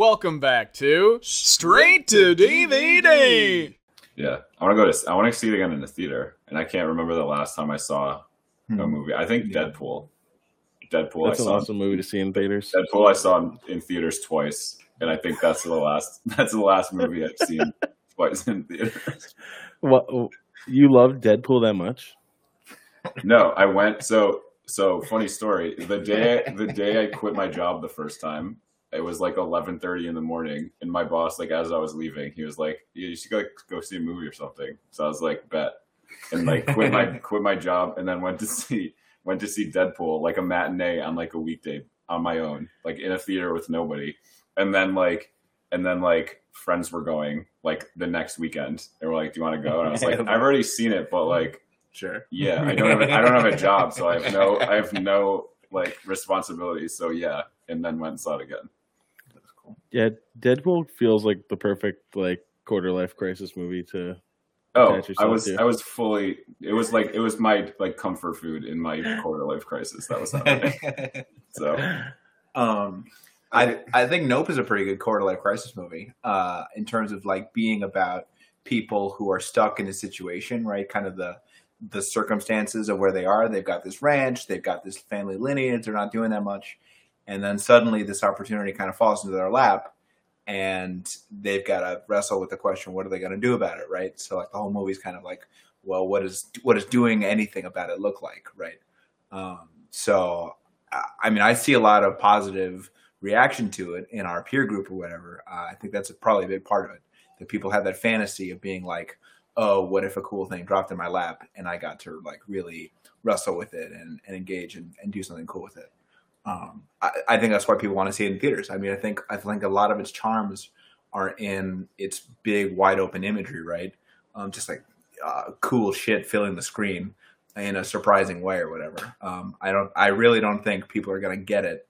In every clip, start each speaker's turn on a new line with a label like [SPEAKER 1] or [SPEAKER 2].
[SPEAKER 1] Welcome back to Straight to DVD.
[SPEAKER 2] Yeah, I want to go to. I want to see it again in the theater, and I can't remember the last time I saw a hmm. movie. I think Deadpool. Deadpool.
[SPEAKER 3] That's
[SPEAKER 2] I
[SPEAKER 3] an
[SPEAKER 2] saw.
[SPEAKER 3] awesome movie to see in theaters.
[SPEAKER 2] Deadpool. I saw in, in theaters twice, and I think that's the last. That's the last movie I've seen twice in theaters.
[SPEAKER 3] What you love Deadpool that much?
[SPEAKER 2] No, I went. So so funny story. The day the day I quit my job the first time, it was like eleven thirty in the morning, and my boss, like as I was leaving, he was like, yeah, "You should go go see a movie or something." So I was like, "Bet," and like quit my quit my job, and then went to see went to see Deadpool like a matinee on like a weekday on my own, like in a theater with nobody, and then like and then like friends were going like the next weekend. They were like, "Do you want to go?" And I was like, "I've already seen it, but like."
[SPEAKER 1] Sure.
[SPEAKER 2] Yeah, I don't have a, I don't have a job, so I have no I have no like responsibilities. So yeah, and then went and saw it again.
[SPEAKER 3] Yeah, Deadpool feels like the perfect like quarter life crisis movie to.
[SPEAKER 2] Oh, I was
[SPEAKER 3] to.
[SPEAKER 2] I was fully. It was like it was my like comfort food in my quarter life crisis. That was happening. So
[SPEAKER 4] um, I I think Nope is a pretty good quarter life crisis movie. Uh, in terms of like being about people who are stuck in a situation, right? Kind of the the circumstances of where they are. They've got this ranch, they've got this family lineage, they're not doing that much, and then suddenly this opportunity kind of falls into their lap, and they've got to wrestle with the question, what are they going to do about it, right? So like the whole movie's kind of like, well, what is what is doing anything about it look like, right? Um, so I- mean, I see a lot of positive reaction to it in our peer group or whatever. Uh, I think that's probably a big part of it. That people have that fantasy of being like, "Oh, what if a cool thing dropped in my lap and I got to like really wrestle with it and, and engage and, and do something cool with it." Um, I, I think that's why people want to see it in theaters. I mean, I think I think a lot of its charms are in its big, wide open imagery, right? Um, just like uh, cool shit filling the screen in a surprising way or whatever. Um, I don't. I really don't think people are gonna get it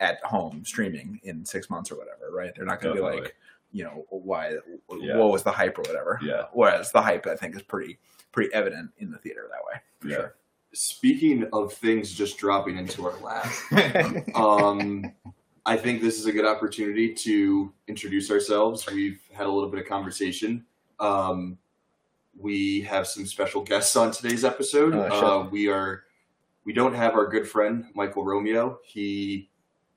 [SPEAKER 4] at home streaming in six months or whatever. Right? They're not gonna be like, you know, why?
[SPEAKER 2] Yeah.
[SPEAKER 4] What was the hype or whatever?
[SPEAKER 2] Yeah.
[SPEAKER 4] Whereas the hype, I think, is pretty pretty evident in the theater that way. For
[SPEAKER 2] yeah,
[SPEAKER 5] Speaking of things just dropping into our lap, um, I think this is a good opportunity to introduce ourselves. We've had a little bit of conversation. Um, we have some special guests on today's episode.
[SPEAKER 4] Oh, shit.
[SPEAKER 5] uh, we are we don't have our good friend Michael Romeo. He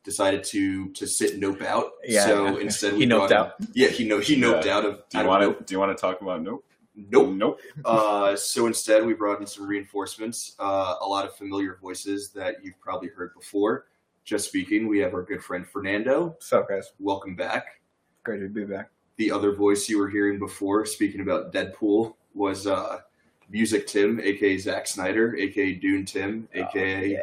[SPEAKER 5] decided to to sit nope out.
[SPEAKER 4] Yeah,
[SPEAKER 5] so
[SPEAKER 4] yeah.
[SPEAKER 5] instead
[SPEAKER 4] He
[SPEAKER 5] we
[SPEAKER 4] noped out.
[SPEAKER 5] Yeah, he no he noped
[SPEAKER 2] Yeah.
[SPEAKER 5] out of.
[SPEAKER 2] do you want to do you want to talk about Nope?
[SPEAKER 5] Nope.
[SPEAKER 2] Nope.
[SPEAKER 5] Uh, so instead, we brought in some reinforcements, uh, a lot of familiar voices that you've probably heard before. Just speaking, we have our good friend Fernando.
[SPEAKER 4] What's up, guys?
[SPEAKER 5] Welcome back.
[SPEAKER 4] Great to be back.
[SPEAKER 5] The other voice you were hearing before, speaking about Deadpool, was uh, Music Tim, aka Zack Snyder, aka Dune Tim, aka
[SPEAKER 4] yeah.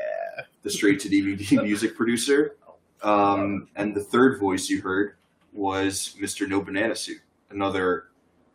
[SPEAKER 5] the straight to DVD music producer. Um, and the third voice you heard was Mr. No Banana Suit, another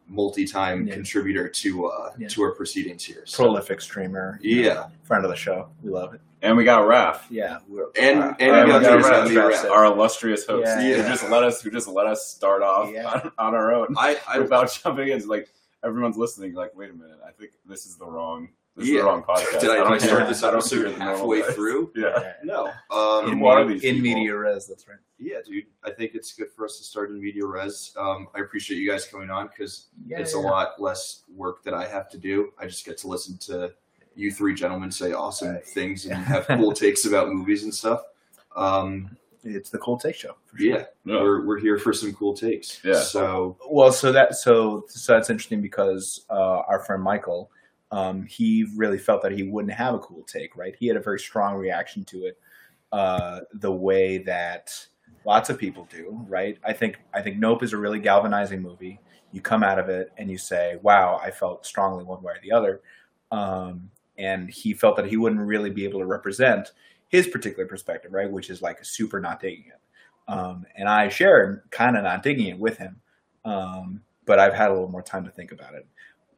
[SPEAKER 5] multi-time
[SPEAKER 4] Yeah.
[SPEAKER 5] contributor to uh,
[SPEAKER 4] Yeah.
[SPEAKER 5] to our proceedings here. So-
[SPEAKER 4] Prolific streamer.
[SPEAKER 5] Yeah.
[SPEAKER 4] Friend of the show. We love it.
[SPEAKER 2] And we got Raph,
[SPEAKER 4] Yeah. We're,
[SPEAKER 5] And-
[SPEAKER 4] uh,
[SPEAKER 5] and
[SPEAKER 4] uh,
[SPEAKER 5] we got
[SPEAKER 4] we got
[SPEAKER 5] Raph.
[SPEAKER 4] Raph.
[SPEAKER 5] We got
[SPEAKER 4] Raph.
[SPEAKER 2] our illustrious host,
[SPEAKER 4] Yeah.
[SPEAKER 2] who just let us who just let us start off
[SPEAKER 4] Yeah.
[SPEAKER 2] on, on our own
[SPEAKER 5] I, I
[SPEAKER 2] without jumping in. It's like everyone's listening. Like, wait a minute, I think this is the wrong. This is
[SPEAKER 5] Yeah.
[SPEAKER 2] the wrong podcast.
[SPEAKER 5] did I,
[SPEAKER 2] don't
[SPEAKER 5] I start
[SPEAKER 2] hear-
[SPEAKER 5] this
[SPEAKER 2] I don't
[SPEAKER 5] episode
[SPEAKER 2] hear the normal
[SPEAKER 5] halfway through?
[SPEAKER 2] Yeah.
[SPEAKER 5] No. Um,
[SPEAKER 4] In,
[SPEAKER 2] Who are
[SPEAKER 4] media,
[SPEAKER 2] these
[SPEAKER 4] in
[SPEAKER 2] people?
[SPEAKER 4] media res, that's right.
[SPEAKER 5] yeah, dude. I think it's good for us to start in media res. Um, I appreciate you guys coming on because
[SPEAKER 4] Yeah,
[SPEAKER 5] it's
[SPEAKER 4] yeah.
[SPEAKER 5] a lot less work that I have to do. I just get to listen to you three gentlemen say awesome
[SPEAKER 4] Right.
[SPEAKER 5] things and have cool takes about movies and stuff. Um,
[SPEAKER 4] It's the cool take show. For sure.
[SPEAKER 5] yeah,
[SPEAKER 2] Yeah.
[SPEAKER 5] we're we're here for some cool takes.
[SPEAKER 2] Yeah.
[SPEAKER 5] So
[SPEAKER 4] Well, so that so so that's interesting because uh, our friend Michael, um, he really felt that he wouldn't have a cool take, right? He had a very strong reaction to it, uh, the way that lots of people do, right? I think I think Nope is a really galvanizing movie. You come out of it and you say, "Wow, I felt strongly one way or the other," um, and he felt that he wouldn't really be able to represent his particular perspective, right? Which is like super not digging it. Um, and I shared kind of not digging it with him um, but I've had a little more time to think about it.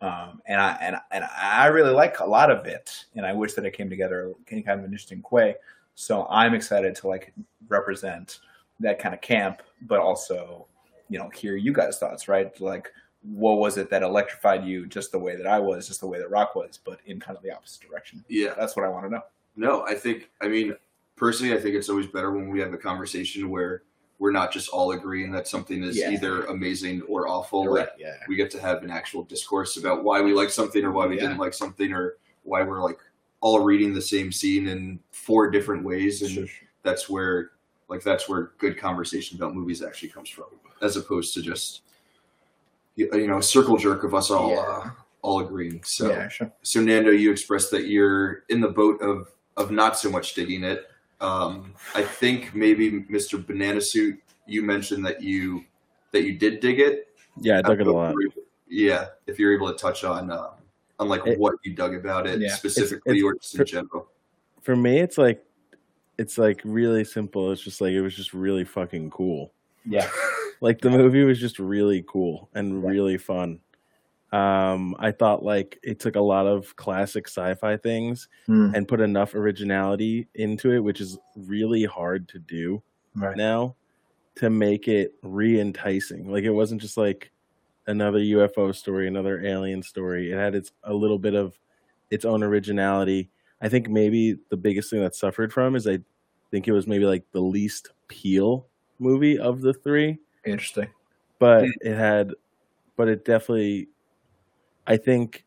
[SPEAKER 4] Um, and I and and I really like a lot of it, and I wish that it came together in kind of an interesting way. So I'm excited to like represent that kind of camp, but also, you know, hear you guys' thoughts, right? Like, what was it that electrified you just the way that I was, just the way that Rock was, but in kind of the opposite direction?
[SPEAKER 5] yeah,
[SPEAKER 4] That's what I want to know.
[SPEAKER 5] No, I think I mean personally, I think it's always better when we have a conversation where we're not just all agreeing that something is
[SPEAKER 4] Yeah.
[SPEAKER 5] either amazing or awful.
[SPEAKER 4] Right,
[SPEAKER 5] Like
[SPEAKER 4] yeah.
[SPEAKER 5] we get to have an actual discourse about why we like something or why we
[SPEAKER 4] Yeah.
[SPEAKER 5] didn't like something or why we're like all reading the same scene in four different ways and
[SPEAKER 4] Sure,
[SPEAKER 5] that's where like that's where good conversation about movies actually comes from as opposed to just you you know a circle jerk of us all
[SPEAKER 4] Yeah.
[SPEAKER 5] uh, all agreeing so
[SPEAKER 4] yeah, sure.
[SPEAKER 5] so nando you expressed that you're in the boat of of not so much digging it um i think maybe mr banana suit you mentioned that you that you did dig it
[SPEAKER 3] Yeah, I dug it a lot.
[SPEAKER 5] yeah if you're able to touch on uh, on like
[SPEAKER 3] It-
[SPEAKER 5] what you dug about it
[SPEAKER 4] Yeah.
[SPEAKER 5] specifically
[SPEAKER 3] it's-
[SPEAKER 5] or just in general
[SPEAKER 3] For me, it's like it's like really simple. It's just like it was just really fucking cool.
[SPEAKER 4] Yeah.
[SPEAKER 3] Like the movie was just really cool and
[SPEAKER 4] Right.
[SPEAKER 3] really fun. Um, I thought like it took a lot of classic sci-fi things
[SPEAKER 4] Hmm.
[SPEAKER 3] and put enough originality into it, which is really hard to do
[SPEAKER 4] Right.
[SPEAKER 3] now to make it re-enticing. Like it wasn't just like another UFO story, another alien story. It had its a little bit of its own originality. I think maybe the biggest thing that suffered from is I think it was maybe like the least Peele movie of the three,
[SPEAKER 4] Interesting.
[SPEAKER 3] but it had, but it definitely, I think,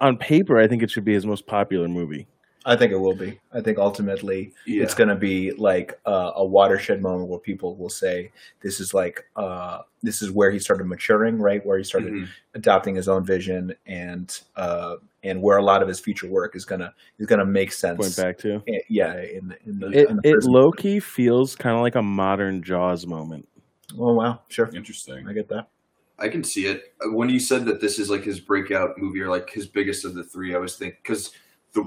[SPEAKER 3] on paper, I think it should be his most popular movie.
[SPEAKER 4] I think it will be. I think ultimately
[SPEAKER 5] yeah
[SPEAKER 4] it's going to be like uh, a watershed moment where people will say this is like uh, this is where he started maturing, right? Where he started
[SPEAKER 5] Mhm.
[SPEAKER 4] adopting his own vision and uh, and where a lot of his future work is gonna is gonna make sense.
[SPEAKER 3] Point back to
[SPEAKER 4] Eh, Yeah, in the, in the,
[SPEAKER 3] it.
[SPEAKER 4] in the
[SPEAKER 3] It low key feels kind of like a modern Jaws moment.
[SPEAKER 4] Oh wow, sure,
[SPEAKER 2] Interesting.
[SPEAKER 4] I get that.
[SPEAKER 5] I can see it. Uh, When you said that this is like his breakout movie or like his biggest of the three, I was thinking because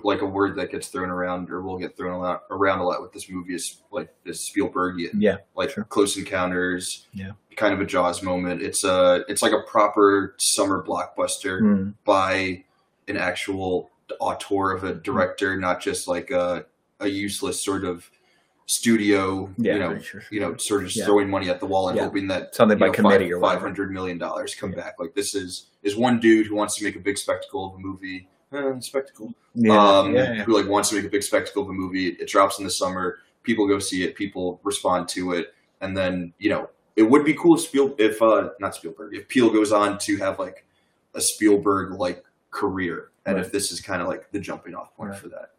[SPEAKER 5] like a word that gets thrown around or will get thrown a lot, around a lot with this movie is like this Spielbergian,
[SPEAKER 4] Yeah,
[SPEAKER 5] like
[SPEAKER 4] sure.
[SPEAKER 5] Close Encounters,
[SPEAKER 4] Yeah.
[SPEAKER 5] kind of a Jaws moment. It's a it's like a proper summer blockbuster
[SPEAKER 4] Hmm.
[SPEAKER 5] by an actual auteur of a director, not just like a a useless sort of studio,
[SPEAKER 4] Yeah,
[SPEAKER 5] you know,
[SPEAKER 4] sure,
[SPEAKER 5] you know, sort of just
[SPEAKER 4] Yeah.
[SPEAKER 5] throwing money at the wall and
[SPEAKER 4] Yeah.
[SPEAKER 5] hoping that
[SPEAKER 4] Something by
[SPEAKER 5] know,
[SPEAKER 4] committee
[SPEAKER 5] five,
[SPEAKER 4] or
[SPEAKER 5] five hundred million dollars come back. Like this is is one dude who wants to make a big spectacle of a movie. Eh, spectacle. Um. Who like wants to make a big spectacle of a movie. It drops in the summer. People go see it. People respond to it, and then you know it would be cool if Spiel if uh not Spielberg if Peele goes on to have like a Spielberg like career, and
[SPEAKER 4] Right.
[SPEAKER 5] if this is kind of like the jumping off point
[SPEAKER 4] Right.
[SPEAKER 5] for that.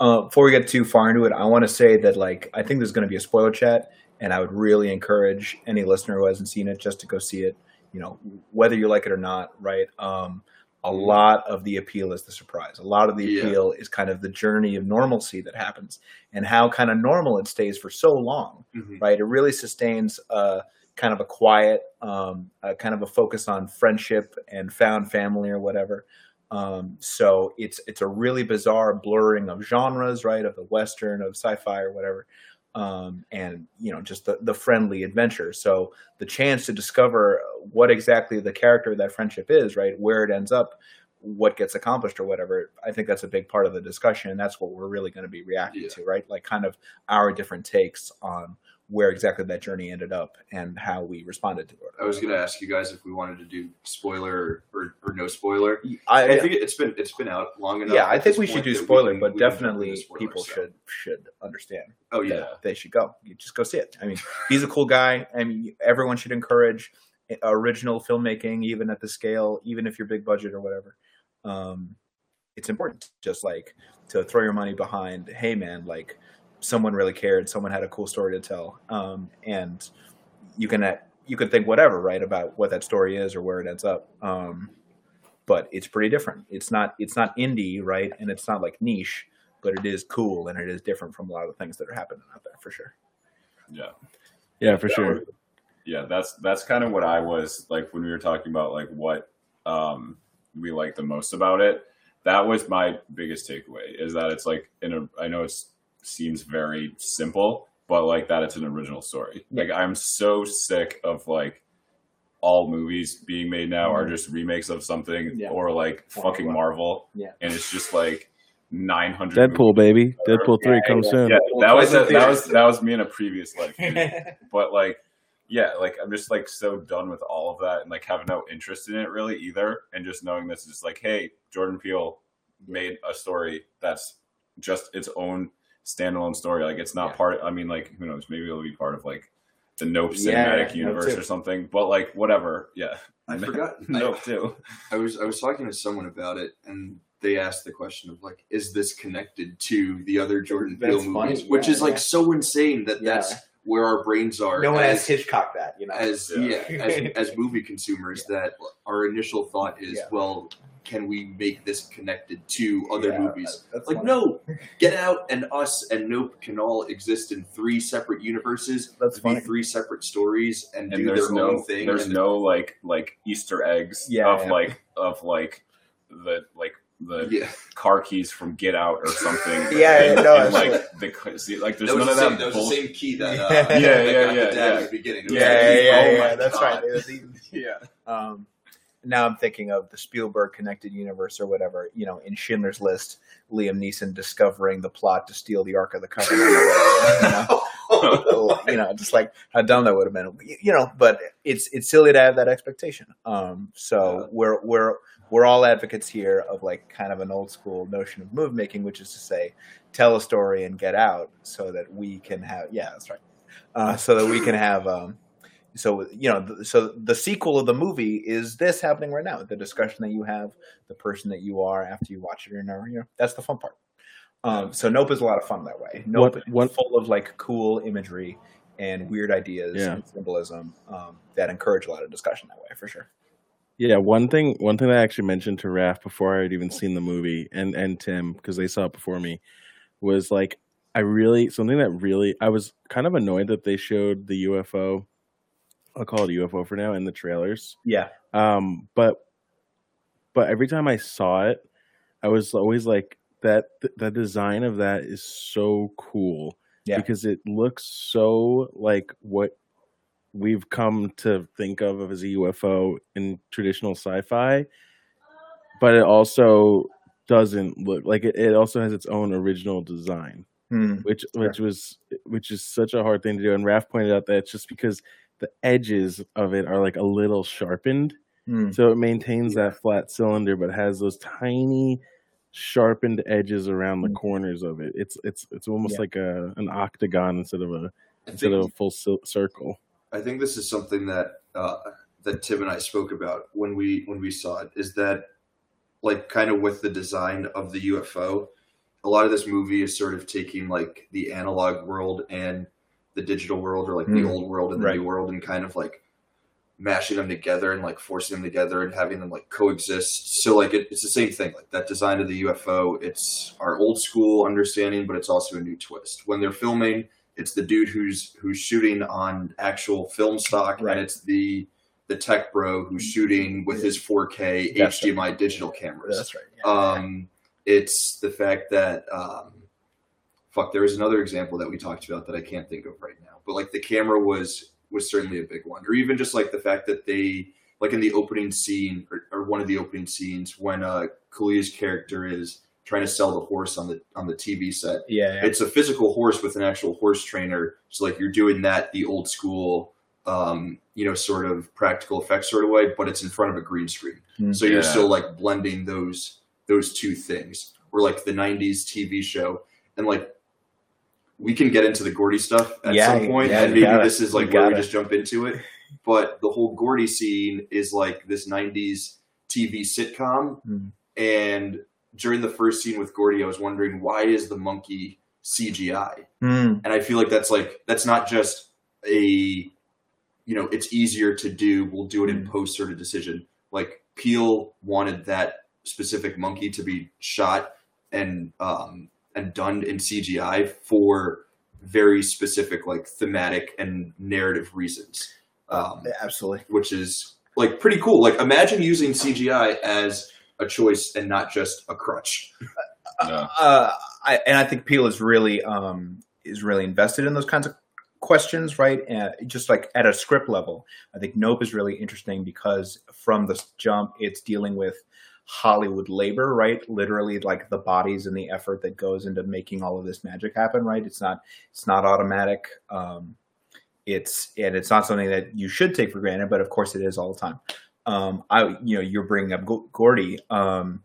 [SPEAKER 4] Uh, before we get too far into it, I want to say that like I think there's going to be a spoiler chat, and I would really encourage any listener who hasn't seen it just to go see it. You know, whether you like it or not, right? Um, a lot of the appeal is the surprise. A lot of the
[SPEAKER 5] Yeah.
[SPEAKER 4] appeal is kind of the journey of normalcy that happens, and how kind of normal it stays for so long right? It really sustains uh, kind of a quiet, um, uh, kind of a focus on friendship and found family or whatever. Um, so it's it's a really bizarre blurring of genres, right? Of the western, of sci-fi or whatever, um, and you know just the the friendly adventure. So the chance to discover what exactly the character of that friendship is, right? Where it ends up, what gets accomplished or whatever. I think that's a big part of the discussion, and that's what we're really going to be reacting
[SPEAKER 5] Yeah.
[SPEAKER 4] to, right? Like kind of our different takes on where exactly that journey ended up and how we responded to it.
[SPEAKER 5] I was gonna ask you guys if we wanted to do spoiler or, or no spoiler.
[SPEAKER 4] I,
[SPEAKER 5] I think it's been it's been out long enough.
[SPEAKER 4] yeah, I think we should do
[SPEAKER 5] we
[SPEAKER 4] spoiler,
[SPEAKER 5] can-
[SPEAKER 4] but
[SPEAKER 5] we can jump
[SPEAKER 4] definitely
[SPEAKER 5] into spoilers,
[SPEAKER 4] people
[SPEAKER 5] so.
[SPEAKER 4] should should understand.
[SPEAKER 5] Oh yeah,
[SPEAKER 4] they should go. You just go see it. I mean, he's a cool guy. I mean, everyone should encourage original filmmaking, even at the scale, even if you're big budget or whatever. Um, it's important, just like to throw your money behind. Hey, man, like someone really cared. Someone had a cool story to tell, um, and you can uh, you can think whatever, right, about what that story is or where it ends up. Um, but it's pretty different. It's not it's not indie, right, and it's not like niche, but it is cool and it is different from a lot of the things that are happening out there for sure.
[SPEAKER 2] Yeah.
[SPEAKER 3] Yeah, for
[SPEAKER 2] That
[SPEAKER 3] sure.
[SPEAKER 2] was- yeah, that's that's kind of what I was like when we were talking about like what um we like the most about it. That was my biggest takeaway is that it's like in a I know it seems very simple, but like that it's an original story. Like I'm so sick of like all movies being made now are just remakes of something
[SPEAKER 4] Yeah.
[SPEAKER 2] or like fucking Marvel.
[SPEAKER 4] Yeah.
[SPEAKER 2] And it's just like 900
[SPEAKER 3] Deadpool, baby. Deadpool three comes soon.
[SPEAKER 2] yeah, that was a, that was that was me in a previous life. but like, yeah, like I'm just like so done with all of that and like have no interest in it really either. And just knowing this is like, hey, Jordan Peele made a story that's just its own standalone story. Like it's not
[SPEAKER 4] Yeah.
[SPEAKER 2] part. I mean, like who knows? Maybe it'll be part of like the Nope cinematic
[SPEAKER 3] yeah,
[SPEAKER 2] universe
[SPEAKER 3] too.
[SPEAKER 2] or something. But like whatever, yeah.
[SPEAKER 5] I forgot.
[SPEAKER 2] Nope too.
[SPEAKER 5] I was I was talking to someone about it, and they asked the question of like, is this connected to the other Jordan
[SPEAKER 4] That's
[SPEAKER 5] Peele
[SPEAKER 4] funny,
[SPEAKER 5] movies? Which
[SPEAKER 4] yeah,
[SPEAKER 5] is like
[SPEAKER 4] yeah.
[SPEAKER 5] so insane that
[SPEAKER 4] Yeah.
[SPEAKER 5] that's where our brains are.
[SPEAKER 4] no one
[SPEAKER 5] as,
[SPEAKER 4] asked Hitchcock that, you know.
[SPEAKER 5] as
[SPEAKER 2] Yeah.
[SPEAKER 5] yeah, as, as movie consumers. That our initial thought is,
[SPEAKER 4] Yeah.
[SPEAKER 5] well, can we make this connected to other
[SPEAKER 4] Yeah,
[SPEAKER 5] movies?
[SPEAKER 4] that's
[SPEAKER 5] Like
[SPEAKER 4] funny.
[SPEAKER 5] no, Get Out and Us and Nope can all exist in three separate universes.
[SPEAKER 4] That's
[SPEAKER 5] be
[SPEAKER 4] funny.
[SPEAKER 5] three separate stories and,
[SPEAKER 2] And
[SPEAKER 5] do their
[SPEAKER 2] no
[SPEAKER 5] own thing.
[SPEAKER 2] there's
[SPEAKER 5] and
[SPEAKER 2] no like like Easter eggs
[SPEAKER 4] Yeah,
[SPEAKER 2] of
[SPEAKER 4] yeah.
[SPEAKER 2] like of like the like the
[SPEAKER 5] yeah.
[SPEAKER 2] car keys from Get Out or something.
[SPEAKER 4] Yeah,
[SPEAKER 2] in-
[SPEAKER 4] yeah, no,
[SPEAKER 2] in,
[SPEAKER 4] absolutely.
[SPEAKER 2] like the see, like there's none
[SPEAKER 5] the
[SPEAKER 2] of
[SPEAKER 5] same,
[SPEAKER 2] that.
[SPEAKER 5] that was the same key that uh,
[SPEAKER 4] Yeah,
[SPEAKER 5] that
[SPEAKER 2] yeah,
[SPEAKER 5] got
[SPEAKER 2] yeah,
[SPEAKER 5] the
[SPEAKER 2] yeah.
[SPEAKER 5] beginning.
[SPEAKER 4] Yeah, yeah, yeah,
[SPEAKER 5] oh
[SPEAKER 4] yeah, that's right. It was even-
[SPEAKER 2] Yeah.
[SPEAKER 4] Um, now I'm thinking of the Spielberg connected universe or whatever. You know, in Schindler's List, Liam Neeson discovering the plot to steal the Ark of the Covenant. you, know? you know, just like how dumb that would have been. You know, but it's it's silly to have that expectation. Um, so we're we're we're all advocates here of like kind of an old school notion of movie making, which is to say, tell a story and get out, so that we can have yeah, that's right. Uh, so that we can have um, so you know th- so the sequel of the movie is this happening right now the discussion that you have the person that you are after you watch it or never you know that's the fun part um, so nope is a lot of fun that way nope
[SPEAKER 3] What-
[SPEAKER 4] full of like cool imagery and weird ideas
[SPEAKER 3] Yeah.
[SPEAKER 4] and symbolism um, that encourage a lot of discussion that way for sure
[SPEAKER 3] Yeah, one thing one thing I actually mentioned to Raph before I had even seen the movie and and Tim because they saw it before me was like I really something that really I was kind of annoyed that they showed the UFO. I'll call it a UFO for now in the trailers.
[SPEAKER 4] yeah
[SPEAKER 3] Um, but but every time I saw it, I was always like that. The design of that is so cool
[SPEAKER 4] Yeah.
[SPEAKER 3] because it looks so like what we've come to think of as a UFO in traditional sci-fi, but it also doesn't look like it. It also has its own original design
[SPEAKER 4] Hmm.
[SPEAKER 3] which which was which is such a hard thing to do. And Raph pointed out that it's just because the edges of it are like a little sharpened,
[SPEAKER 4] Hmm.
[SPEAKER 3] so it maintains that flat cylinder, but has those tiny sharpened edges around the
[SPEAKER 4] Mm.
[SPEAKER 3] corners of it. It's it's it's almost
[SPEAKER 4] Yeah.
[SPEAKER 3] like a an octagon instead of a
[SPEAKER 5] I
[SPEAKER 3] instead
[SPEAKER 5] think,
[SPEAKER 3] of a full cil- circle.
[SPEAKER 5] I think this is something that uh, that Tim and I spoke about when we when we saw it. Is that like kind of with the design of the UFO? A lot of this movie is sort of taking like the analog world and the digital world, or like
[SPEAKER 4] Mm.
[SPEAKER 5] the old world and the
[SPEAKER 4] Right.
[SPEAKER 5] new world, and kind of like mashing them together and like forcing them together and having them like coexist. So like it, it's the same thing. Like that design of the UFO, it's our old school understanding, but it's also a new twist. When they're filming, it's the dude who's who's shooting on actual film stock,
[SPEAKER 4] Right.
[SPEAKER 5] and it's the the tech bro who's shooting with his 4K
[SPEAKER 4] That's right.
[SPEAKER 5] HDMI digital cameras.
[SPEAKER 4] that's right yeah.
[SPEAKER 5] Um, it's the fact that um, fuck. There was another example that we talked about that I can't think of right now, but like the camera was was certainly a big one, or even just like the fact that they like in the opening scene or, or one of the opening scenes when uh, Kaluuya's character is trying to sell the horse on the on the TV set.
[SPEAKER 4] yeah, yeah.
[SPEAKER 5] It's a physical horse with an actual horse trainer. So like you're doing that the old school, um, you know, sort of practical effects sort of way, but it's in front of a green screen.
[SPEAKER 4] Mm.
[SPEAKER 5] So you're
[SPEAKER 2] Yeah.
[SPEAKER 5] still like blending those those two things. Or like the '90s TV show, and like we can get into the Gordy stuff at
[SPEAKER 4] Yeah,
[SPEAKER 5] some point,
[SPEAKER 4] yeah,
[SPEAKER 5] and maybe this is like where we just jump into it. But the whole Gordy scene is like this '90s TV sitcom,
[SPEAKER 4] Mm.
[SPEAKER 5] and during the first scene with Gordy, I was wondering why is the monkey CGI?
[SPEAKER 4] Hmm.
[SPEAKER 5] And I feel like that's like that's not just a you know it's easier to do. We'll do it in
[SPEAKER 4] Mm.
[SPEAKER 5] post sort of decision. Like Peele wanted that specific monkey to be shot and um, and done in CGI for very specific like thematic and narrative reasons. Um,
[SPEAKER 4] Yeah, absolutely
[SPEAKER 5] which is like pretty cool. Like imagine using CGI as a choice and not just a crutch.
[SPEAKER 2] Yeah.
[SPEAKER 4] uh, I, and I think Peele is really um, is really invested in those kinds of questions, right? And just like at a script level, I think Nope is really interesting because from the jump, it's dealing with Hollywood labor, right? Literally, like the bodies and the effort that goes into making all of this magic happen, right? It's not it's not automatic. Um, it's and it's not something that you should take for granted, but of course it is all the time. Um, I you know you're bringing up Gordy. Um,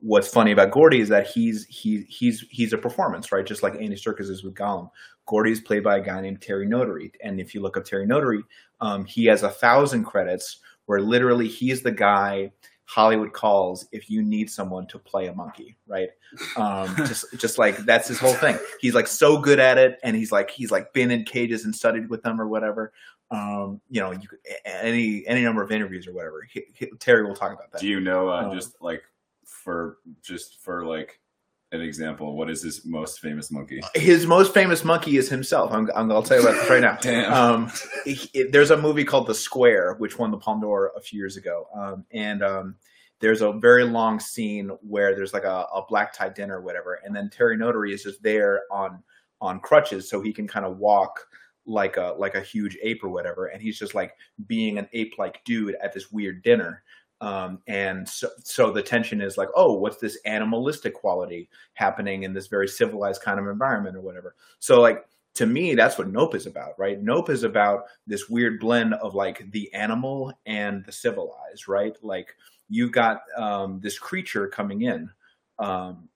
[SPEAKER 4] what's funny about Gordy is that he's he he's he's a performance, right? Just like Andy Serkis is with Gollum. Gordy is played by a guy named Terry Notary, and if you look up Terry Notary, um, he has a thousand credits where literally he's the guy Hollywood calls if you need someone to play a monkey, right? Um, just just like that's his whole thing. He's like so good at it, and he's like he's like been in cages and studied with them or whatever. Um, you know, you could, any any number of interviews or whatever. He, he, Terry will talk about that.
[SPEAKER 2] Do you know uh,
[SPEAKER 4] Um,
[SPEAKER 2] just like for just for like an example, what is his most famous monkey?
[SPEAKER 4] His most famous monkey is himself. I'm, I'm I'll tell you about this right now.
[SPEAKER 2] Damn.
[SPEAKER 4] Um, it- it- there's a movie called The Square, which won the Palme d'Or a few years ago, um, and um, there's a very long scene where there's like a, a black tie dinner or whatever, and then Terry Notary is just there on on crutches so he can kind of walk like a like a huge ape or whatever, and he's just like being an ape like dude at this weird dinner. Um, and so, so the tension is like, oh, what's this animalistic quality happening in this very civilized kind of environment or whatever? So, like, to me, that's what Nope is about, right? Nope is about this weird blend of like the animal and the civilized, right? Like, you've got um, this creature coming in. Um,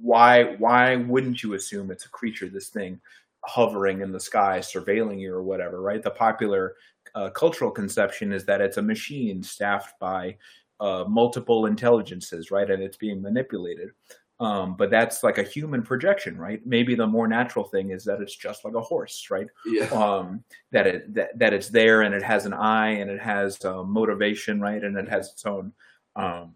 [SPEAKER 4] why why wouldn't you assume it's a creature, this thing hovering in the sky, surveilling you or whatever, right? The popular uh, cultural conception is that it's a machine staffed by uh, multiple intelligences, right? And it's being manipulated. Um, but that's like a human projection, right? Maybe the more natural thing is that it's just like a horse, right?
[SPEAKER 5] Yeah.
[SPEAKER 4] um, that it that, that it's there and it has an eye and it has uh, motivation, right? And it has its own um,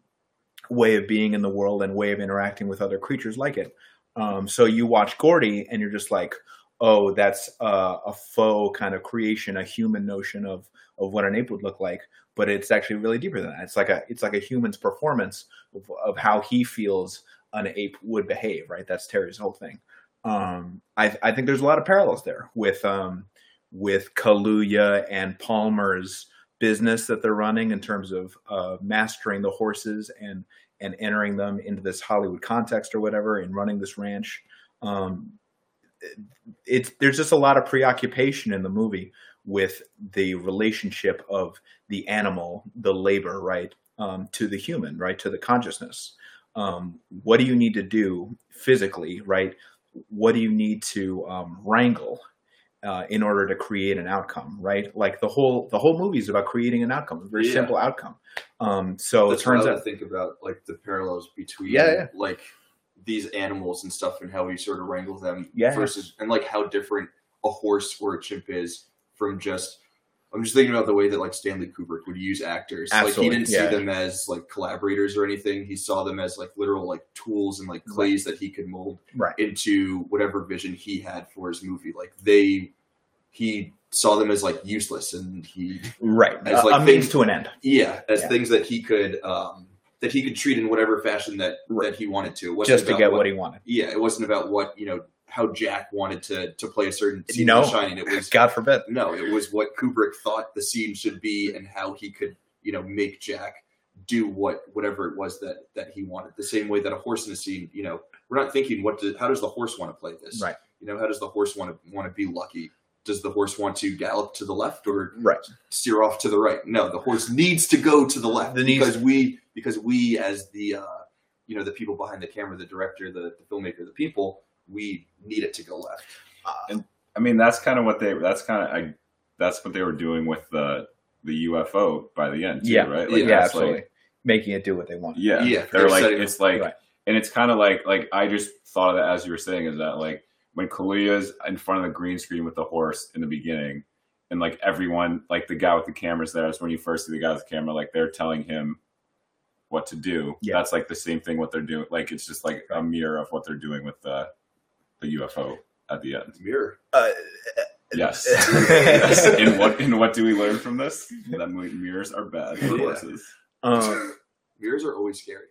[SPEAKER 4] way of being in the world and way of interacting with other creatures like it. Um, so you watch Gordy and you're just like, oh, that's a faux kind of creation, a human notion of of what an ape would look like. But it's actually really deeper than that. It's like a it's like a human's performance of, of how he feels an ape would behave, right? That's Terry's whole thing. Um, I, I think there's a lot of parallels there with um, with Kaluuya and Palmer's business that they're running in terms of uh, mastering the horses and and entering them into this Hollywood context or whatever and running this ranch. Um, it's there's just a lot of preoccupation in the movie with the relationship of the animal, the labor, right, um, to the human, right, to the consciousness. Um, what do you need to do physically, right? What do you need to um, wrangle uh, in order to create an outcome, right? Like the whole the whole movie is about creating an outcome, a very
[SPEAKER 5] Yeah.
[SPEAKER 4] simple outcome. Um, so
[SPEAKER 5] That's
[SPEAKER 4] it turns out,
[SPEAKER 5] think about like the parallels between
[SPEAKER 4] Yeah, yeah.
[SPEAKER 5] like these animals and stuff and how we sort of wrangle them
[SPEAKER 4] Yes.
[SPEAKER 5] versus and like how different a horse or a chimp is from just I'm just thinking about the way that like Stanley Kubrick would use actors. like he didn't
[SPEAKER 4] yeah.
[SPEAKER 5] see them as like collaborators or anything. He saw them as like literal like tools and like clays that he could mold
[SPEAKER 4] right?
[SPEAKER 5] into whatever vision he had for his movie. Like they he saw them as like useless and he
[SPEAKER 4] Right,
[SPEAKER 5] As, like,
[SPEAKER 4] a means
[SPEAKER 5] things-
[SPEAKER 4] to an end.
[SPEAKER 5] yeah, as
[SPEAKER 4] Yeah.
[SPEAKER 5] things that he could um that he could treat in whatever fashion that
[SPEAKER 4] Right.
[SPEAKER 5] that he wanted to.
[SPEAKER 4] Just to get what he wanted.
[SPEAKER 5] yeah, it wasn't about what you know how Jack wanted to to play a certain scene
[SPEAKER 4] No.
[SPEAKER 5] in Shining. It was
[SPEAKER 4] God forbid.
[SPEAKER 5] no, it was what Kubrick thought the scene should be and how he could you know make Jack do what whatever it was that that he wanted. The same way that a horse in a scene, you know, we're not thinking what do, how does the horse want to play this?
[SPEAKER 4] Right.
[SPEAKER 5] You know, how does the horse want to want to be lucky? Does the horse want to gallop to the left or
[SPEAKER 4] Right.
[SPEAKER 5] steer off to the right. No, the horse needs to go to the left
[SPEAKER 4] The needs-
[SPEAKER 5] because we because we as the uh, you know the people behind the camera, the director, the, the filmmaker, the people, we need it to go left.
[SPEAKER 2] And I mean, that's kind of what they. That's kind of. I. That's what they were doing with the the UFO by the end. Too,
[SPEAKER 4] Yeah.
[SPEAKER 2] Right.
[SPEAKER 5] Yeah,
[SPEAKER 4] yeah, absolutely.
[SPEAKER 2] Like,
[SPEAKER 4] Making it do what they want.
[SPEAKER 2] yeah.
[SPEAKER 5] Yeah,
[SPEAKER 2] They're
[SPEAKER 5] they're
[SPEAKER 2] like.
[SPEAKER 5] setting-
[SPEAKER 2] It's like.
[SPEAKER 4] Right.
[SPEAKER 2] And it's kind of like like I just thought of that as you were saying is that like when Kaluuya's in front of the green screen with the horse in the beginning, and like everyone like the guy with the cameras there is when you first see the guy with the camera like they're telling him what to do.
[SPEAKER 4] Yeah.
[SPEAKER 2] That's like the same thing what they're doing. Like it's just like a mirror of what they're doing with the the UFO at the end.
[SPEAKER 5] Mirror.
[SPEAKER 4] Uh,
[SPEAKER 2] Yes. yes. In what in what do we learn from this? That mirrors are bad for
[SPEAKER 5] Yeah.
[SPEAKER 2] horses.
[SPEAKER 4] um,
[SPEAKER 5] Mirrors are always scary.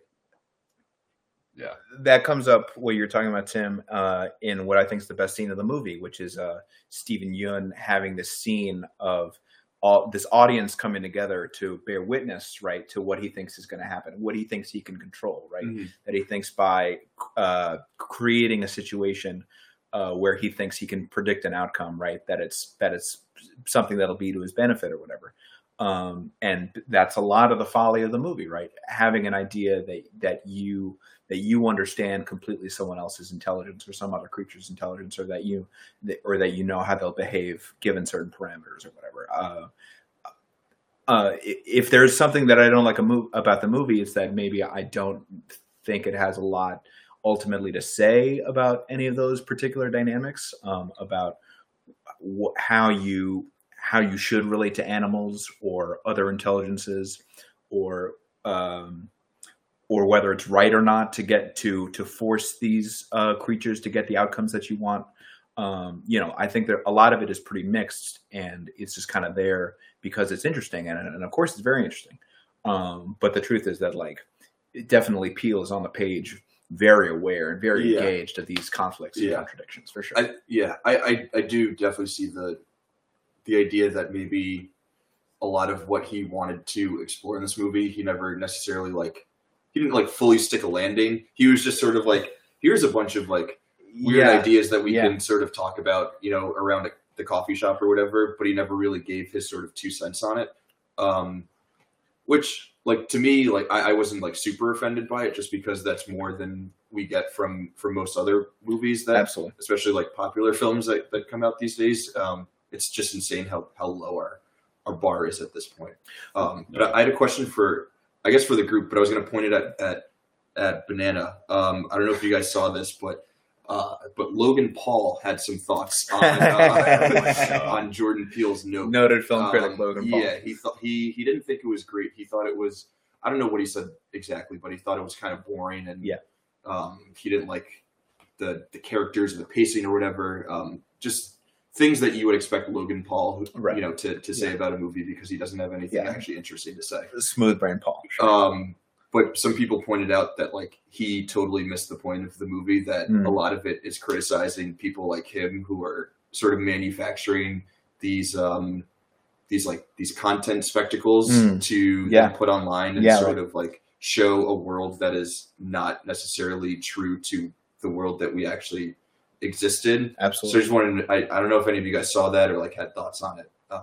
[SPEAKER 5] Yeah.
[SPEAKER 4] That comes up what you're talking about, Tim, uh, in what I think is the best scene of the movie, which is uh, Steven Yeun having this scene of all this audience coming together to bear witness, right, to what he thinks is going to happen, what he thinks he can control, right, that he thinks by uh, creating a situation uh, where he thinks he can predict an outcome, right, that it's that it's something that'll be to his benefit or whatever. um, and that's a lot of the folly of the movie, right? Having an idea that that you that you understand completely someone else's intelligence or some other creature's intelligence, or that you or that you know how they'll behave given certain parameters or whatever. Uh, uh, if there's something that I don't like move, about the movie, it's that maybe I don't think it has a lot ultimately to say about any of those particular dynamics, um, about wh- how you how you should relate to animals or other intelligences, or um, or whether it's right or not to get to to force these uh, creatures to get the outcomes that you want. Um, you know, I think that a lot of it is pretty mixed, and it's just kind of there because it's interesting, and, and of course it's very interesting. Um, but the truth is that like it definitely Peele is on the page very aware and very
[SPEAKER 5] Yeah.
[SPEAKER 4] engaged of these conflicts and contradictions for sure.
[SPEAKER 5] I, yeah, I, I, I do definitely see the the idea that maybe a lot of what he wanted to explore in this movie, he never necessarily like he didn't like fully stick a landing. He was just sort of like, here's a bunch of like weird
[SPEAKER 4] yeah,
[SPEAKER 5] ideas that we
[SPEAKER 4] Yeah.
[SPEAKER 5] can sort of talk about, you know, around the coffee shop or whatever. But he never really gave his sort of two cents on it. Um, which, like to me, like I, I wasn't like super offended by it, just because that's more than we get from from most other movies that
[SPEAKER 4] absolutely.
[SPEAKER 5] especially like popular films that, that come out these days. Um, it's just insane how, how low our, our bar is at this point. Um, but I, I had a question for, I guess for the group, but I was going to point it at, at, at Banana. Um, I don't know if you guys saw this, but, uh, but Logan Paul had some thoughts on, uh, on Jordan Peele's Nope.
[SPEAKER 4] Noted film critic
[SPEAKER 5] Um,
[SPEAKER 4] Logan Paul.
[SPEAKER 5] Yeah, he thought he he didn't think it was great. He thought it was I don't know what he said exactly, but he thought it was kind of boring and
[SPEAKER 4] Yeah.
[SPEAKER 5] um, he didn't like the the characters and the pacing or whatever. Um, just things that you would expect Logan Paul,
[SPEAKER 4] Right.
[SPEAKER 5] you know, to, to say
[SPEAKER 4] Yeah.
[SPEAKER 5] about a movie because he doesn't have anything
[SPEAKER 4] Yeah.
[SPEAKER 5] actually interesting to say.
[SPEAKER 4] Smooth brain Paul. Sure.
[SPEAKER 5] Um, but some people pointed out that like he totally missed the point of the movie. That
[SPEAKER 4] Mm.
[SPEAKER 5] a lot of it is criticizing people like him who are sort of manufacturing these um, these like these content spectacles
[SPEAKER 4] Mm.
[SPEAKER 5] to
[SPEAKER 4] Yeah.
[SPEAKER 5] put online and sort of like show a world that is not necessarily true to the world that we actually existed. So I just wanted to, I, I don't know if any of you guys saw that or like had thoughts on it. Um,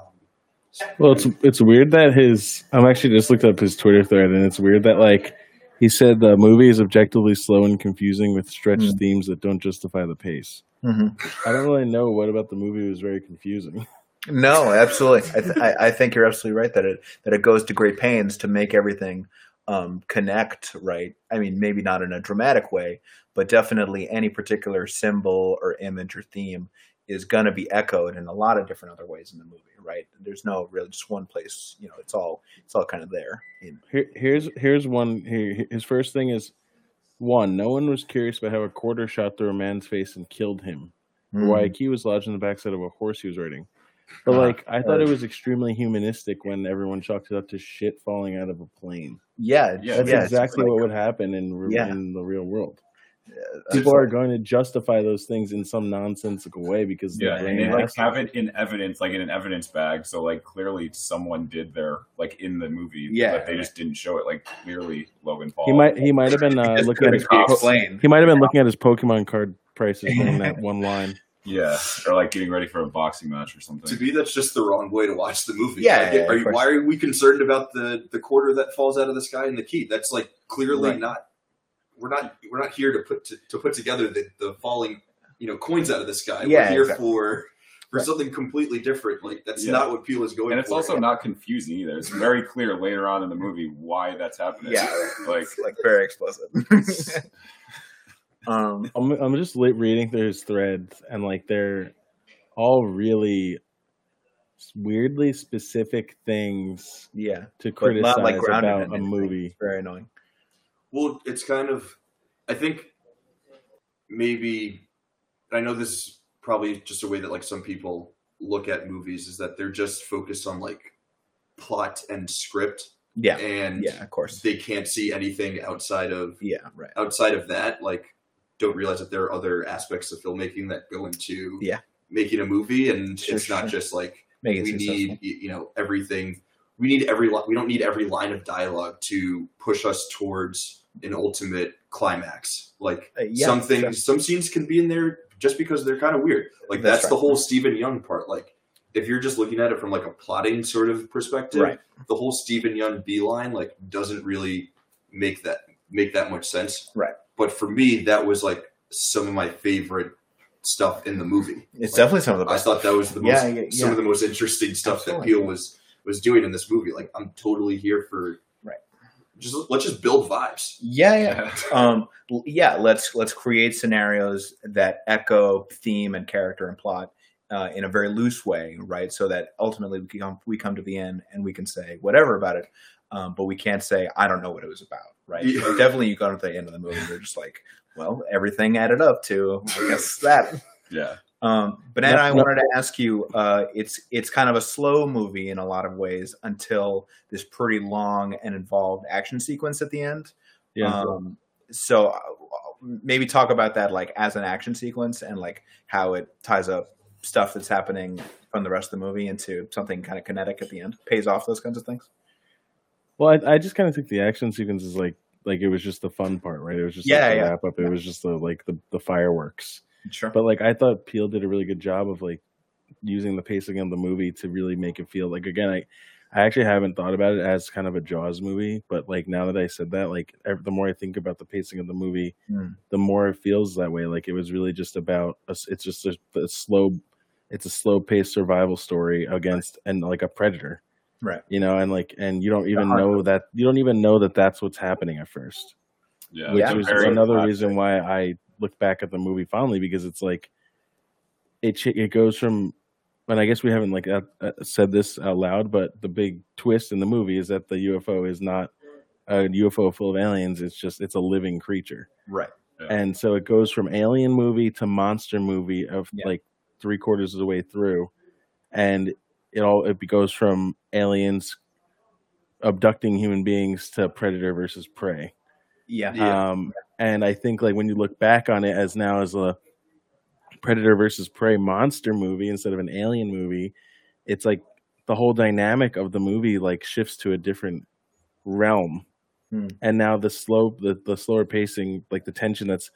[SPEAKER 3] Well, it's it's weird that his. I'm actually just looked up his Twitter thread, and it's weird that like he said the movie is objectively slow and confusing with stretched
[SPEAKER 4] Mm.
[SPEAKER 3] themes that don't justify the pace.
[SPEAKER 4] Mhm.
[SPEAKER 3] I don't really know what about the movie was very confusing.
[SPEAKER 4] No, absolutely. I, th- I, I think you're absolutely right that it that it goes to great pains to make everything um, connect. Right. I mean, maybe not in a dramatic way, but definitely any particular symbol or image or theme is going to be echoed in a lot of different other ways in the movie. Right. There's no really just one place. You know, it's all it's all kind of there.
[SPEAKER 3] Here, here's here's one. Here, his first thing is one. No one was curious about how a quarter shot through a man's face and killed him, or why a key was lodged in the backside of a horse he was riding. But
[SPEAKER 4] Uh-huh.
[SPEAKER 3] like, I thought it was extremely humanistic when everyone chalked it up to shit falling out of a plane.
[SPEAKER 4] Yeah.
[SPEAKER 2] Yeah,
[SPEAKER 3] That's
[SPEAKER 4] yeah,
[SPEAKER 3] exactly
[SPEAKER 4] like-
[SPEAKER 3] what would happen in re-
[SPEAKER 4] Yeah.
[SPEAKER 3] in the real world.
[SPEAKER 4] uh,
[SPEAKER 3] People are going to justify those things in some nonsensical way because
[SPEAKER 2] Yeah, and they like
[SPEAKER 3] to.
[SPEAKER 2] have it in evidence, like in an evidence bag. So like clearly someone did their like in the movie.
[SPEAKER 4] Yeah.
[SPEAKER 2] but they just didn't show it. Like clearly Logan Paul.
[SPEAKER 3] He might he might have been uh, looking at his po-
[SPEAKER 4] explained.
[SPEAKER 3] he might have been looking at his Pokemon card prices during that one line.
[SPEAKER 2] Yeah, or like getting ready for a boxing match or something.
[SPEAKER 5] to me, that's just the wrong way to watch the movie.
[SPEAKER 4] Yeah,
[SPEAKER 5] Like,
[SPEAKER 4] yeah,
[SPEAKER 5] are you, why are we concerned about the the quarter that falls out of the sky and the key? That's like clearly
[SPEAKER 4] Right.
[SPEAKER 5] not. We're not. We're not here to put to, to put together the, the falling, you know, coins out of the sky.
[SPEAKER 4] Yeah,
[SPEAKER 5] we're here
[SPEAKER 4] exactly.
[SPEAKER 5] for for
[SPEAKER 4] Right.
[SPEAKER 5] something completely different. Like that's
[SPEAKER 2] Yeah.
[SPEAKER 5] not what Peele is going for.
[SPEAKER 2] and it's
[SPEAKER 5] for.
[SPEAKER 2] also not confusing either. It's very clear later on in the movie why that's happening.
[SPEAKER 4] Yeah,
[SPEAKER 2] like
[SPEAKER 4] like very explicit. um,
[SPEAKER 3] I'm I'm just li- reading through his threads and like they're all really weirdly specific things
[SPEAKER 4] yeah,
[SPEAKER 3] to
[SPEAKER 4] But
[SPEAKER 3] criticize
[SPEAKER 4] not, like,
[SPEAKER 3] about a
[SPEAKER 4] anything.
[SPEAKER 3] movie.
[SPEAKER 4] very annoying.
[SPEAKER 5] Well, it's kind of. I think maybe. I know this is probably just a way that like some people look at movies is that they're just focused on like plot and script
[SPEAKER 4] Yeah,
[SPEAKER 5] and
[SPEAKER 4] yeah, of course.
[SPEAKER 5] they can't see anything outside of
[SPEAKER 4] Yeah, right.
[SPEAKER 5] outside of that like don't realize that there are other aspects of filmmaking that go into
[SPEAKER 4] Yeah.
[SPEAKER 5] making a movie and
[SPEAKER 4] Sure,
[SPEAKER 5] it's not
[SPEAKER 4] sure.
[SPEAKER 5] just like
[SPEAKER 4] Make
[SPEAKER 5] we need you know everything we need every li- we don't need every line of dialogue to push us towards an ultimate climax like
[SPEAKER 4] Uh, yeah,
[SPEAKER 5] something
[SPEAKER 4] sure.
[SPEAKER 5] some scenes can be in there just because they're kind of weird like
[SPEAKER 4] That's
[SPEAKER 5] that's, the whole Steven Yeun part like if you're just looking at it from like a plotting sort of perspective,
[SPEAKER 4] Right.
[SPEAKER 5] the whole Steven Yeun beeline like doesn't really make that make that much sense.
[SPEAKER 4] Right.
[SPEAKER 5] But for me, that was like some of my favorite stuff in the movie.
[SPEAKER 4] It's
[SPEAKER 5] Like,
[SPEAKER 4] definitely some of the
[SPEAKER 5] I thought that was the most
[SPEAKER 4] Yeah, yeah,
[SPEAKER 5] some of the most interesting stuff
[SPEAKER 4] Absolutely.
[SPEAKER 5] that Peele was was doing in this movie. Like I'm totally here for
[SPEAKER 4] Right.
[SPEAKER 5] Just let's just build vibes.
[SPEAKER 4] Yeah, yeah. um yeah let's let's create scenarios that echo theme and character and plot uh, in a very loose way right so that ultimately we come we come to the end and we can say whatever about it um, but we can't say i don't know what it was about right
[SPEAKER 5] Yeah.
[SPEAKER 4] Like, definitely you go to the end of the movie and you're just like well everything added up to i guess that
[SPEAKER 2] Yeah.
[SPEAKER 4] um, Banana,
[SPEAKER 3] No-
[SPEAKER 4] I
[SPEAKER 3] no-
[SPEAKER 4] wanted to ask you. Uh, it's it's kind of a slow movie in a lot of ways until this pretty long and involved action sequence at the end.
[SPEAKER 3] Yeah.
[SPEAKER 4] Um, so uh, maybe talk about that like as an action sequence and like how it ties up stuff that's happening from the rest of the movie into something kind of kinetic at the end, pays off those kinds of things.
[SPEAKER 3] Well, I, I just kind of think the action sequence is like like it was just the fun part, right? It was just
[SPEAKER 4] Yeah,
[SPEAKER 3] like the
[SPEAKER 4] yeah.
[SPEAKER 3] wrap up. It was just the like the, the fireworks.
[SPEAKER 4] Sure.
[SPEAKER 3] But like I thought Peele did a really good job of like using the pacing of the movie to really make it feel like again I I actually haven't thought about it as kind of a Jaws movie, but like now that I said that, like the more I think about the pacing of the movie,
[SPEAKER 4] Mm.
[SPEAKER 3] the more it feels that way. Like it was really just about a it's just a, a slow, it's a slow paced survival story against and like a predator,
[SPEAKER 4] Right.
[SPEAKER 3] you know, and like and you don't even know that you don't even know that that's what's happening at first
[SPEAKER 2] Yeah.
[SPEAKER 3] which
[SPEAKER 2] is
[SPEAKER 3] another
[SPEAKER 2] classic.
[SPEAKER 3] reason why I look back at the movie fondly because it's like it it goes from and I guess we haven't like uh, uh, said this out loud, but the big twist in the movie is that the UFO is not a UFO full of aliens. It's just it's a living creature,
[SPEAKER 4] Right.
[SPEAKER 3] and so it goes from alien movie to monster movie of
[SPEAKER 4] Yeah.
[SPEAKER 3] like three quarters of the way through, and it all it goes from aliens abducting human beings to predator versus prey.
[SPEAKER 4] Yeah.
[SPEAKER 5] Yeah.
[SPEAKER 3] Um, and I think like when you look back on it as now as a predator versus prey monster movie instead of an alien movie, it's like the whole dynamic of the movie like shifts to a different realm.
[SPEAKER 4] Hmm.
[SPEAKER 3] And now the slow the, the slower pacing, like the tension that's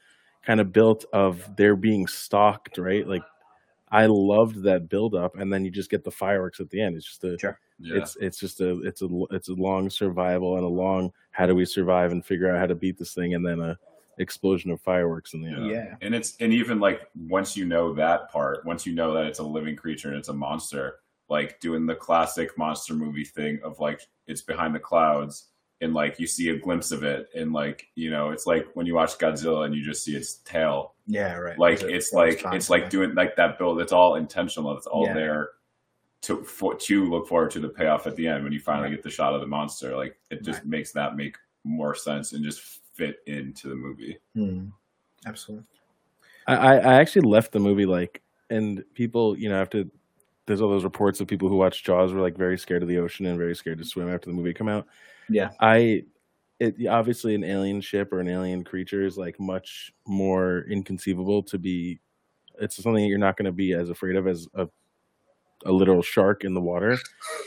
[SPEAKER 3] kind of built of their being stalked, right? Like I loved that build up and then you just get the fireworks at the end. It's just a
[SPEAKER 4] Sure.
[SPEAKER 2] Yeah.
[SPEAKER 3] it's it's just a it's a it's a long survival and a long how do we survive and figure out how to beat this thing and then a explosion of fireworks in the end.
[SPEAKER 4] Yeah.
[SPEAKER 2] And it's and even like once you know that part, once you know that it's a living creature and it's a monster, like doing the classic monster movie thing of like it's behind the clouds and like you see a glimpse of it and like you know it's like when you watch Godzilla and you just see its tail.
[SPEAKER 4] Yeah. Right.
[SPEAKER 2] Like
[SPEAKER 4] Is it-
[SPEAKER 2] it's like
[SPEAKER 4] fine.
[SPEAKER 2] it's like doing like that build. It's all intentional. It's all
[SPEAKER 4] Yeah.
[SPEAKER 2] there to for, to look forward to the payoff at the end when you finally get the shot of the monster. Like it just
[SPEAKER 4] Right.
[SPEAKER 2] makes that make more sense and just fit into the movie.
[SPEAKER 4] Hmm. Absolutely.
[SPEAKER 3] I, I I actually left the movie like and people, you know, after there's all those reports of people who watch Jaws were like very scared of the ocean and very scared to swim after the movie come out.
[SPEAKER 4] Yeah.
[SPEAKER 3] I it obviously an alien ship or an alien creature is like much more inconceivable to be it's something that you're not going to be as afraid of as a a literal shark in the water.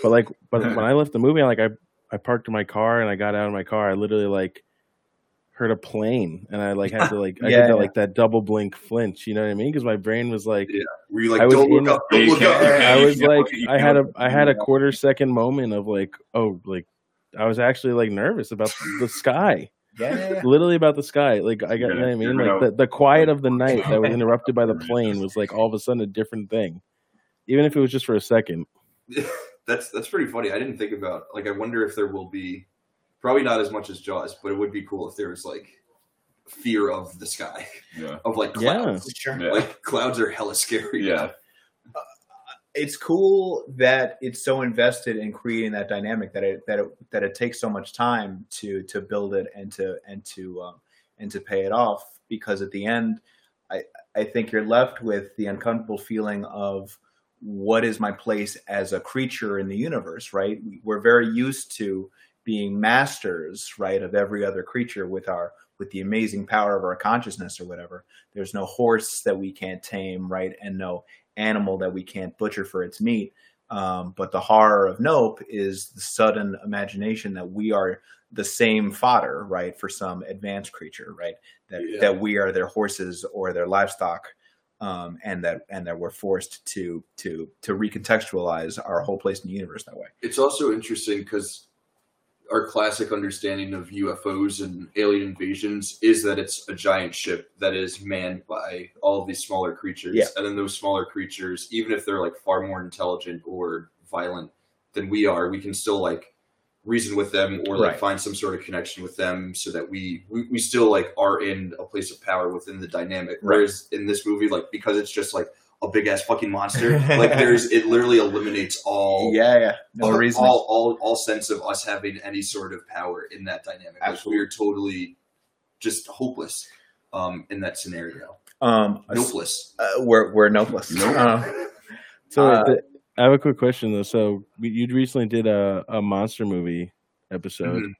[SPEAKER 3] But like but when I left the movie I like I I parked my car and I got out of my car I literally like heard a plane and I like had to like I
[SPEAKER 4] Yeah,
[SPEAKER 3] did that
[SPEAKER 4] yeah.
[SPEAKER 3] like that double blink flinch, you know what I mean? Because my brain was like
[SPEAKER 5] Yeah. Were you like,
[SPEAKER 3] I was
[SPEAKER 5] don't look up, don't look up?
[SPEAKER 3] I was like, I had a I had a quarter second moment of like, oh, like, I was actually like nervous about the sky,
[SPEAKER 4] Yeah. Yeah. yeah.
[SPEAKER 3] literally about the sky. Like, I got,
[SPEAKER 2] You're
[SPEAKER 3] you know what I mean? Like the, the quiet of the night that was interrupted by the plane was like all of a sudden a different thing, even if it was just for a second.
[SPEAKER 5] that's that's pretty funny. I didn't think about like I wonder if there will be probably not as much as Jaws, but it would be cool if there was like fear of the sky
[SPEAKER 2] Yeah.
[SPEAKER 5] of like
[SPEAKER 3] Yeah.
[SPEAKER 5] clouds.
[SPEAKER 4] Sure.
[SPEAKER 2] Yeah.
[SPEAKER 5] Like clouds are hella scary.
[SPEAKER 2] Yeah.
[SPEAKER 4] Uh, it's cool that it's so invested in creating that dynamic that it that it that it takes so much time to to build it and to and to um, and to pay it off because at the end i i think you're left with the uncomfortable feeling of what is my place as a creature in the universe right? We're very used to being masters right of every other creature with our with the amazing power of our consciousness or whatever. There's no horse that we can't tame right and no animal that we can't butcher for its meat. Um, but the horror of Nope is the sudden imagination that we are the same fodder, right, for some advanced creature, right? That
[SPEAKER 5] Yeah.
[SPEAKER 4] that we are their horses or their livestock, um, and that and that we're forced to to to recontextualize our whole place in the universe that way.
[SPEAKER 5] It's also interesting because our classic understanding of UFOs and alien invasions is that it's a giant ship that is manned by all of these smaller creatures.
[SPEAKER 4] Yeah.
[SPEAKER 5] And then those smaller creatures, even if they're like far more intelligent or violent than we are, we can still like reason with them or like
[SPEAKER 4] Right.
[SPEAKER 5] find some sort of connection with them so that we, we we still like are in a place of power within the dynamic.
[SPEAKER 4] Right.
[SPEAKER 5] Whereas in this movie, like because it's just like a big ass fucking monster, like there's it literally eliminates all
[SPEAKER 4] Yeah, yeah. No
[SPEAKER 5] all,
[SPEAKER 4] reason.
[SPEAKER 5] all, all, all sense of us having any sort of power in that dynamic. Like, we are totally just hopeless um, in that scenario.
[SPEAKER 4] Um,
[SPEAKER 5] Hopeless.
[SPEAKER 4] uh, we're we're nopeless.
[SPEAKER 2] Nope.
[SPEAKER 4] Uh,
[SPEAKER 3] So
[SPEAKER 4] Uh,
[SPEAKER 3] the- I have a quick question though. So you recently did a, a monster movie episode.
[SPEAKER 5] Mhm.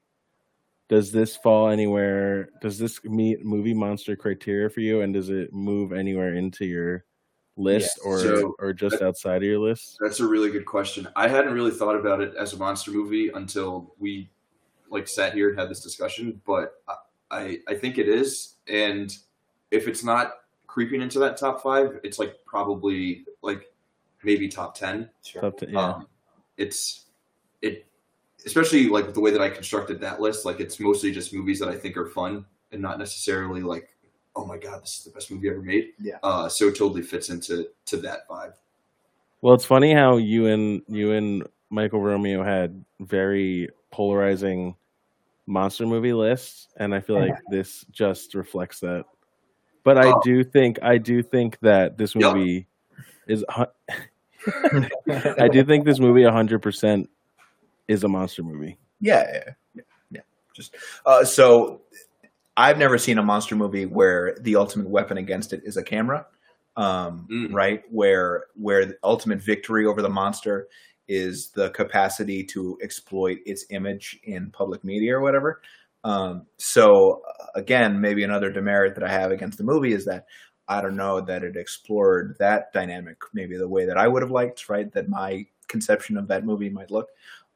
[SPEAKER 3] Does this fall anywhere? Does this meet movie monster criteria for you? And does it move anywhere into your list or
[SPEAKER 5] So-
[SPEAKER 3] or just outside of your list?
[SPEAKER 5] That's a really good question. I hadn't really thought about it as a monster movie until we like sat here and had this discussion, but I, I, I think it is. And if it's not creeping into that top five, it's like probably like maybe top 10.
[SPEAKER 3] Top to- yeah.
[SPEAKER 5] Um, it's it, especially like the way that I constructed that list. Like it's mostly just movies that I think are fun and not necessarily like, oh my god, this is the best movie ever made.
[SPEAKER 4] Yeah.
[SPEAKER 5] Uh, so it totally fits into to that vibe.
[SPEAKER 3] Well, it's funny how you and you and Michael Romeo had very polarizing monster movie lists, and I feel like this just reflects that. But I
[SPEAKER 5] Oh.
[SPEAKER 3] do think I do think that this
[SPEAKER 5] Yep.
[SPEAKER 3] movie is. I do think this movie hundred percent is a monster movie.
[SPEAKER 4] Yeah, yeah, yeah, yeah. Just uh, so I've never seen a monster movie where the ultimate weapon against it is a camera, um,
[SPEAKER 5] Mm.
[SPEAKER 4] right? Where where the ultimate victory over the monster is the capacity to exploit its image in public media or whatever. Um, so uh, again, maybe another demerit that I have against the movie is that I don't know that it explored that dynamic maybe the way that I would have liked, right? That my conception of that movie might look.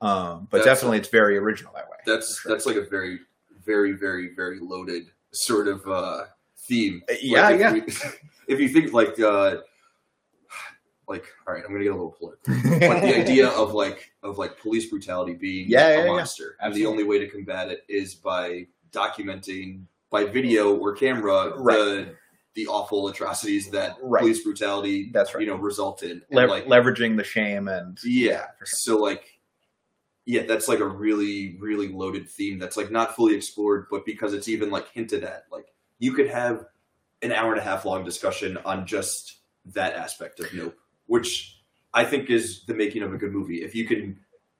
[SPEAKER 4] Um, but
[SPEAKER 5] That's-
[SPEAKER 4] definitely, it's very original that way.
[SPEAKER 5] That's
[SPEAKER 4] sure.
[SPEAKER 5] that's like a very, very, very, very loaded sort of uh, theme.
[SPEAKER 4] Uh, yeah,
[SPEAKER 5] Like, if
[SPEAKER 4] yeah.
[SPEAKER 5] we- if you think like, uh, like, all right, I'm gonna get a little political. Like the idea of like of like police brutality being
[SPEAKER 4] Yeah,
[SPEAKER 5] a
[SPEAKER 4] yeah, yeah.
[SPEAKER 5] monster, and the only way to combat it is by documenting by video or camera
[SPEAKER 4] Right.
[SPEAKER 5] the the awful atrocities that
[SPEAKER 4] Right.
[SPEAKER 5] police brutality
[SPEAKER 4] That's right.
[SPEAKER 5] you know result in.
[SPEAKER 4] Le-
[SPEAKER 5] like
[SPEAKER 4] leveraging the shame and
[SPEAKER 5] yeah.
[SPEAKER 4] sure.
[SPEAKER 5] So like yeah, that's like a really, really loaded theme that's like not fully explored, but because it's even like hinted at, like you could have an hour and a half long discussion on just that aspect of Nope, which I think is the making of a good movie. If you can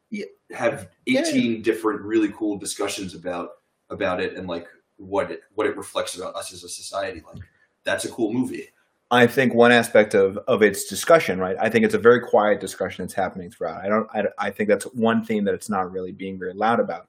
[SPEAKER 4] Yeah.
[SPEAKER 5] have
[SPEAKER 4] Yeah.
[SPEAKER 5] eighteen different really cool discussions about about it and like what it what it reflects about us as a society, like that's a cool movie.
[SPEAKER 4] I think one aspect of of its discussion, right? I think it's a very quiet discussion that's happening throughout. I don't. I, I think that's one theme that it's not really being very loud about.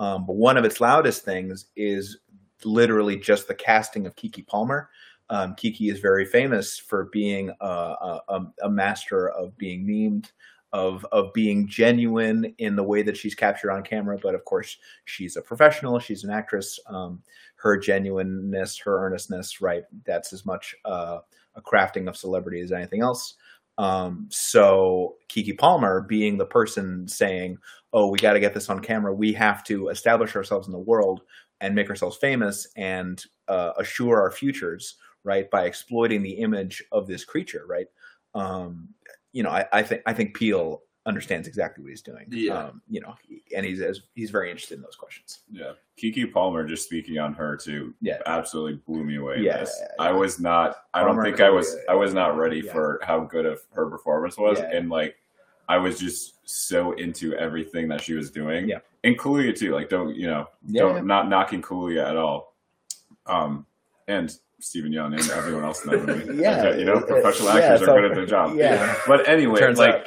[SPEAKER 4] Um, but one of its loudest things is literally just the casting of Keke Palmer. Um, Keke is very famous for being a, a, a- a master of being memed, of of being genuine in the way that she's captured on camera. But of course, she's a professional. She's an actress. Um, her genuineness, her earnestness, right? That's as much uh, a crafting of celebrity as anything else. Um, so Keke Palmer being the person saying, "Oh, we got to get this on camera. We have to establish ourselves in the world and make ourselves famous and uh, assure our futures, right? By exploiting the image of this creature, right? Um, you know, I, I think I think Peele understands exactly what he's doing.
[SPEAKER 5] Yeah.
[SPEAKER 4] Um, you know, and he's as, he's very interested in those questions.
[SPEAKER 2] Yeah, Keke Palmer. Just speaking on her too,
[SPEAKER 4] Yeah.
[SPEAKER 2] absolutely blew me away. in
[SPEAKER 4] Yeah, yeah,
[SPEAKER 2] I was not. I don't
[SPEAKER 4] Palmer
[SPEAKER 2] think I was. I was not ready
[SPEAKER 4] Yeah.
[SPEAKER 2] for how good of her performance was,
[SPEAKER 4] Yeah.
[SPEAKER 2] and like, I was just so into everything that she was doing.
[SPEAKER 4] Yeah.
[SPEAKER 2] and Kaluuya too. Like, don't you know?
[SPEAKER 4] Yeah,
[SPEAKER 2] don't
[SPEAKER 4] yeah.
[SPEAKER 2] not knocking Kaluuya at all. Um, and Steven Yeun and everyone else in that movie.
[SPEAKER 4] Yeah.
[SPEAKER 2] you know, professional
[SPEAKER 4] Yeah,
[SPEAKER 2] actors
[SPEAKER 4] so-
[SPEAKER 2] are good at their job.
[SPEAKER 4] Yeah.
[SPEAKER 2] But anyway,
[SPEAKER 4] Turns
[SPEAKER 2] like,
[SPEAKER 4] out,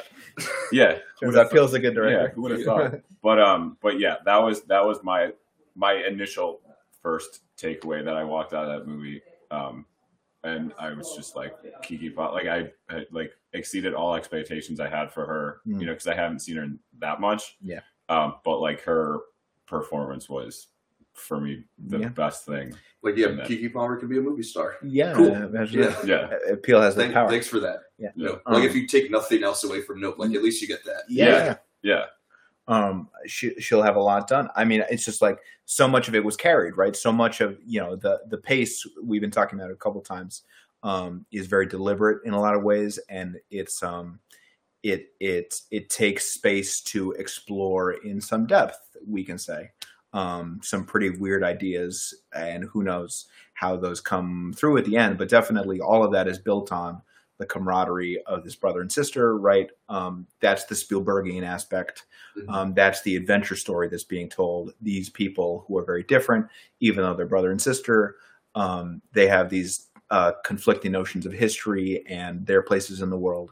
[SPEAKER 2] yeah, who'd
[SPEAKER 4] out
[SPEAKER 2] have
[SPEAKER 4] Peele's a good
[SPEAKER 2] yeah,
[SPEAKER 4] director.
[SPEAKER 2] who would have thought? But um, but yeah, that was that was my my initial first takeaway that I walked out of that movie. Um, and I was just like Keke Pot, like I, I like exceeded all expectations I had for her,
[SPEAKER 4] Mm.
[SPEAKER 2] you know, because I haven't seen her that much.
[SPEAKER 4] Yeah.
[SPEAKER 2] Um, but like her performance was for me the
[SPEAKER 4] Yeah.
[SPEAKER 2] best thing.
[SPEAKER 5] Like, yeah,
[SPEAKER 2] And then-
[SPEAKER 5] Keke Palmer could be a movie star.
[SPEAKER 4] Yeah,
[SPEAKER 5] Cool.
[SPEAKER 4] imagine
[SPEAKER 5] Yeah.
[SPEAKER 2] Yeah,
[SPEAKER 4] Uh, Peele has the
[SPEAKER 5] Thank,
[SPEAKER 4] power.
[SPEAKER 5] thanks for that.
[SPEAKER 4] Yeah.
[SPEAKER 5] Nope.
[SPEAKER 4] Um,
[SPEAKER 5] like, if you take nothing else away from Nope, like, at least you get that.
[SPEAKER 4] yeah.
[SPEAKER 2] yeah.
[SPEAKER 4] um she she'll have a lot done i mean it's just like so much of it was carried right so much of you know the the pace we've been talking about a couple times um is very deliberate in a lot of ways and it's um it it it takes space to explore in some depth we can say um some pretty weird ideas and who knows how those come through at the end but definitely all of that is built on the camaraderie of this brother and sister right um that's the spielbergian aspect
[SPEAKER 5] Mhm.
[SPEAKER 4] um, that's the adventure story that's being told. These people who are very different, even though they're brother and sister, um, they have these uh, conflicting notions of history and their places in the world,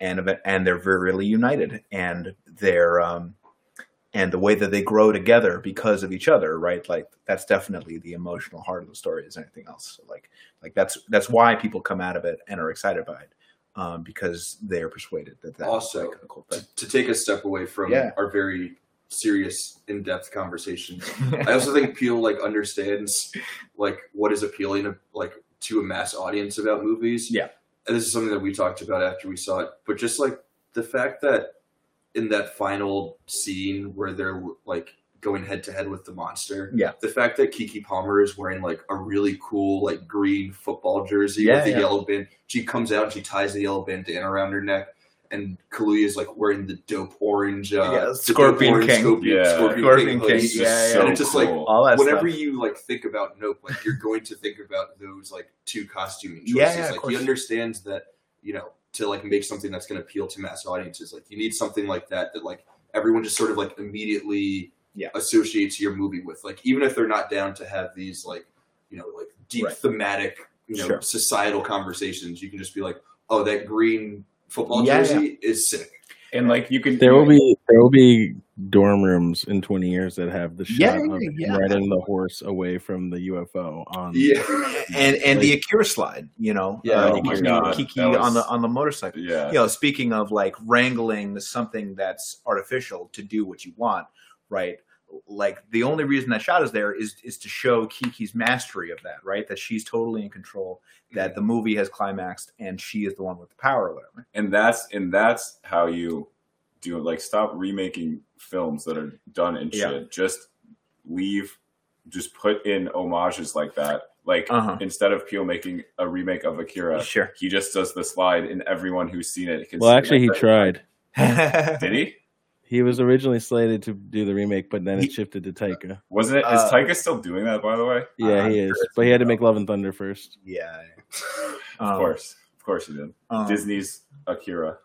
[SPEAKER 4] and of it- and they're very really united, and they're um, and the way that they grow together because of each other, right? Like that's definitely the emotional heart of the story. Is anything else? So like like that's that's why people come out of it and are excited by it. Um, because they're persuaded that that's
[SPEAKER 5] Also,
[SPEAKER 4] like a cool thing.
[SPEAKER 5] to, to take a step away from
[SPEAKER 4] Yeah.
[SPEAKER 5] our very serious, in-depth conversations, I also think Peele like understands like what is appealing like to a mass audience about movies.
[SPEAKER 4] Yeah.
[SPEAKER 5] and this is something that we talked about after we saw it. But just like the fact that in that final scene where they're like going head to head with the monster,
[SPEAKER 4] Yeah.
[SPEAKER 5] the fact that Keke Palmer is wearing like a really cool like green football jersey
[SPEAKER 4] Yeah,
[SPEAKER 5] with the
[SPEAKER 4] yeah.
[SPEAKER 5] yellow band, she comes out and she ties the yellow bandana around her neck. And Kaluuya is like wearing the dope orange, uh,
[SPEAKER 4] Yeah, Scorpion
[SPEAKER 5] orange
[SPEAKER 4] King.
[SPEAKER 5] Scorpion,
[SPEAKER 2] Yeah.
[SPEAKER 5] Scorpion,
[SPEAKER 4] Scorpion
[SPEAKER 5] King.
[SPEAKER 4] King,
[SPEAKER 5] hoodie.
[SPEAKER 4] Yeah, yeah.
[SPEAKER 5] And it's just like.
[SPEAKER 4] All that
[SPEAKER 5] whenever
[SPEAKER 4] stuff.
[SPEAKER 5] you like think about Nope, like you're going to think about those like two costuming choices.
[SPEAKER 4] Yeah, yeah, of
[SPEAKER 5] like
[SPEAKER 4] course.
[SPEAKER 5] he understands that you know to like make something that's going to appeal to mass audiences. Like you need something like that that like everyone just sort of like immediately
[SPEAKER 4] Yeah.
[SPEAKER 5] associates your movie with. Like even if they're not down to have these like you know like deep
[SPEAKER 4] Right.
[SPEAKER 5] thematic you know
[SPEAKER 4] Sure.
[SPEAKER 5] societal conversations, you can just be like, oh, that green football
[SPEAKER 4] Yeah,
[SPEAKER 5] jersey is sick.
[SPEAKER 2] And like you can
[SPEAKER 3] There will be there will be dorm rooms in 20 years that have the shot
[SPEAKER 4] Yeah,
[SPEAKER 3] of
[SPEAKER 4] yeah.
[SPEAKER 3] riding the horse away from the UFO on.
[SPEAKER 5] Yeah.
[SPEAKER 4] and and the Akira slide, you know,
[SPEAKER 5] Yeah,
[SPEAKER 4] uh,
[SPEAKER 5] oh
[SPEAKER 4] Keke,
[SPEAKER 2] God, Keke was-
[SPEAKER 4] on the on the motorcycle.
[SPEAKER 2] yeah.
[SPEAKER 4] You know, speaking of like wrangling something that's artificial to do what you want, right? Like the only reason that shot is there is is to show Keke's mastery of that, right? That she's totally in control, that the movie has climaxed, and she is the one with the power or whatever.
[SPEAKER 2] and that's and that's how you do it. Like stop remaking films that are done and
[SPEAKER 4] Yeah.
[SPEAKER 2] shit. Just leave. Just put in homages like that. Like
[SPEAKER 4] Uh-huh.
[SPEAKER 2] instead of Peele making a remake of Akira,
[SPEAKER 4] Sure.
[SPEAKER 2] he just does the slide, and everyone who's seen it can.
[SPEAKER 3] Well,
[SPEAKER 2] see
[SPEAKER 3] actually, he
[SPEAKER 2] that.
[SPEAKER 3] tried.
[SPEAKER 2] Did he?
[SPEAKER 3] He was originally slated to do the remake, but then
[SPEAKER 4] He-
[SPEAKER 3] it shifted to Taika.
[SPEAKER 2] Wasn't it? Is
[SPEAKER 4] Uh,
[SPEAKER 2] Taika still doing that? By the way,
[SPEAKER 3] Yeah,
[SPEAKER 4] I'm
[SPEAKER 3] he is,
[SPEAKER 4] it's
[SPEAKER 3] but he had to make Love and Thunder first.
[SPEAKER 4] yeah.
[SPEAKER 2] of
[SPEAKER 4] Um,
[SPEAKER 2] course, of course he did.
[SPEAKER 4] um,
[SPEAKER 2] Disney's Akira,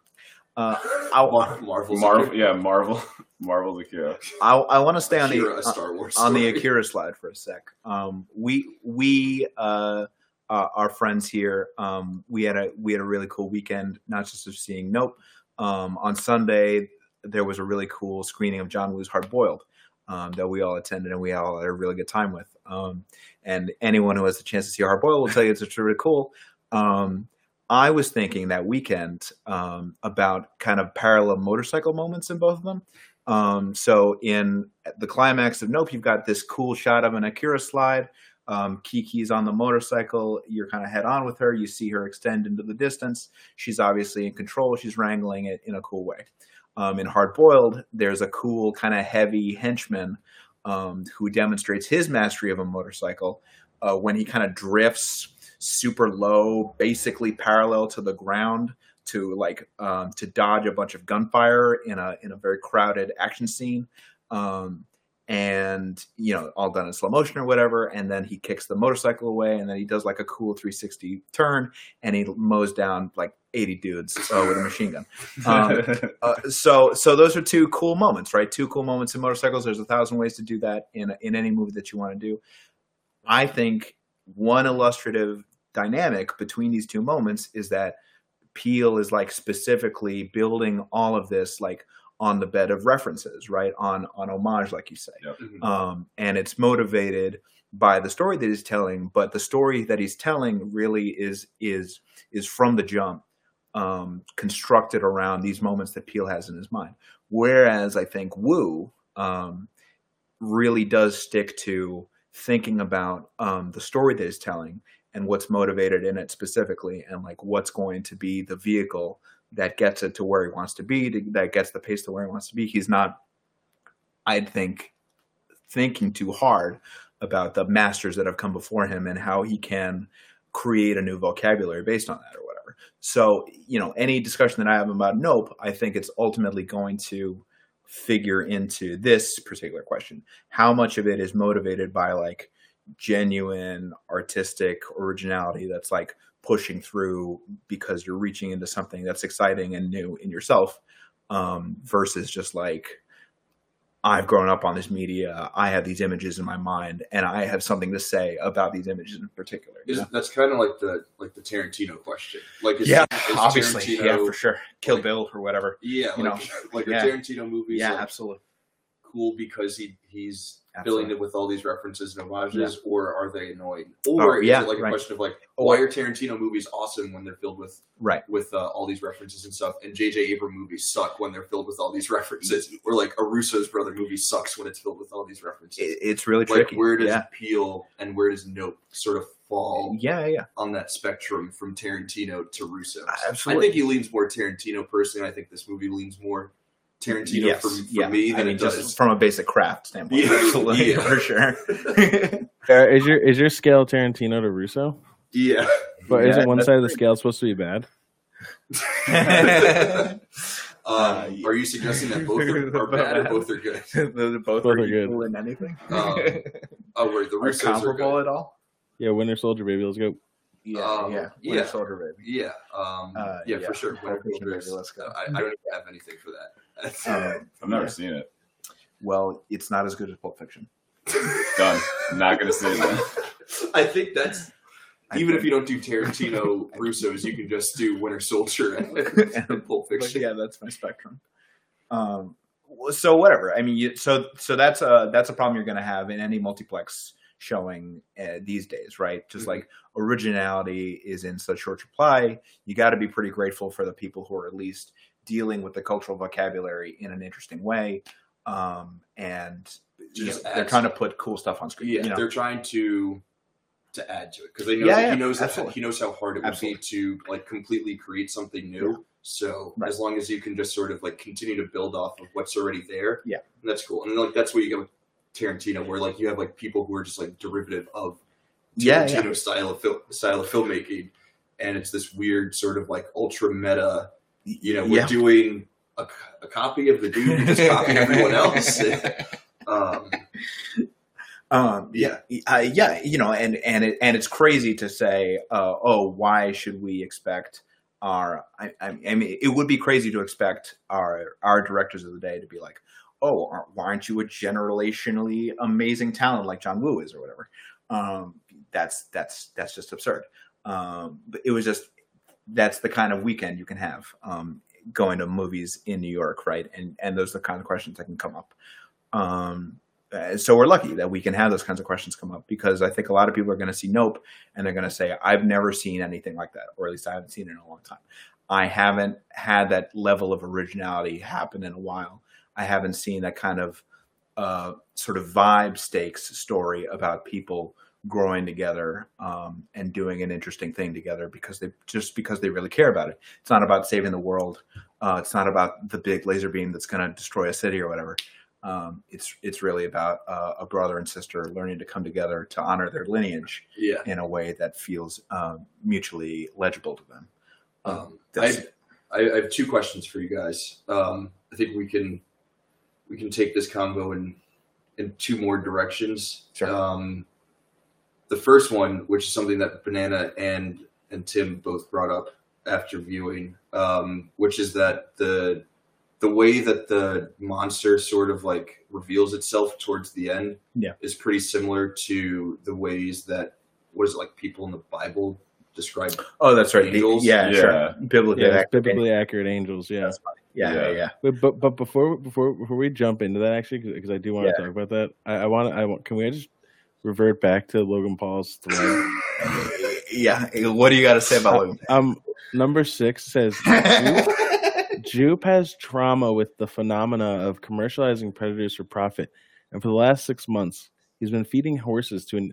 [SPEAKER 4] Uh, I,
[SPEAKER 5] Mar- Marvel's
[SPEAKER 2] Marvel, yeah, Marvel, Marvel's Akira.
[SPEAKER 4] I, I want to stay on
[SPEAKER 5] Akira,
[SPEAKER 4] the
[SPEAKER 5] Star Wars
[SPEAKER 4] on the. Akira slide for a sec. Um, we we uh, uh, our friends here. Um, we had a we had a really cool weekend, not just of seeing Nope. Um, on Sunday, there was a really cool screening of John Woo's Hard Boiled um, that we all attended and we all had a really good time with. Um, and anyone who has the chance to see Hard Boiled will tell you it's really cool. Um, I was thinking that weekend um, about kind of parallel motorcycle moments in both of them. Um, so in the climax of Nope, you've got this cool shot of an Akira slide. Um, Keke's on the motorcycle. You're kind of head on with her. You see her extend into the distance. She's obviously in control. She's wrangling it in a cool way. Um, in Hard Boiled, there's a cool kind of heavy henchman um, who demonstrates his mastery of a motorcycle uh, when he kind of drifts super low, basically parallel to the ground to like um, to dodge a bunch of gunfire in a in a very crowded action scene. Um, and you know, all done in slow motion or whatever, and then he kicks the motorcycle away, and then he does like a cool 360 turn, and he mows down like 80 dudes uh, with a machine gun. Um, uh, so so those are two cool moments, right? Two cool moments in motorcycles. There's a thousand ways to do that in in any movie that you want to do. I think one illustrative dynamic between these two moments is that Peele is like specifically building all of this like on the bed of references, right? On on homage, like you say.
[SPEAKER 2] Yep.
[SPEAKER 5] Mhm.
[SPEAKER 4] Um, and it's motivated by the story that he's telling, but the story that he's telling really is is is from the jump um, constructed around these moments that Peele has in his mind. Whereas I think Woo um, really does stick to thinking about um, the story that he's telling and what's motivated in it specifically, and like what's going to be the vehicle that gets it to where he wants to be, to, that gets the pace to where he wants to be. He's not, i'd think, thinking too hard about the masters that have come before him and how he can create a new vocabulary based on that or whatever. So, you know, any discussion that I have about Nope, I think it's ultimately going to figure into this particular question. How much of it is motivated by like genuine artistic originality that's like pushing through because you're reaching into something that's exciting and new in yourself um, versus just like I've grown up on this media. I have these images in my mind, and I have something to say about these images in particular.
[SPEAKER 5] Is, that's kind of like the like the Tarantino question. Like, is,
[SPEAKER 4] yeah,
[SPEAKER 5] is
[SPEAKER 4] obviously,
[SPEAKER 5] Tarantino-
[SPEAKER 4] yeah, for sure. Kill
[SPEAKER 5] like-
[SPEAKER 4] Bill or whatever.
[SPEAKER 5] Yeah,
[SPEAKER 4] you
[SPEAKER 5] like,
[SPEAKER 4] know,
[SPEAKER 5] like
[SPEAKER 4] yeah.
[SPEAKER 5] Tarantino movies
[SPEAKER 4] Yeah,
[SPEAKER 5] like,
[SPEAKER 4] absolutely.
[SPEAKER 5] cool because he he's
[SPEAKER 4] Absolutely.
[SPEAKER 5] filling it with all these references and homages, or are they annoyed? Or
[SPEAKER 4] Oh,
[SPEAKER 5] is it like a
[SPEAKER 4] right.
[SPEAKER 5] question of like,
[SPEAKER 4] Or-
[SPEAKER 5] why are Tarantino movies awesome when they're filled with
[SPEAKER 4] Right.
[SPEAKER 5] with uh, all these references and stuff, and J.J. Abrams movies suck when they're filled with all these references, or like a Russo's brother movie sucks when it's filled with all these references.
[SPEAKER 4] It, it's really
[SPEAKER 5] like
[SPEAKER 4] tricky.
[SPEAKER 5] where does
[SPEAKER 4] yeah.
[SPEAKER 5] Peele and where does Nope sort of fall
[SPEAKER 4] yeah, yeah,
[SPEAKER 5] on that spectrum from Tarantino to Russo?
[SPEAKER 4] absolutely.
[SPEAKER 5] I think he leans more Tarantino personally. I think this movie leans more Tarantino
[SPEAKER 4] yes,
[SPEAKER 5] for, for
[SPEAKER 4] yeah.
[SPEAKER 5] me than
[SPEAKER 4] I mean,
[SPEAKER 5] it does.
[SPEAKER 4] from a basic craft standpoint,
[SPEAKER 5] Yeah,
[SPEAKER 4] absolutely,
[SPEAKER 5] yeah.
[SPEAKER 4] for sure.
[SPEAKER 3] Uh, is your is your scale Tarantino to Russo?
[SPEAKER 5] yeah.
[SPEAKER 3] But
[SPEAKER 4] Yeah,
[SPEAKER 3] isn't one side of the scale supposed to be bad?
[SPEAKER 5] um,
[SPEAKER 4] Uh,
[SPEAKER 5] are you suggesting that both are, are bad or both are good?
[SPEAKER 4] Both,
[SPEAKER 3] Both
[SPEAKER 4] are
[SPEAKER 3] are good.
[SPEAKER 4] equal in anything.
[SPEAKER 5] Um, Oh, wait, the
[SPEAKER 4] are
[SPEAKER 5] Russos are
[SPEAKER 4] comparable
[SPEAKER 5] good.
[SPEAKER 4] at all?
[SPEAKER 3] Yeah, Winter Soldier, baby. Let's go.
[SPEAKER 4] Yeah,
[SPEAKER 5] Um,
[SPEAKER 4] yeah,
[SPEAKER 5] yeah.
[SPEAKER 4] Winter Soldier, baby.
[SPEAKER 5] Yeah, um,
[SPEAKER 4] Uh,
[SPEAKER 5] yeah,
[SPEAKER 4] yeah.
[SPEAKER 5] for sure. Winter Soldier
[SPEAKER 4] baby, let's go.
[SPEAKER 5] I, I don't have anything for that.
[SPEAKER 4] Um,
[SPEAKER 2] I've never
[SPEAKER 4] yeah.
[SPEAKER 2] seen it.
[SPEAKER 4] Well, it's not as good as Pulp Fiction.
[SPEAKER 2] Done. Not gonna say that.
[SPEAKER 5] I think that's
[SPEAKER 4] I
[SPEAKER 5] even if you don't do Tarantino Russos, you can just do Winter Soldier and, and Pulp
[SPEAKER 4] But
[SPEAKER 5] Fiction.
[SPEAKER 4] yeah, that's my spectrum. Um, so whatever. I mean, you, so so that's a that's a problem you're going to have in any multiplex showing uh, these days, right? Just
[SPEAKER 5] Mhm.
[SPEAKER 4] like originality is in such short supply, you got to be pretty grateful for the people who are at least dealing with the cultural vocabulary in an interesting way, um, and you know, they're trying to put cool stuff on screen.
[SPEAKER 5] Yeah,
[SPEAKER 4] you know?
[SPEAKER 5] they're trying to to add to it because they know
[SPEAKER 4] Yeah, yeah,
[SPEAKER 5] he knows that he knows how hard it would
[SPEAKER 4] Absolutely.
[SPEAKER 5] be to like completely create something new. So
[SPEAKER 4] Right.
[SPEAKER 5] as long as you can just sort of like continue to build off of what's already there,
[SPEAKER 4] Yeah.
[SPEAKER 5] that's cool. And like that's what you get with Tarantino, where like you have like people who are just like derivative of Tarantino style of film style of filmmaking, and it's this weird sort of like ultra meta. You know, we're doing a copy of the dude who just copied everyone else. um,
[SPEAKER 4] Um,
[SPEAKER 5] Yeah.
[SPEAKER 4] uh, yeah, you know, and and it, and it's crazy to say, uh, oh, why should we expect our? I, I I mean, it would be crazy to expect our our directors of the day to be like, oh, aren't- why aren't you a generationally amazing talent like John Woo is or whatever? Um, that's that's that's just absurd. Um, but it was just that's the kind of weekend you can have um, going to movies in New York, right? And and those are the kind of questions that can come up. Um, uh, so we're lucky that we can have those kinds of questions come up because I think a lot of people are going to see Nope and they're going to say, I've never seen anything like that, or at least I haven't seen it in a long time. I haven't had that level of originality happen in a while. I haven't seen that kind of uh, sort of vibe stakes story about people growing together um, and doing an interesting thing together because they just because they really care about it. It's not about saving the world. Uh, it's not about the big laser beam that's going to destroy a city or whatever. Um, it's it's really about uh, a brother and sister learning to come together to honor their lineage
[SPEAKER 5] yeah.
[SPEAKER 4] in a way that feels um, mutually legible to them.
[SPEAKER 5] Um, I, I I have two questions for you guys. Um, I think we can we can take this combo in in two more directions.
[SPEAKER 4] Sure.
[SPEAKER 5] Um, the first one, which is something that Banana and and Tim both brought up after viewing, um, which is that the the way that the monster sort of like reveals itself towards the end
[SPEAKER 4] Yeah.
[SPEAKER 5] is pretty similar to the ways that what is it like people in the Bible describe
[SPEAKER 4] Oh, that's right. The-
[SPEAKER 5] Angels?
[SPEAKER 4] yeah,
[SPEAKER 2] Yeah.
[SPEAKER 4] sure. Biblically,
[SPEAKER 3] Yeah,
[SPEAKER 4] accurate.
[SPEAKER 3] biblically accurate angels. Yeah.
[SPEAKER 4] That's funny. Yeah, yeah,
[SPEAKER 2] Yeah.
[SPEAKER 4] yeah.
[SPEAKER 3] But but, but before before before we jump into that, actually, because I do want
[SPEAKER 4] Yeah.
[SPEAKER 3] to talk about that, I, I want I want. Can we just revert back to Logan Paul's thread?
[SPEAKER 4] Yeah. What do you got to say about Logan?
[SPEAKER 3] um, number six says Jupe, Jupe has trauma with the phenomena of commercializing predators for profit, and for the last six months, He's been feeding horses to an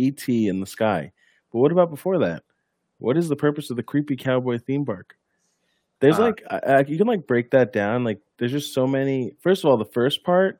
[SPEAKER 3] ET in the sky. But what about before that? What is the purpose of the creepy cowboy theme park? There's
[SPEAKER 4] Uh,
[SPEAKER 3] like I, I, you can like break that down. Like there's just so many. First of all, the first part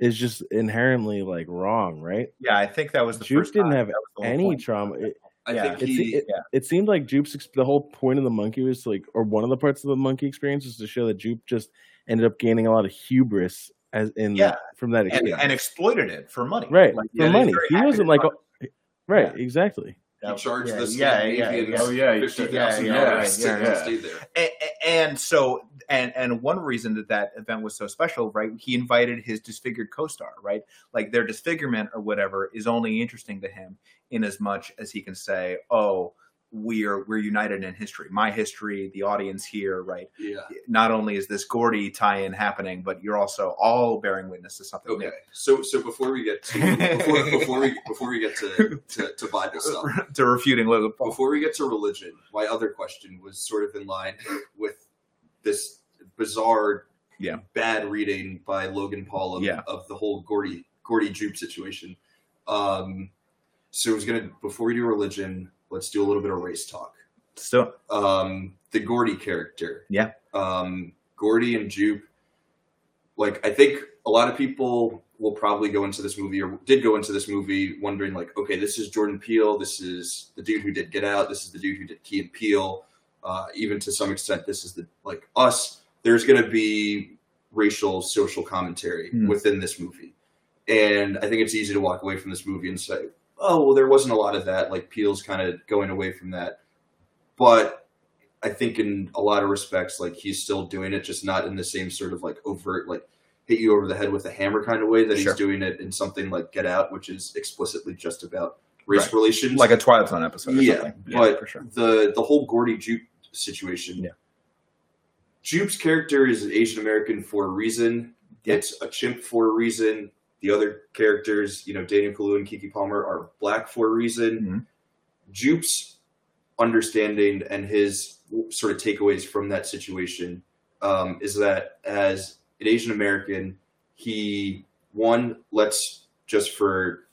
[SPEAKER 3] is just inherently like wrong, right?
[SPEAKER 4] Yeah, I think that was the
[SPEAKER 3] Jupe
[SPEAKER 4] first
[SPEAKER 3] didn't
[SPEAKER 4] time.
[SPEAKER 3] have
[SPEAKER 4] the
[SPEAKER 3] Any
[SPEAKER 4] point.
[SPEAKER 3] trauma. It,
[SPEAKER 5] I
[SPEAKER 4] Yeah.
[SPEAKER 5] think he.
[SPEAKER 3] it, it seemed like Jupe's ex- the whole point of the monkey was like, or one of the parts of the monkey experience was to show that Jupe just ended up gaining a lot of hubris as in
[SPEAKER 4] Yeah.
[SPEAKER 3] that, from that
[SPEAKER 4] and,
[SPEAKER 3] experience.
[SPEAKER 4] and exploited it for money.
[SPEAKER 3] right
[SPEAKER 4] Like,
[SPEAKER 3] for money. He wasn't like, a- right, exactly.
[SPEAKER 5] He charged
[SPEAKER 4] yeah,
[SPEAKER 5] the
[SPEAKER 4] yeah, yeah,
[SPEAKER 5] Scandinavians
[SPEAKER 4] yeah.
[SPEAKER 2] Oh, yeah,
[SPEAKER 5] fifty thousand
[SPEAKER 4] yeah, yeah,
[SPEAKER 5] dollars
[SPEAKER 2] yeah, yeah.
[SPEAKER 5] stay there.
[SPEAKER 4] and, and so and and one reason that that event was so special right he invited his disfigured co-star right like their disfigurement or whatever is only interesting to him in as much as he can say oh we're we're united in history my history the audience here right
[SPEAKER 5] Yeah.
[SPEAKER 4] not only is this gordy tie-in happening but you're also all bearing witness to something
[SPEAKER 5] Okay. So so before we get to before, before we before we get to to, to Bible stuff,
[SPEAKER 4] to refuting Logan Paul.
[SPEAKER 5] before we get to religion, my other question was sort of in line with this bizarre,
[SPEAKER 4] Yeah.
[SPEAKER 5] bad reading by Logan Paul of,
[SPEAKER 4] Yeah.
[SPEAKER 5] of the whole Gordy Gordy Jupe situation. Um, so I was gonna before we do religion, let's do a little bit of race talk.
[SPEAKER 4] so
[SPEAKER 5] Um, the Gordy character,
[SPEAKER 4] Yeah.
[SPEAKER 5] Um, Gordy and Jupe, like I think a lot of people will probably go into this movie or did go into this movie wondering like, okay, this is Jordan Peele, this is the dude who did Get Out, this is the dude who did Key and Peele. Uh, even to some extent, this is the like us. There's going to be racial, social commentary
[SPEAKER 4] Hmm.
[SPEAKER 5] within this movie, and I think it's easy to walk away from this movie and say, "Oh, well, there wasn't a lot of that." Like Peele's kind of going away from that, but I think in a lot of respects, like he's still doing it, just not in the same sort of like overt, like hit you over the head with a hammer kind of way that
[SPEAKER 4] Sure.
[SPEAKER 5] he's doing it in something like Get Out, which is explicitly just about race
[SPEAKER 4] Right.
[SPEAKER 5] relations.
[SPEAKER 4] like a twilight zone episode
[SPEAKER 5] Yeah,
[SPEAKER 4] something.
[SPEAKER 5] but
[SPEAKER 4] for sure
[SPEAKER 5] the the whole Gordy Jupe situation.
[SPEAKER 4] Yeah.
[SPEAKER 5] Jupe's character is Asian American for a reason.
[SPEAKER 4] Yeah.
[SPEAKER 5] It's a chimp for a reason. The other characters, you know, Daniel Kaluuya and Keke Palmer, are black for a reason.
[SPEAKER 4] Mhm.
[SPEAKER 5] Jupe's understanding and his sort of takeaways from that situation um, is that as an Asian American, he one let's just for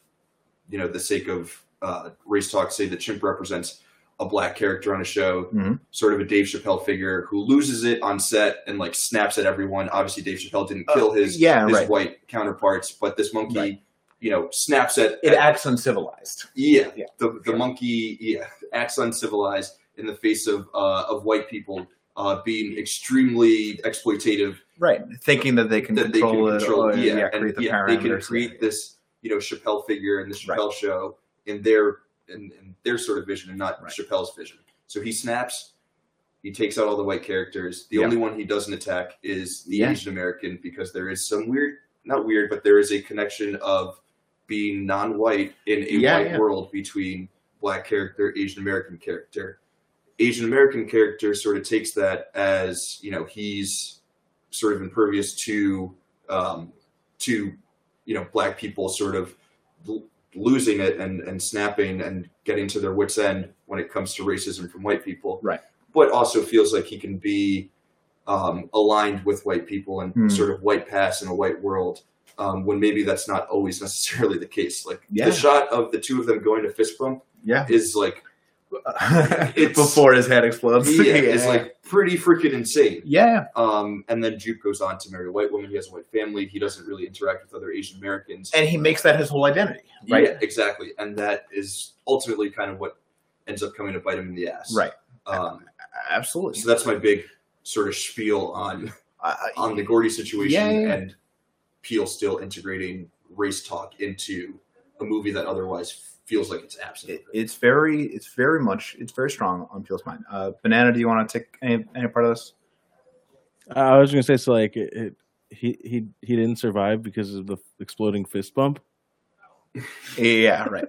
[SPEAKER 5] you know the sake of uh, race talk say the chimp represents a black character on a show,
[SPEAKER 4] Mhm.
[SPEAKER 5] sort of a Dave Chappelle figure who loses it on set and like snaps at everyone. Obviously, Dave Chappelle didn't kill
[SPEAKER 4] Uh,
[SPEAKER 5] his
[SPEAKER 4] yeah,
[SPEAKER 5] his
[SPEAKER 4] right.
[SPEAKER 5] white counterparts, but this monkey,
[SPEAKER 4] Right.
[SPEAKER 5] you know, snaps at
[SPEAKER 4] it
[SPEAKER 5] at-
[SPEAKER 4] acts uncivilized
[SPEAKER 5] yeah,
[SPEAKER 4] Yeah,
[SPEAKER 5] the the
[SPEAKER 4] sure.
[SPEAKER 5] monkey yeah acts uncivilized in the face of uh, of white people uh, being extremely exploitative
[SPEAKER 4] right thinking that they can
[SPEAKER 5] that they
[SPEAKER 4] control
[SPEAKER 5] can
[SPEAKER 4] it or,
[SPEAKER 5] yeah,
[SPEAKER 4] yeah,
[SPEAKER 5] and
[SPEAKER 4] create the
[SPEAKER 5] yeah, they can create this you know Chappelle figure in the
[SPEAKER 4] Right.
[SPEAKER 5] Chappelle show in their in their sort of vision and not
[SPEAKER 4] Right.
[SPEAKER 5] Chappelle's vision. So he snaps. He takes out all the white characters. The
[SPEAKER 4] Yeah.
[SPEAKER 5] only one he doesn't attack is the
[SPEAKER 4] Yeah.
[SPEAKER 5] Asian American because there is some weird, not weird, but there is a connection of being non-white in a
[SPEAKER 4] Yeah,
[SPEAKER 5] white world between black character, Asian American character. Asian American character sort of takes that as you know he's sort of impervious to um, to you know black people sort of losing it and and snapping and getting to their wits end when it comes to racism from white people
[SPEAKER 4] Right.
[SPEAKER 5] but also feels like he can be um, aligned with white people and
[SPEAKER 4] Hmm.
[SPEAKER 5] sort of white pass in a white world um, when maybe that's not always necessarily the case like
[SPEAKER 4] Yeah.
[SPEAKER 5] the shot of the two of them going to fist bump
[SPEAKER 4] yeah
[SPEAKER 5] is like It's-
[SPEAKER 4] before his head explodes
[SPEAKER 5] yeah, it's like pretty freaking insane
[SPEAKER 4] yeah
[SPEAKER 5] um, and then Jupe goes on to marry a white woman. He has a white family. He doesn't really interact with other Asian Americans.
[SPEAKER 4] and he makes that his whole identity right
[SPEAKER 5] Yeah, exactly. And that is ultimately kind of what ends up coming to bite him in the ass.
[SPEAKER 4] right
[SPEAKER 5] Um,
[SPEAKER 4] absolutely
[SPEAKER 5] so that's my big sort of spiel on
[SPEAKER 4] Uh,
[SPEAKER 5] on the Gordy situation
[SPEAKER 4] Yeah, yeah, yeah.
[SPEAKER 5] and Peele still integrating race talk into a movie that otherwise feels like it's absent.
[SPEAKER 4] it, it's very it's very much it's very strong on Peele's mind. Uh, Banana, do you want to take any, any part of this?
[SPEAKER 3] I was gonna say so. Like it, it, he he he didn't survive because of the exploding fist bump.
[SPEAKER 4] Yeah, right.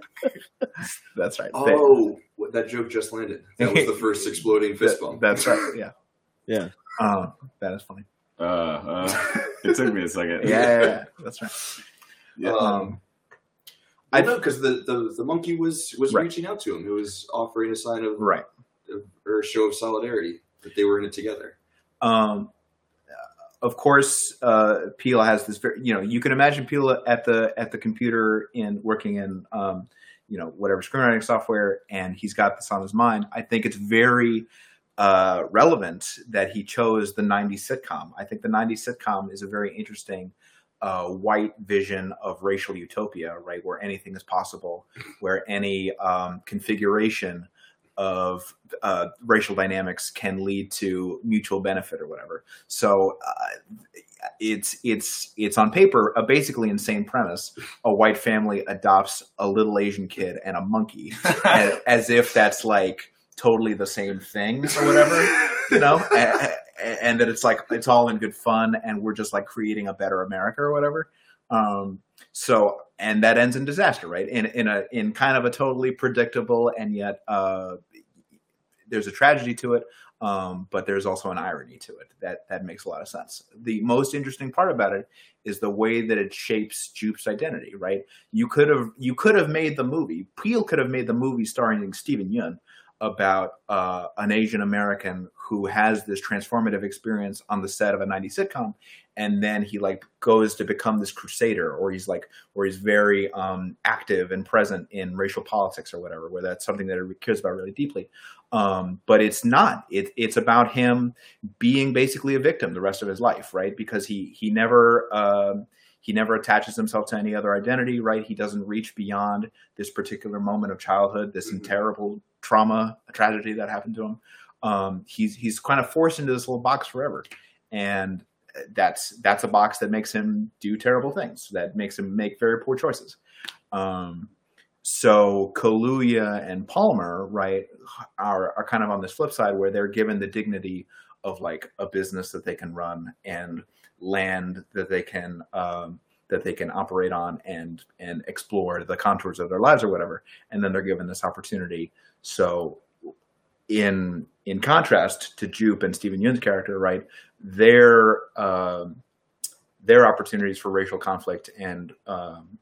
[SPEAKER 4] That's right.
[SPEAKER 5] Oh, what- that joke just landed. That was the first exploding fist bump.
[SPEAKER 4] That's right. Yeah.
[SPEAKER 3] Yeah.
[SPEAKER 4] Uh, that is funny.
[SPEAKER 2] Uh, uh, it took me a second.
[SPEAKER 4] Yeah, yeah, yeah. that's right.
[SPEAKER 2] Yeah.
[SPEAKER 4] Um,
[SPEAKER 5] I know because the, the the monkey was was
[SPEAKER 4] Right.
[SPEAKER 5] reaching out to him. It was offering a sign of
[SPEAKER 4] right.
[SPEAKER 5] or a show of solidarity that they were in it together.
[SPEAKER 4] Um, of course, uh, Peele has this. Very, you know, you can imagine Peele at the at the computer in working in, um, you know, whatever screenwriting software, and he's got this on his mind. I think it's very uh, relevant that he chose the '90s sitcom. I think the '90s sitcom is a very interesting uh, white vision of racial utopia, right, where anything is possible, where any um, configuration of uh, racial dynamics can lead to mutual benefit or whatever. So uh, it's it's it's on paper a basically insane premise. A white family adopts a little Asian kid and a monkey, as, as if that's like totally the same thing or whatever, you know. and, that it's like it's all in good fun, and we're just like creating a better America or whatever. Um, so and that ends in disaster, right? In in a in kind of a totally predictable and yet uh, there's a tragedy to it, um, but there's also an irony to it that that makes a lot of sense. The most interesting part about it is the way that it shapes Jupe's identity. Right? You could have you could have made the movie. Peele could have made the movie starring Steven Yeun about uh, an Asian American who has this transformative experience on the set of a 90s sitcom and then he like goes to become this crusader or he's like or he's very um, active and present in racial politics or whatever where that's something that he cares about really deeply. Um, but it's not. It, it's about him being basically a victim the rest of his life right? Because he he never uh, he never attaches himself to any other identity right? He doesn't reach beyond this particular moment of childhood this
[SPEAKER 5] Mhm.
[SPEAKER 4] terrible trauma a tragedy that happened to him. Um, he's he's kind of forced into this little box forever. And that's that's a box that makes him do terrible things that makes him make very poor choices. Um, so Kaluuya and Palmer, right, are are kind of on this flip side where they're given the dignity of like a business that they can run and land that they can um, that they can operate on and and explore the contours of their lives or whatever, and then they're given this opportunity. So in in contrast to Jupe and Steven Yeun's character, right, their um, their opportunities for racial conflict and um,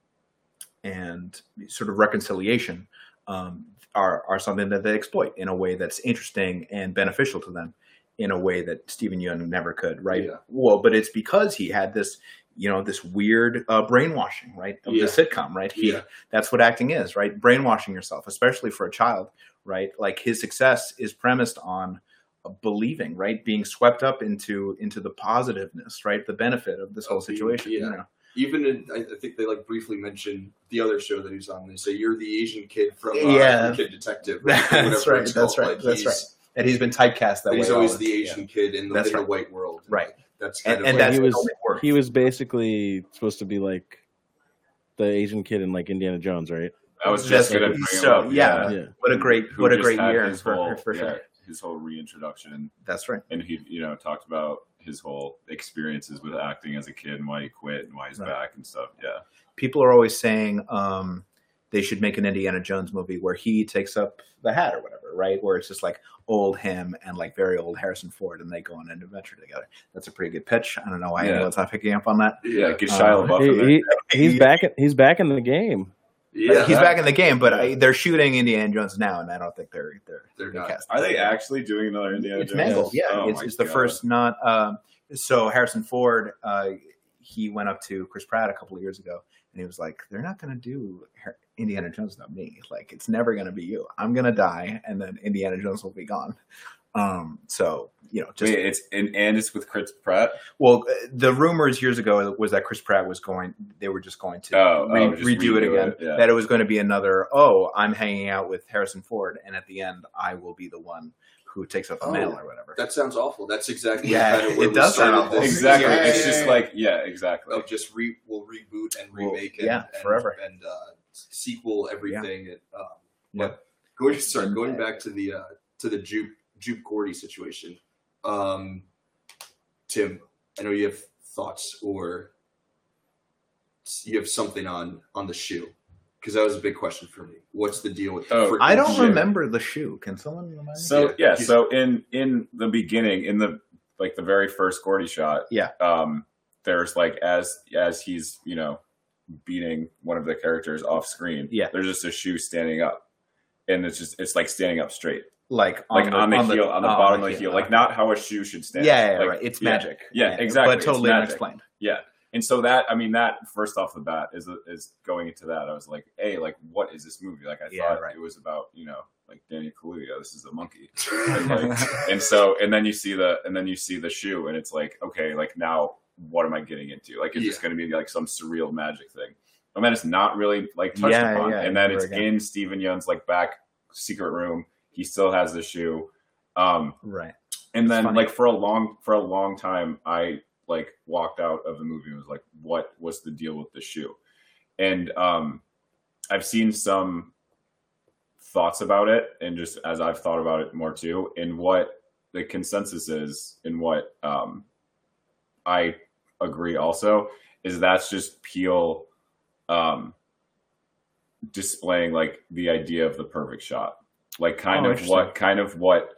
[SPEAKER 4] and sort of reconciliation um, are are something that they exploit in a way that's interesting and beneficial to them in a way that Steven Yeun never could, right?
[SPEAKER 5] Yeah.
[SPEAKER 4] Well, but it's because he had this, you know, this weird uh, brainwashing, right, of
[SPEAKER 5] Yeah.
[SPEAKER 4] the sitcom, right? He,
[SPEAKER 5] Yeah.
[SPEAKER 4] That's what acting is, right? Brainwashing yourself, especially for a child, right? Like his success is premised on believing, right, being swept up into into the positiveness, right, the benefit of this whole situation. You
[SPEAKER 5] yeah.
[SPEAKER 4] know?
[SPEAKER 5] Even in, I think they like briefly mentioned the other show that he's on. They say you're the Asian kid from uh,
[SPEAKER 4] Yeah.
[SPEAKER 5] Kid Detective. or
[SPEAKER 4] That's right, that's right,
[SPEAKER 5] Like,
[SPEAKER 4] that's
[SPEAKER 5] he's-
[SPEAKER 4] right. And he's been typecast that way.
[SPEAKER 5] he's always the Asian kid in the, in the white world.
[SPEAKER 4] Right.
[SPEAKER 5] That's kind
[SPEAKER 4] And,
[SPEAKER 5] of
[SPEAKER 4] and
[SPEAKER 5] like,
[SPEAKER 4] that's
[SPEAKER 3] he was
[SPEAKER 4] only works.
[SPEAKER 3] he was basically supposed to be like the Asian kid in like Indiana Jones, right?
[SPEAKER 2] I was
[SPEAKER 4] That's
[SPEAKER 2] just gonna bring
[SPEAKER 4] so-
[SPEAKER 2] up.
[SPEAKER 4] yeah.
[SPEAKER 3] Yeah.
[SPEAKER 4] What a great,
[SPEAKER 2] Who
[SPEAKER 4] what a great year
[SPEAKER 2] his
[SPEAKER 4] for,
[SPEAKER 2] whole,
[SPEAKER 4] for sure.
[SPEAKER 2] yeah, his whole reintroduction,
[SPEAKER 4] That's right.
[SPEAKER 2] and he, you know, talked about his whole experiences with acting as a kid and why he quit and why he's
[SPEAKER 4] Right.
[SPEAKER 2] back and stuff. Yeah,
[SPEAKER 4] People are always saying um, they should make an Indiana Jones movie where he takes up the hat or whatever, right? Where it's just like old him and like very old Harrison Ford, and they go on an adventure together. That's a pretty good pitch. I don't know why
[SPEAKER 2] Yeah.
[SPEAKER 4] anyone's not picking up on that.
[SPEAKER 2] yeah. Get
[SPEAKER 4] Uh,
[SPEAKER 2] Shia LaBeouf in there.
[SPEAKER 3] He, he, he's back. In, he's back in the game.
[SPEAKER 5] yeah,
[SPEAKER 4] He's back in the game, but I, they're shooting Indiana Jones now, and I don't think they're they're
[SPEAKER 5] They're
[SPEAKER 4] gonna
[SPEAKER 5] not.
[SPEAKER 4] cast
[SPEAKER 2] Are they actually doing another Indiana
[SPEAKER 4] it's
[SPEAKER 2] Jones?
[SPEAKER 4] Mangold. Yeah,
[SPEAKER 2] Oh
[SPEAKER 4] it's, it's the first not. Um, so Harrison Ford, uh, he went up to Chris Pratt a couple of years ago, and he was like, "They're not going to do Har- Indiana Jones not me. Like, it's never going to be you. I'm going to die, and then Indiana Jones will be gone." Um, so you know, just
[SPEAKER 2] Wait, it's and, and it's with Chris Pratt.
[SPEAKER 4] well, uh, the rumors years ago was that Chris Pratt was going. They were just going to
[SPEAKER 2] Oh,
[SPEAKER 4] re-
[SPEAKER 2] oh, just
[SPEAKER 4] redo it again.
[SPEAKER 2] it, yeah.
[SPEAKER 4] That it was going to be another. Oh, I'm hanging out with Harrison Ford, and at the end, I will be the one who takes up the
[SPEAKER 5] Oh,
[SPEAKER 4] mantle or whatever.
[SPEAKER 5] That sounds awful. That's exactly
[SPEAKER 4] Yeah,
[SPEAKER 5] kind of where
[SPEAKER 4] it does sound awful.
[SPEAKER 5] this.
[SPEAKER 2] Exactly.
[SPEAKER 4] Yeah,
[SPEAKER 2] it's
[SPEAKER 4] yeah,
[SPEAKER 2] just
[SPEAKER 4] yeah.
[SPEAKER 2] like yeah, exactly.
[SPEAKER 5] Of just re we'll reboot and
[SPEAKER 4] Well,
[SPEAKER 5] remake
[SPEAKER 4] yeah,
[SPEAKER 5] and, and
[SPEAKER 4] forever.
[SPEAKER 5] and uh, sequel everything. And, um,
[SPEAKER 4] Yeah.
[SPEAKER 5] But going sorry, going back to the uh, to the Jupe Jupe Gordy situation. Um, Tim, I know you have thoughts or you have something on on the shoe because that was a big question for me. What's the deal with? the
[SPEAKER 2] Oh,
[SPEAKER 4] I don't
[SPEAKER 5] shoe?
[SPEAKER 4] remember the shoe. Can someone remind me?
[SPEAKER 2] So
[SPEAKER 5] Yeah.
[SPEAKER 2] yeah, so in in the beginning, in the like the very first Gordy shot,
[SPEAKER 4] Yeah.
[SPEAKER 2] um, there's like as as he's you know beating one of the characters off screen,
[SPEAKER 4] Yeah.
[SPEAKER 2] there's just a shoe standing up, and it's just it's like standing up straight,
[SPEAKER 4] like
[SPEAKER 2] like on the, heel, on the
[SPEAKER 4] oh,
[SPEAKER 2] bottom of the heel, like not how a shoe should stand.
[SPEAKER 4] yeah, yeah,
[SPEAKER 2] Like,
[SPEAKER 4] right. It's
[SPEAKER 2] yeah,
[SPEAKER 4] magic.
[SPEAKER 2] Yeah, exactly.
[SPEAKER 4] But totally unexplained.
[SPEAKER 2] Yeah. And so that, I mean, that first off the bat is is going into that. I was like, hey, like, what is this movie? Like, I
[SPEAKER 4] Yeah,
[SPEAKER 2] thought
[SPEAKER 4] right.
[SPEAKER 2] it was about, you know, like Danny Kaluuya. This is a monkey. And, like, and so, and then you see the, and then you see the shoe, and it's like, okay, like now, what am I getting into? Like, it's just going to be like some surreal magic thing. And then it's not really like touched
[SPEAKER 4] Yeah,
[SPEAKER 2] upon.
[SPEAKER 4] yeah,
[SPEAKER 2] and then it's
[SPEAKER 4] again.
[SPEAKER 2] in Steven Yeun's like back secret room. He still has the shoe. Um,
[SPEAKER 4] Right.
[SPEAKER 2] and
[SPEAKER 4] It's
[SPEAKER 2] then
[SPEAKER 4] funny.
[SPEAKER 2] like for a long for a long time i like walked out of the movie and was like what was the deal with the shoe and um i've seen some thoughts about it and just as i've thought about it more too and what the consensus is and what um i agree also is that's just Peele um displaying like the idea of the perfect shot like kind
[SPEAKER 4] Oh,
[SPEAKER 2] of what kind of what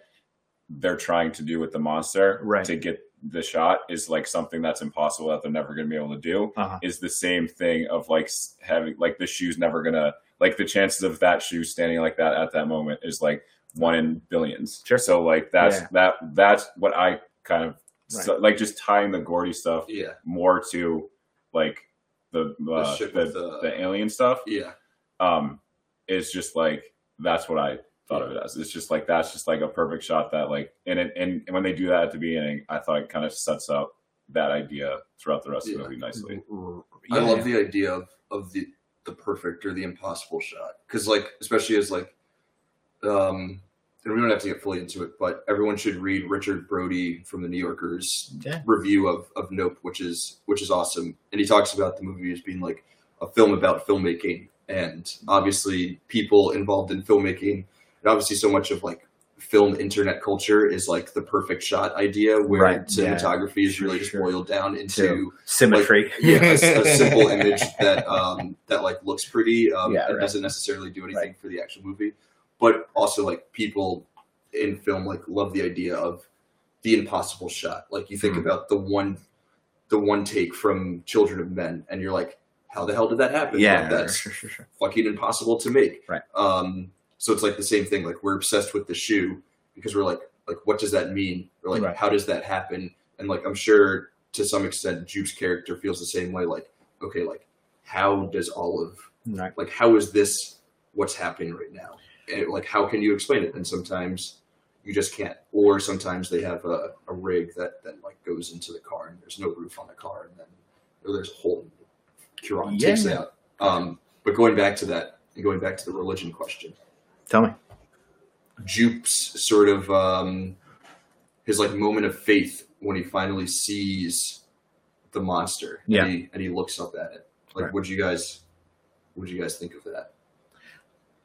[SPEAKER 2] they're trying to do with the monster
[SPEAKER 4] Right.
[SPEAKER 2] to get the shot is like something that's impossible that they're never going to be able to do
[SPEAKER 4] Uh-huh.
[SPEAKER 2] is the same thing of like having like the shoe's never gonna like the chances of that shoe standing like that at that moment is like one in billions
[SPEAKER 4] Sure.
[SPEAKER 2] so like that's
[SPEAKER 4] Yeah.
[SPEAKER 2] that that's what i kind of
[SPEAKER 4] Right.
[SPEAKER 2] so, like just tying the gordy stuff
[SPEAKER 5] Yeah,
[SPEAKER 2] more to like the uh,
[SPEAKER 5] ship
[SPEAKER 2] the,
[SPEAKER 5] the-
[SPEAKER 2] the alien stuff
[SPEAKER 5] yeah.
[SPEAKER 2] um is just like that's what I thought of it as. It's just like that's just like a perfect shot that like and it, and, and when they do that at the beginning, I thought it kind of sets up that idea throughout the rest of the movie nicely.
[SPEAKER 5] I love the idea of, of the the perfect or the impossible shot because like especially as like um and we don't have to get fully into it but everyone should read richard brody from the new yorker's
[SPEAKER 4] Yeah.
[SPEAKER 5] review of, of nope which is which is awesome and he talks about the movie as being like a film about filmmaking and obviously people involved in filmmaking and obviously so much of like film internet culture is like the perfect shot idea where
[SPEAKER 4] Right, yeah.
[SPEAKER 5] cinematography is
[SPEAKER 4] Sure,
[SPEAKER 5] really just
[SPEAKER 4] sure.
[SPEAKER 5] boiled down into
[SPEAKER 4] To Symmetry.
[SPEAKER 5] yeah, a, a simple image that um, that like looks pretty um,
[SPEAKER 4] Yeah,
[SPEAKER 5] and
[SPEAKER 4] right.
[SPEAKER 5] doesn't necessarily do anything
[SPEAKER 4] Right.
[SPEAKER 5] for the actual movie. But also like people in film like love the idea of the impossible shot. Like you think
[SPEAKER 2] Hmm.
[SPEAKER 5] about the one the one take from Children of Men, and you're like, how the hell did that happen?
[SPEAKER 4] Yeah,
[SPEAKER 5] Like, that's
[SPEAKER 4] sure, sure, sure.
[SPEAKER 5] fucking impossible to make.
[SPEAKER 4] Right.
[SPEAKER 5] Um, so it's like the same thing. Like we're obsessed with the shoe because we're like, like what does that mean? Or like
[SPEAKER 4] Right.
[SPEAKER 5] how does that happen? And like I'm sure to some extent Jupe's character feels the same way. Like, okay, like how does Olive
[SPEAKER 4] Right.
[SPEAKER 5] like how is this what's happening right now? And like how can you explain it? And sometimes you just can't. Or sometimes they have a, a rig that then like goes into the car and there's no roof on the car and then there's a hole Cuarón takes it out. Um, but going back to that and going back to the religion question,
[SPEAKER 4] Tell me.
[SPEAKER 5] Jupe's sort of um, his like moment of faith when he finally sees the monster
[SPEAKER 4] Yeah.
[SPEAKER 5] and, he, and he looks up at it. Like,
[SPEAKER 4] Right.
[SPEAKER 5] would you guys, what would you guys think of that?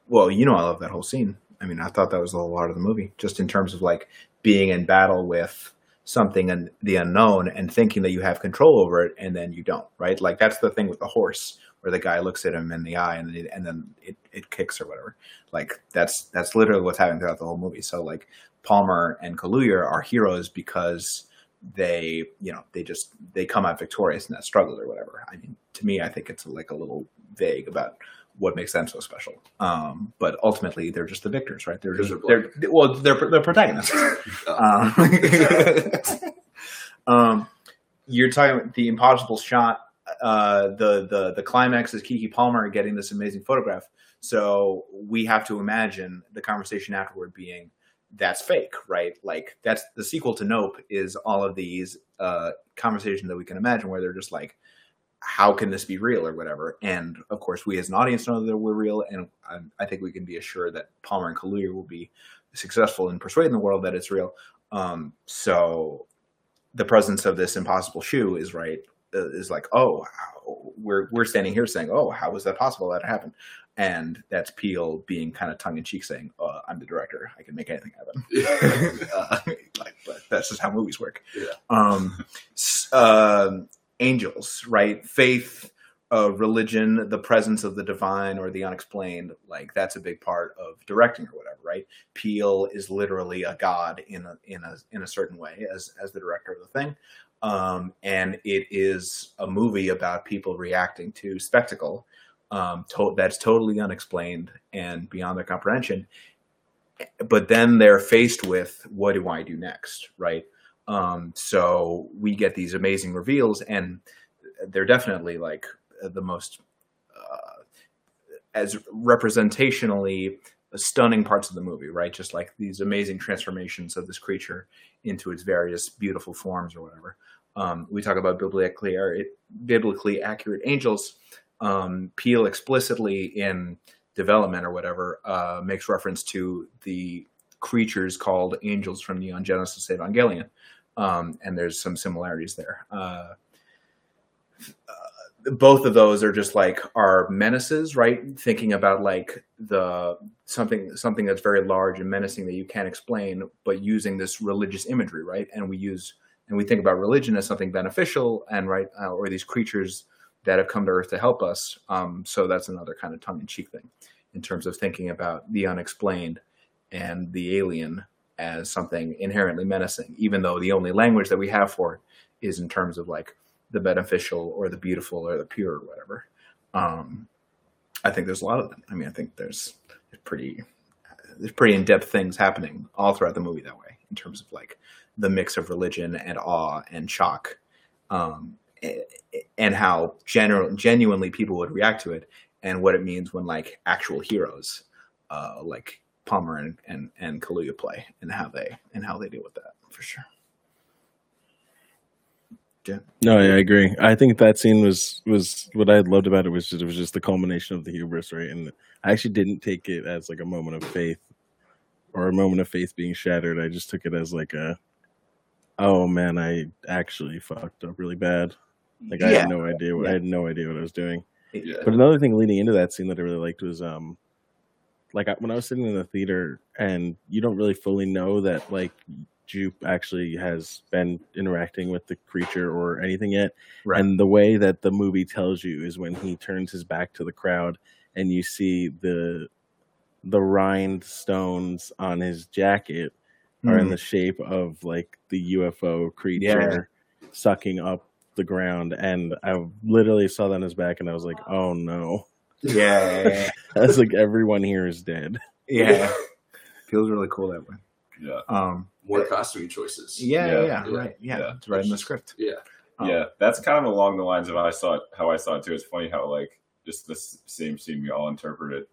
[SPEAKER 4] Well, you know, I love that whole scene. I mean, I thought that was the whole heart of the movie, just in terms of like being in battle with something and the unknown and thinking that you have control over it, and then you don't, right? Like that's the thing with the horse, where the guy looks at him in the eye and then it, and then it, it kicks or whatever. Like that's that's literally what's happening throughout the whole movie. So like Palmer and Kaluuya are heroes because they, you know, they just they come out victorious in that struggle or whatever. I mean, to me, I think it's like a little vague about what makes them so special. Um, but ultimately, they're just the victors, right? They're just
[SPEAKER 5] they're
[SPEAKER 4] they're well, they're the protagonists. Um, um, you're talking about the impossible shot. Uh, the the the climax is Keke Palmer getting this amazing photograph. So we have to imagine the conversation afterward being that's fake, right? Like that's the sequel to Nope is all of these uh, conversations that we can imagine where they're just like, how can this be real or whatever? And of course, we as an audience know that we're real, and I, I think we can be assured that Palmer and Kaluuya will be successful in persuading the world that it's real. Um, so the presence of this impossible shoe is right uh, is like oh we're we're standing here saying oh how was that possible that happened and that's Peele being kind of tongue in cheek saying uh, I'm the director I can make anything happen uh, like but that's just how movies work
[SPEAKER 5] Yeah.
[SPEAKER 4] um um, angels right faith uh, religion the presence of the divine or the unexplained like that's a big part of directing or whatever right Peele is literally a god in a in a in a certain way as as the director of the thing, um, and it is a movie about people reacting to spectacle um, to- that's totally unexplained and beyond their comprehension. but then they're faced with what do I do next, right? Um, so we get these amazing reveals, and they're definitely like the most uh, as representationally stunning parts of the movie, right? Just like these amazing transformations of this creature into its various beautiful forms or whatever. Um, we talk about biblically biblically accurate angels. Um, Peele explicitly in development or whatever uh, makes reference to the creatures called angels from Neon Genesis Evangelion, um, and there's some similarities there. Uh, uh, both of those are just like our menaces, right? Thinking about like the something something that's very large and menacing that you can't explain, but using this religious imagery, right? And we use and we think about religion as something beneficial, and right, uh, or these creatures that have come to Earth to help us. Um, so that's another kind of tongue in cheek thing in terms of thinking about the unexplained and the alien as something inherently menacing, even though the only language that we have for it is in terms of like the beneficial or the beautiful or the pure or whatever. Um, I think there's a lot of them. I mean, I think there's pretty there's pretty in depth things happening all throughout the movie that way in terms of like the mix of religion and awe and shock, um, and how general genuinely people would react to it, and what it means when like actual heroes, uh, like Palmer and, and and Kaluuya play, and how they and how they deal with that for sure.
[SPEAKER 3] Yeah. No, yeah, I agree. I think that scene was was what I loved about it was just it was just the culmination of the hubris, right? And I actually didn't take it as like a moment of faith or a moment of faith being shattered. I just took it as like a oh man, I actually fucked up really bad. Like I had no idea what yeah. I had no idea what I was doing. Yeah. But another thing leading into that scene that I really liked was um like when I was sitting in the theater and you don't really fully know that like Jupe actually has been interacting with the creature or anything yet. Right. And the way that the movie tells you is when he turns his back to the crowd and you see the the rhinestones on his jacket mm. are in hmm. the shape of like the UFO creature yeah. sucking up the ground and I literally saw that on his back and I was like, "Oh no."
[SPEAKER 4] Yeah. yeah, yeah.
[SPEAKER 3] That's like everyone here is dead.
[SPEAKER 4] Yeah. Feels really cool that way.
[SPEAKER 2] Yeah.
[SPEAKER 4] Um
[SPEAKER 5] more costume choices.
[SPEAKER 4] Yeah, yeah, yeah, yeah. right. Yeah, yeah. it's right in the script.
[SPEAKER 5] Yeah,
[SPEAKER 2] um, yeah. That's kind of along the lines of how I saw it. How I saw it too. It's funny how like just the same scene we all interpret it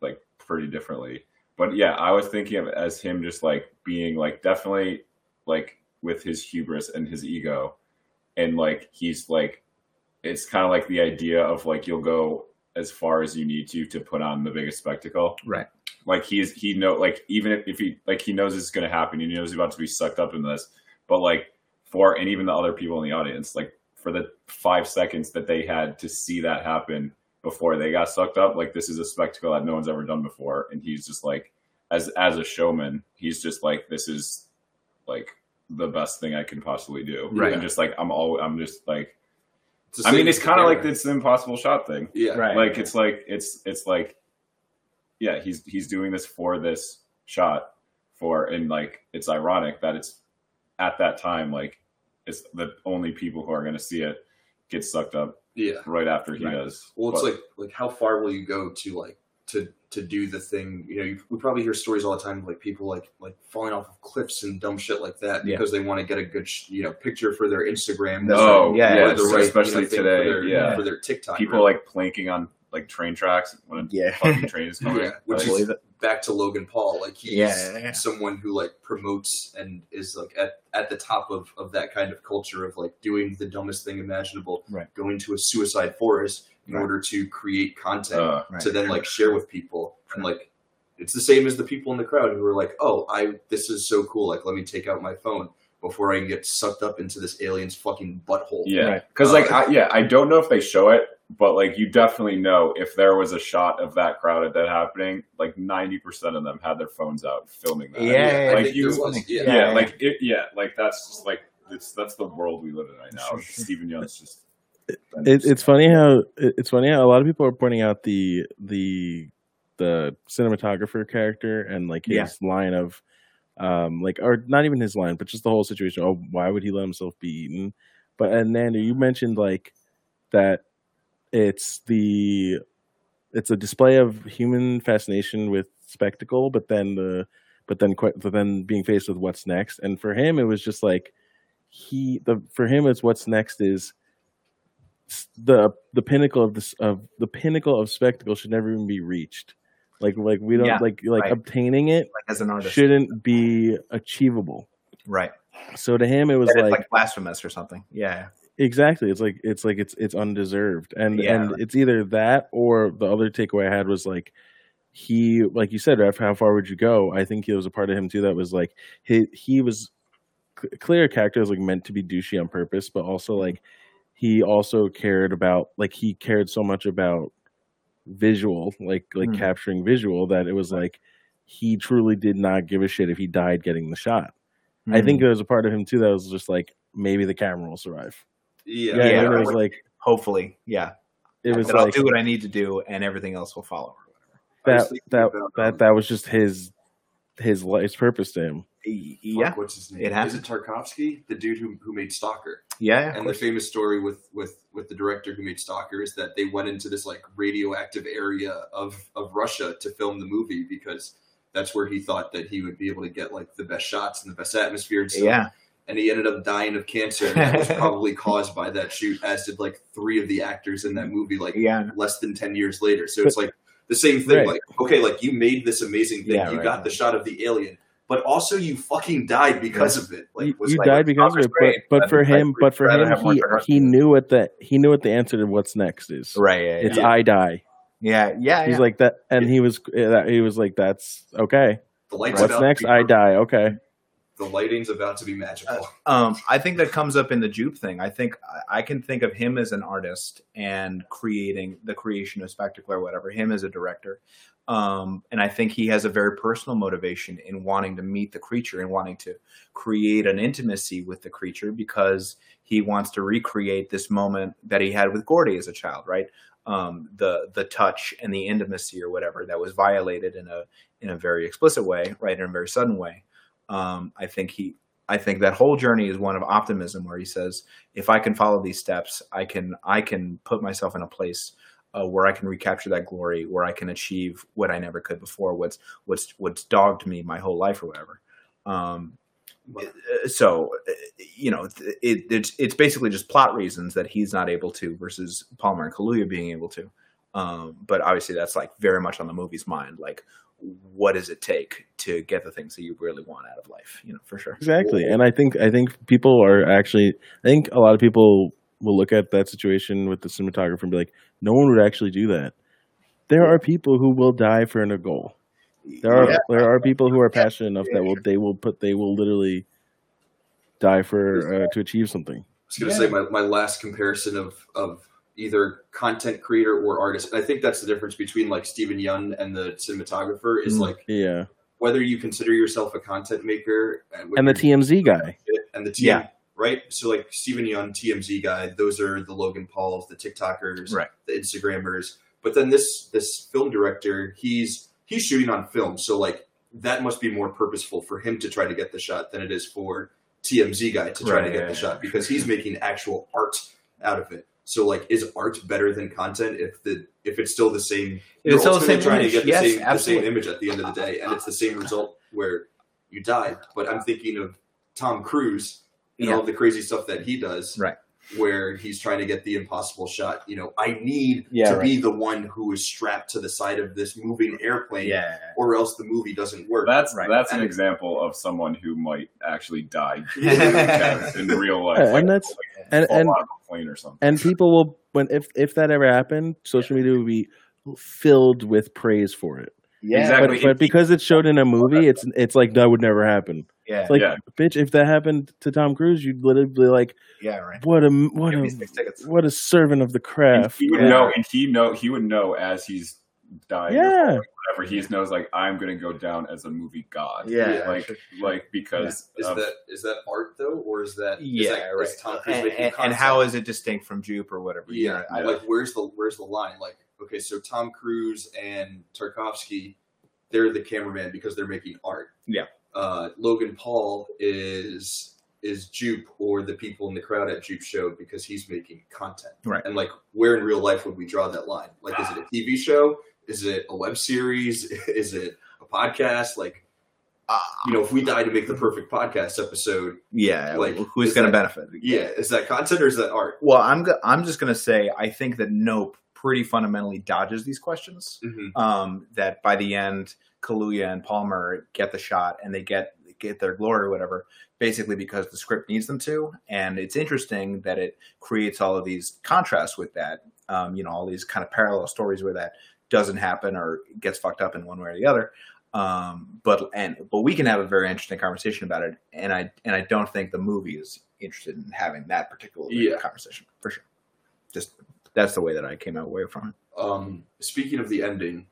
[SPEAKER 2] like pretty differently. But yeah, I was thinking of it as him just like being like definitely like with his hubris and his ego, and like he's like it's kind of like the idea of like you'll go as far as you need to to put on the biggest spectacle.
[SPEAKER 4] Right.
[SPEAKER 2] Like he's he know like even if, if he like he knows it's gonna happen, he knows he's about to be sucked up in this. But like for and even the other people in the audience, like for the five seconds that they had to see that happen before they got sucked up, like this is a spectacle that no one's ever done before. And he's just like as as a showman, he's just like this is like the best thing I can possibly do.
[SPEAKER 4] Right.
[SPEAKER 2] And just like I'm all I'm just like I mean, it's kind of like it's the impossible shot thing.
[SPEAKER 5] Yeah,
[SPEAKER 4] right.
[SPEAKER 2] Like it's like it's it's like yeah, he's he's doing this for this shot for and like it's ironic that it's at that time like it's the only people who are going to see it get sucked up
[SPEAKER 5] yeah
[SPEAKER 2] right after he
[SPEAKER 5] right.
[SPEAKER 2] does
[SPEAKER 5] well it's but, like like how far will you go to like to to do the thing you know you, we probably hear stories all the time of like people like like falling off of cliffs and dumb shit like that because yeah. they want to get a good you know picture for their instagram
[SPEAKER 2] oh yeah, yeah, the right, especially you know, today
[SPEAKER 5] for their,
[SPEAKER 2] yeah
[SPEAKER 5] for their tiktok
[SPEAKER 2] people right? like planking on like train tracks when a
[SPEAKER 4] yeah.
[SPEAKER 2] fucking train is coming.
[SPEAKER 5] yeah, which is back to Logan Paul. Like he's
[SPEAKER 4] yeah,
[SPEAKER 5] someone who like promotes and is like at, at the top of, of that kind of culture of like doing the dumbest thing imaginable,
[SPEAKER 4] right.
[SPEAKER 5] going to a suicide forest in right. order to create content uh, to then like share with people. And like it's the same as the people in the crowd who are like, Oh, I this is so cool, like let me take out my phone before I get sucked up into this alien's fucking butthole.
[SPEAKER 2] Yeah, because right. uh, like I, yeah, I don't know if they show it, but like you definitely know if there was a shot of that crowd at that happening, like ninety percent of them had their phones out filming that.
[SPEAKER 4] Yeah,
[SPEAKER 2] like you, yeah. yeah, yeah, like it, yeah, like that's just like it's that's the world we live in right now. Steven Yeun's just.
[SPEAKER 3] It, it's funny how it's funny how a lot of people are pointing out the the the cinematographer character and like his yeah. line of um like or not even his line but just the whole situation oh why would he let himself be eaten but and then you mentioned like that it's the it's a display of human fascination with spectacle, but then the but then but then being faced with what's next. And for him, it was just like he the for him it's what's next is the the pinnacle of this of the pinnacle of spectacle should never even be reached. Like like we don't
[SPEAKER 4] Yeah,
[SPEAKER 3] like like
[SPEAKER 4] right.
[SPEAKER 3] obtaining it
[SPEAKER 4] like as an artist,
[SPEAKER 3] shouldn't be achievable.
[SPEAKER 4] right?
[SPEAKER 3] So to him, it was like,
[SPEAKER 4] like blasphemous or something. Yeah,
[SPEAKER 3] exactly. It's like it's like it's it's undeserved, and
[SPEAKER 4] Yeah,
[SPEAKER 3] and
[SPEAKER 4] right.
[SPEAKER 3] it's either that or the other takeaway I had was like he like you said, how far would you go? I think there was a part of him too that was like he he was c- clear character was like meant to be douchey on purpose, but also like he also cared about like he cared so much about visual, like like
[SPEAKER 4] Hmm.
[SPEAKER 3] capturing visual that it was like he truly did not give a shit if he died getting the shot. I think
[SPEAKER 4] Mm.
[SPEAKER 3] there was a part of him too that was just like maybe the camera will survive.
[SPEAKER 5] Yeah,
[SPEAKER 3] Yeah,
[SPEAKER 4] Yeah,
[SPEAKER 3] it was like
[SPEAKER 4] hopefully, yeah.
[SPEAKER 3] it was
[SPEAKER 4] that I'll
[SPEAKER 3] like
[SPEAKER 4] do what I need to do, and everything else will follow.
[SPEAKER 5] I
[SPEAKER 3] that that
[SPEAKER 5] um,
[SPEAKER 3] that that was just his his life's purpose to him.
[SPEAKER 4] Y-
[SPEAKER 5] fuck,
[SPEAKER 4] Yeah,
[SPEAKER 5] what's his name?
[SPEAKER 4] it
[SPEAKER 5] Is
[SPEAKER 4] happened.
[SPEAKER 5] it Tarkovsky, the dude who, who made Stalker?
[SPEAKER 4] Yeah,
[SPEAKER 5] and the famous story with with with the director who made Stalker is that they went into this like radioactive area of of Russia to film the movie because that's where he thought that he would be able to get like the best shots and the best atmosphere and stuff.
[SPEAKER 4] yeah,
[SPEAKER 5] And he ended up dying of cancer, and that was probably caused by that shoot, as did like three of the actors in that movie, like
[SPEAKER 4] yeah.
[SPEAKER 5] less than ten years later. So it's like the same thing.
[SPEAKER 3] Right.
[SPEAKER 5] Like, okay, like you made this amazing thing,
[SPEAKER 4] Yeah,
[SPEAKER 5] you
[SPEAKER 4] right,
[SPEAKER 5] got
[SPEAKER 4] right.
[SPEAKER 5] the shot of the alien, but also you fucking died because of it. Like,
[SPEAKER 3] you
[SPEAKER 5] was
[SPEAKER 3] you
[SPEAKER 5] like,
[SPEAKER 3] died because of it, but
[SPEAKER 4] great,
[SPEAKER 3] but
[SPEAKER 4] but
[SPEAKER 3] for him, but for him, he he knew what the he knew what the answer to what's next is.
[SPEAKER 4] Right. Yeah.
[SPEAKER 3] It's
[SPEAKER 4] yeah.
[SPEAKER 3] I die.
[SPEAKER 4] yeah. Yeah.
[SPEAKER 3] He's
[SPEAKER 4] yeah.
[SPEAKER 3] like that, and he was uh, he was like, "That's okay.
[SPEAKER 5] the lights
[SPEAKER 3] What's next? I die. Okay."
[SPEAKER 5] The lighting's about to be magical.
[SPEAKER 4] Um, I think that comes up in the Jupe thing. I think I- I can think of him as an artist and creating the creation of spectacle or whatever. Him as a director, um, and I think he has a very personal motivation in wanting to meet the creature and wanting to create an intimacy with the creature because he wants to recreate this moment that he had with Gordy as a child, right? Um, the the touch and the intimacy or whatever that was violated in a in a very explicit way, right, in a very sudden way. Um, I think he I think that whole journey is one of optimism, where he says, "If I can follow these steps, I can I can put myself in a place uh, where I can recapture that glory, where I can achieve what I never could before, what's what's what's dogged me my whole life or whatever." Um, uh, so, uh, you know, it, it's it's basically just plot reasons that he's not able to, versus Palmer and Kaluuya being able to. Um, but obviously, that's like very much on the movie's mind, like what does it take to get the things that you really want out of life you know for sure
[SPEAKER 3] Exactly. And I think I think people are actually I think a lot of people will look at that situation with the cinematographer and be like, no one would actually do that. There are people who will die for a goal. There are
[SPEAKER 4] Yeah.
[SPEAKER 3] there are people who are passionate enough that will they will put they will literally die for uh, to achieve something.
[SPEAKER 5] I was going to
[SPEAKER 4] Yeah.
[SPEAKER 5] say my, my last comparison of of either content creator or artist. And I think that's the difference between like Steven Yeun and the cinematographer is
[SPEAKER 4] Mm.
[SPEAKER 5] like
[SPEAKER 3] Yeah.
[SPEAKER 5] whether you consider yourself a content maker and, what
[SPEAKER 3] And the TMZ guy.
[SPEAKER 5] and the TM,
[SPEAKER 4] Yeah.
[SPEAKER 5] Right? So like Steven Yeun, TMZ guy, those are the Logan Pauls, the TikTokers,
[SPEAKER 4] Right.
[SPEAKER 5] the Instagrammers. But then this this film director, he's he's shooting on film, so like that must be more purposeful for him to try to get the shot than it is for TMZ guy to try
[SPEAKER 4] Right,
[SPEAKER 5] to get
[SPEAKER 4] yeah,
[SPEAKER 5] the
[SPEAKER 4] yeah.
[SPEAKER 5] shot because he's making actual art out of it. So like, is art better than content if the if it's still the same?
[SPEAKER 4] It's still the same
[SPEAKER 5] trying
[SPEAKER 4] image.
[SPEAKER 5] to get the
[SPEAKER 4] Yes,
[SPEAKER 5] same the same image at the end of the day, and it's the same result where you die. But I'm thinking of Tom Cruise and
[SPEAKER 4] Yeah.
[SPEAKER 5] all the crazy stuff that he does,
[SPEAKER 4] Right.
[SPEAKER 5] Where he's trying to get the impossible shot. You know, I need
[SPEAKER 4] Yeah,
[SPEAKER 5] to
[SPEAKER 4] right.
[SPEAKER 5] be the one who is strapped to the side of this moving airplane,
[SPEAKER 4] yeah
[SPEAKER 5] or else the movie doesn't work.
[SPEAKER 2] That's
[SPEAKER 4] Right.
[SPEAKER 2] that's an example of someone who might actually die in real life,
[SPEAKER 3] Yeah,
[SPEAKER 2] like,
[SPEAKER 3] and that's
[SPEAKER 2] like
[SPEAKER 3] and
[SPEAKER 2] fall
[SPEAKER 3] and
[SPEAKER 2] out of a plane or something.
[SPEAKER 3] and people will when if if that ever happened, social media would be filled with praise for it.
[SPEAKER 4] Yeah
[SPEAKER 2] Exactly.
[SPEAKER 3] But, but because it's showed in a movie, it's it's like that would never happen.
[SPEAKER 4] yeah
[SPEAKER 3] It's like,
[SPEAKER 2] Yeah.
[SPEAKER 3] bitch, if that happened to Tom Cruise, you'd literally be like,
[SPEAKER 4] yeah right
[SPEAKER 3] what a what
[SPEAKER 4] Give
[SPEAKER 3] a
[SPEAKER 4] me six tickets.
[SPEAKER 3] what a servant of the
[SPEAKER 2] And
[SPEAKER 3] craft.
[SPEAKER 2] he would
[SPEAKER 4] Yeah.
[SPEAKER 2] know, and he know he would know as he's dying. or
[SPEAKER 3] Yeah,
[SPEAKER 2] whatever he knows, like I'm going to go down as a movie god.
[SPEAKER 4] Yeah.
[SPEAKER 2] like like because
[SPEAKER 5] Is
[SPEAKER 2] of,
[SPEAKER 5] that is that art though, or is that
[SPEAKER 4] yeah
[SPEAKER 5] that,
[SPEAKER 4] right
[SPEAKER 5] is Tom Cruise
[SPEAKER 4] and, and, and how is it distinct from jupe or whatever you
[SPEAKER 5] Yeah, like where's the where's the line? Like, okay, so Tom Cruise and Tarkovsky, they're the cameraman because they're making art.
[SPEAKER 4] Yeah.
[SPEAKER 5] Uh, Logan Paul is is Jupe or the people in the crowd at Jupe show because he's making content.
[SPEAKER 4] Right.
[SPEAKER 5] And like, where in real life would we draw that line? Like, is it a TV show? Is it a web series? Is it a podcast? Like,
[SPEAKER 4] Uh,
[SPEAKER 5] You know, if we die to make the perfect podcast episode,
[SPEAKER 4] yeah,
[SPEAKER 5] Like,
[SPEAKER 4] who's going to benefit?
[SPEAKER 5] yeah, is that content or is that art?
[SPEAKER 4] Well, I'm go- I'm just going to say I think that Nope pretty fundamentally dodges these questions.
[SPEAKER 5] Mm-hmm.
[SPEAKER 4] Um, that by the end, Kaluuya and Palmer get the shot and they get get their glory or whatever, basically because the script needs them to. And it's interesting that it creates all of these contrasts with that. Um, you know, all these kind of parallel stories where that doesn't happen or gets fucked up in one way or the other. Um, but and but we can have a very interesting conversation about it. And I and I don't think the movie is interested in having that particular
[SPEAKER 5] Yeah.
[SPEAKER 4] conversation for sure. Just that's the way that I came out away from it.
[SPEAKER 5] Um, speaking of the ending,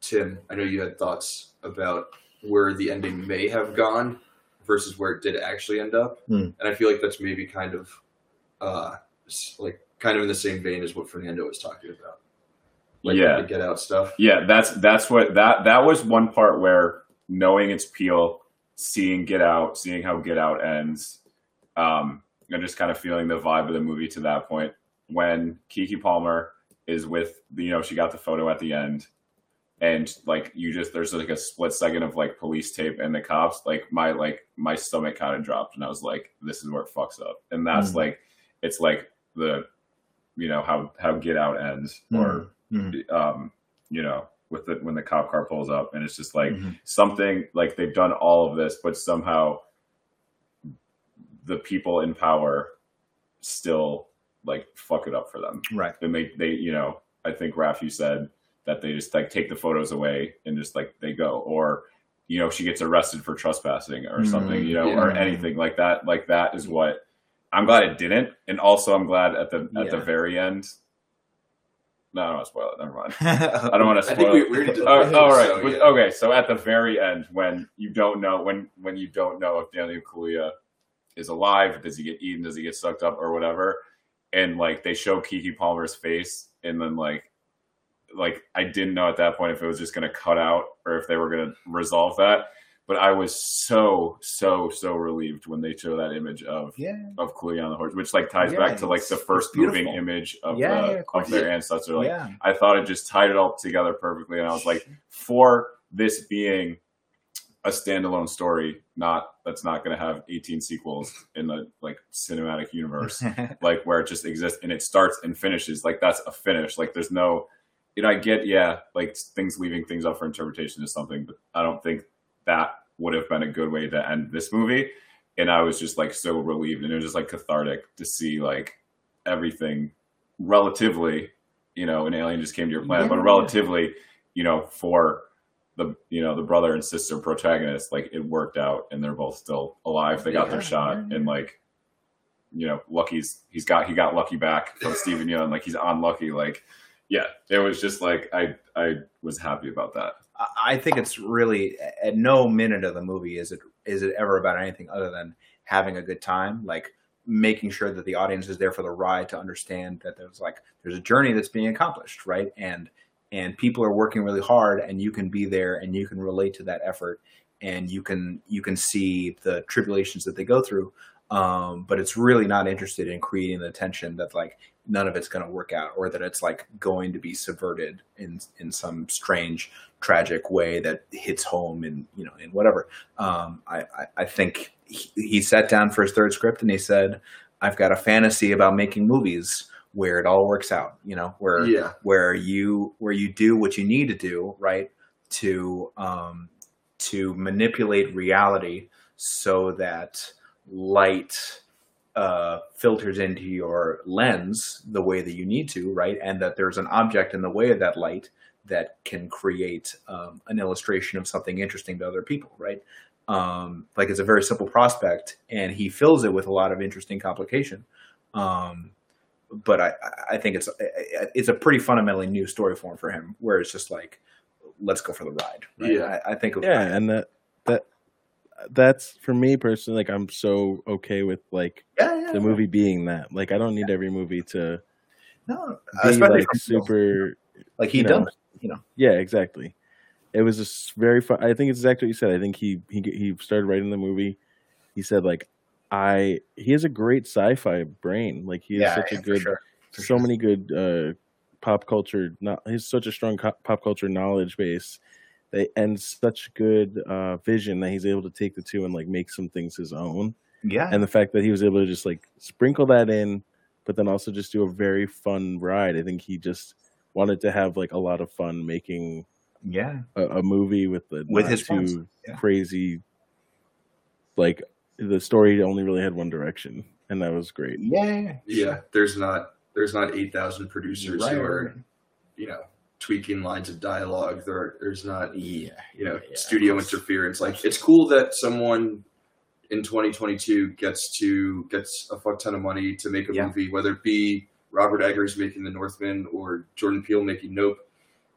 [SPEAKER 5] Tim, I know you had thoughts about where the ending may have gone versus where it did actually end up,
[SPEAKER 4] Hmm.
[SPEAKER 5] and I feel like that's maybe kind of, uh, like kind of in the same vein as what Fernando was talking about. Like
[SPEAKER 2] Yeah.
[SPEAKER 5] the Get Out stuff.
[SPEAKER 2] Yeah, that's that's what that that was one part where knowing it's Peele, seeing Get Out, seeing how Get Out ends, um, and just kind of feeling the vibe of the movie to that point. When Keke Palmer is with you know, she got the photo at the end, and like you just there's like a split second of like police tape and the cops. Like my like my stomach kind of dropped, and I was like, this is where it fucks up, and that's
[SPEAKER 4] Mm.
[SPEAKER 2] like it's like the, you know how how Get Out ends or
[SPEAKER 4] Mhm.
[SPEAKER 2] um, you know, with the when the cop car pulls up, and it's just like
[SPEAKER 4] Mhm.
[SPEAKER 2] something like they've done all of this, but somehow the people in power still like fuck it up for them.
[SPEAKER 4] Right.
[SPEAKER 2] And they they you know, I think Raph, you said that they just like take the photos away and just like they go, or you know, she gets arrested for trespassing or something,
[SPEAKER 4] Mhm.
[SPEAKER 2] you know, or anything like that. Like that is what I'm glad it didn't, and also I'm glad at the at the very end. No, I don't want to spoil it. Never mind. I don't want to
[SPEAKER 5] I think
[SPEAKER 2] spoil.
[SPEAKER 5] we,
[SPEAKER 2] it.
[SPEAKER 5] we already did.
[SPEAKER 2] Oh,
[SPEAKER 5] that,
[SPEAKER 2] all right.
[SPEAKER 5] so, yeah.
[SPEAKER 2] Okay. So at the very end, when you don't know when when you don't know if Daniel Kaluuya is alive, does he get eaten? Does he get sucked up or whatever? And like they show Keke Palmer's face, and then like like I didn't know at that point if it was just going to cut out or if they were going to resolve that. But I was so so so relieved when they show that image of
[SPEAKER 4] Yeah.
[SPEAKER 2] of Kaluuya on the horse, which like ties
[SPEAKER 4] Yeah,
[SPEAKER 2] back to like the first moving image of
[SPEAKER 4] Yeah,
[SPEAKER 2] the,
[SPEAKER 4] of
[SPEAKER 2] of their ancestor. Like
[SPEAKER 4] yeah.
[SPEAKER 2] I thought it just tied it all together perfectly, and I was like, for this being a standalone story, not that's not going to have 18 sequels in the like cinematic universe, like where it just exists and it starts and finishes. Like that's a finish. Like there's no, you know, I get yeah, like things leaving things up for interpretation is something, but I don't think that would have been a good way to end this movie. And I was just like so relieved, and it was just like cathartic to see like everything relatively you know, an alien just came to your planet, but relatively, you know, for the you know the brother and sister protagonist, like it worked out, and they're both still alive. They got
[SPEAKER 4] Yeah,
[SPEAKER 2] their shot, and mm-hmm. like, you know, Lucky's he's got he got Lucky back from Steven Yeun, like he's on Lucky, like, yeah, it was just like I I was happy about that.
[SPEAKER 4] I- I think it's really at no minute of the movie is it is it ever about anything other than having a good time, like making sure that the audience is there for the ride to understand that there's like there's a journey that's being accomplished, right? And and people are working really hard, and you can be there and you can relate to that effort, and you can you can see the tribulations that they go through. Um, but it's really not interested in creating the tension that like none of it's going to work out or that it's like going to be subverted in in some strange tragic way that hits home in you know in whatever um i i, I think he, he sat down for his third script and he said i've got a fantasy about making movies where it all works out you know where
[SPEAKER 5] Yeah.
[SPEAKER 4] where you where you do what you need to do right to um to manipulate reality so that light uh, filters into your lens the way that you need to, right? And that there's an object in the way of that light that can create um, an illustration of something interesting to other people, right? Um, like it's a very simple prospect, and he fills it with a lot of interesting complication. Um, but I, I think it's it's a pretty fundamentally new story form for him, where it's just like, let's go for the ride. Right?
[SPEAKER 5] Yeah.
[SPEAKER 4] I, I think.
[SPEAKER 3] yeah and that that that's for me personally like i'm so okay with like
[SPEAKER 4] yeah, yeah,
[SPEAKER 3] the movie being that like i don't need every movie to
[SPEAKER 4] No,
[SPEAKER 3] be
[SPEAKER 4] especially
[SPEAKER 3] like
[SPEAKER 4] from
[SPEAKER 3] super
[SPEAKER 4] like he
[SPEAKER 3] you know,
[SPEAKER 4] does. You know.
[SPEAKER 3] yeah exactly it was just very fun i think it's exactly what you said i think he he he started writing the movie he said like i he has a great sci-fi brain like he has
[SPEAKER 4] Yeah,
[SPEAKER 3] such
[SPEAKER 4] yeah,
[SPEAKER 3] a good
[SPEAKER 4] sure.
[SPEAKER 3] So
[SPEAKER 4] sure.
[SPEAKER 3] many good uh pop culture not he's such a strong co- pop culture knowledge base they and such good uh, vision that he's able to take the two and like make some things his own.
[SPEAKER 4] Yeah.
[SPEAKER 3] And the fact that he was able to just like sprinkle that in, but then also just do a very fun ride. I think he just wanted to have like a lot of fun making
[SPEAKER 4] yeah.
[SPEAKER 3] a, a movie with the
[SPEAKER 4] With his
[SPEAKER 3] too
[SPEAKER 4] yeah.
[SPEAKER 3] crazy. Like the story only really had one direction, and that was great.
[SPEAKER 4] Yeah.
[SPEAKER 5] Yeah, there's not there's not eight thousand producers
[SPEAKER 4] Right,
[SPEAKER 5] who are you know tweaking lines of dialogue. There there's not
[SPEAKER 4] Yeah.
[SPEAKER 5] you know
[SPEAKER 4] Yeah,
[SPEAKER 5] studio
[SPEAKER 4] of
[SPEAKER 5] interference. Like it's cool that someone in 2022 gets to gets a fuck ton of money to make a
[SPEAKER 4] Yeah.
[SPEAKER 5] movie, whether it be Robert Eggers making The Northman or Jordan Peele making Nope.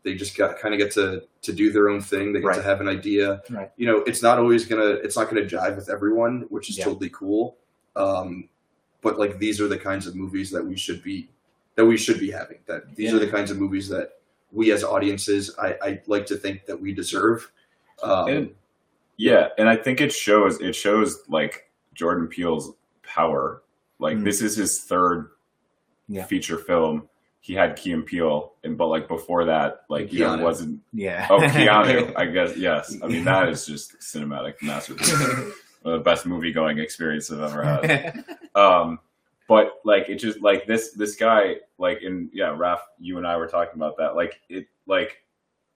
[SPEAKER 5] They just got kind of get to to do their own thing. They get to have an idea.
[SPEAKER 4] Right.
[SPEAKER 5] You know, it's not always gonna it's not gonna jive with everyone, which is
[SPEAKER 4] Yeah.
[SPEAKER 5] totally cool. Um, but like these are the kinds of movies that we should be that we should be having. That these are the kinds of movies that we as audiences, I, I like to think that we deserve. Um,
[SPEAKER 2] And yeah, and I think it shows it shows like Jordan Peele's power. Like
[SPEAKER 4] Mm.
[SPEAKER 2] this is his third
[SPEAKER 4] Yeah.
[SPEAKER 2] feature film. He had Key and Peele, and but like before that, like you know,
[SPEAKER 5] Keanu.
[SPEAKER 2] wasn't
[SPEAKER 4] Yeah.
[SPEAKER 2] oh Keanu. I guess yes. I mean that is just cinematic masterpiece. The best movie going experience I've ever had. um but like it just like this this guy like in yeah Raph you and I were talking about that like it like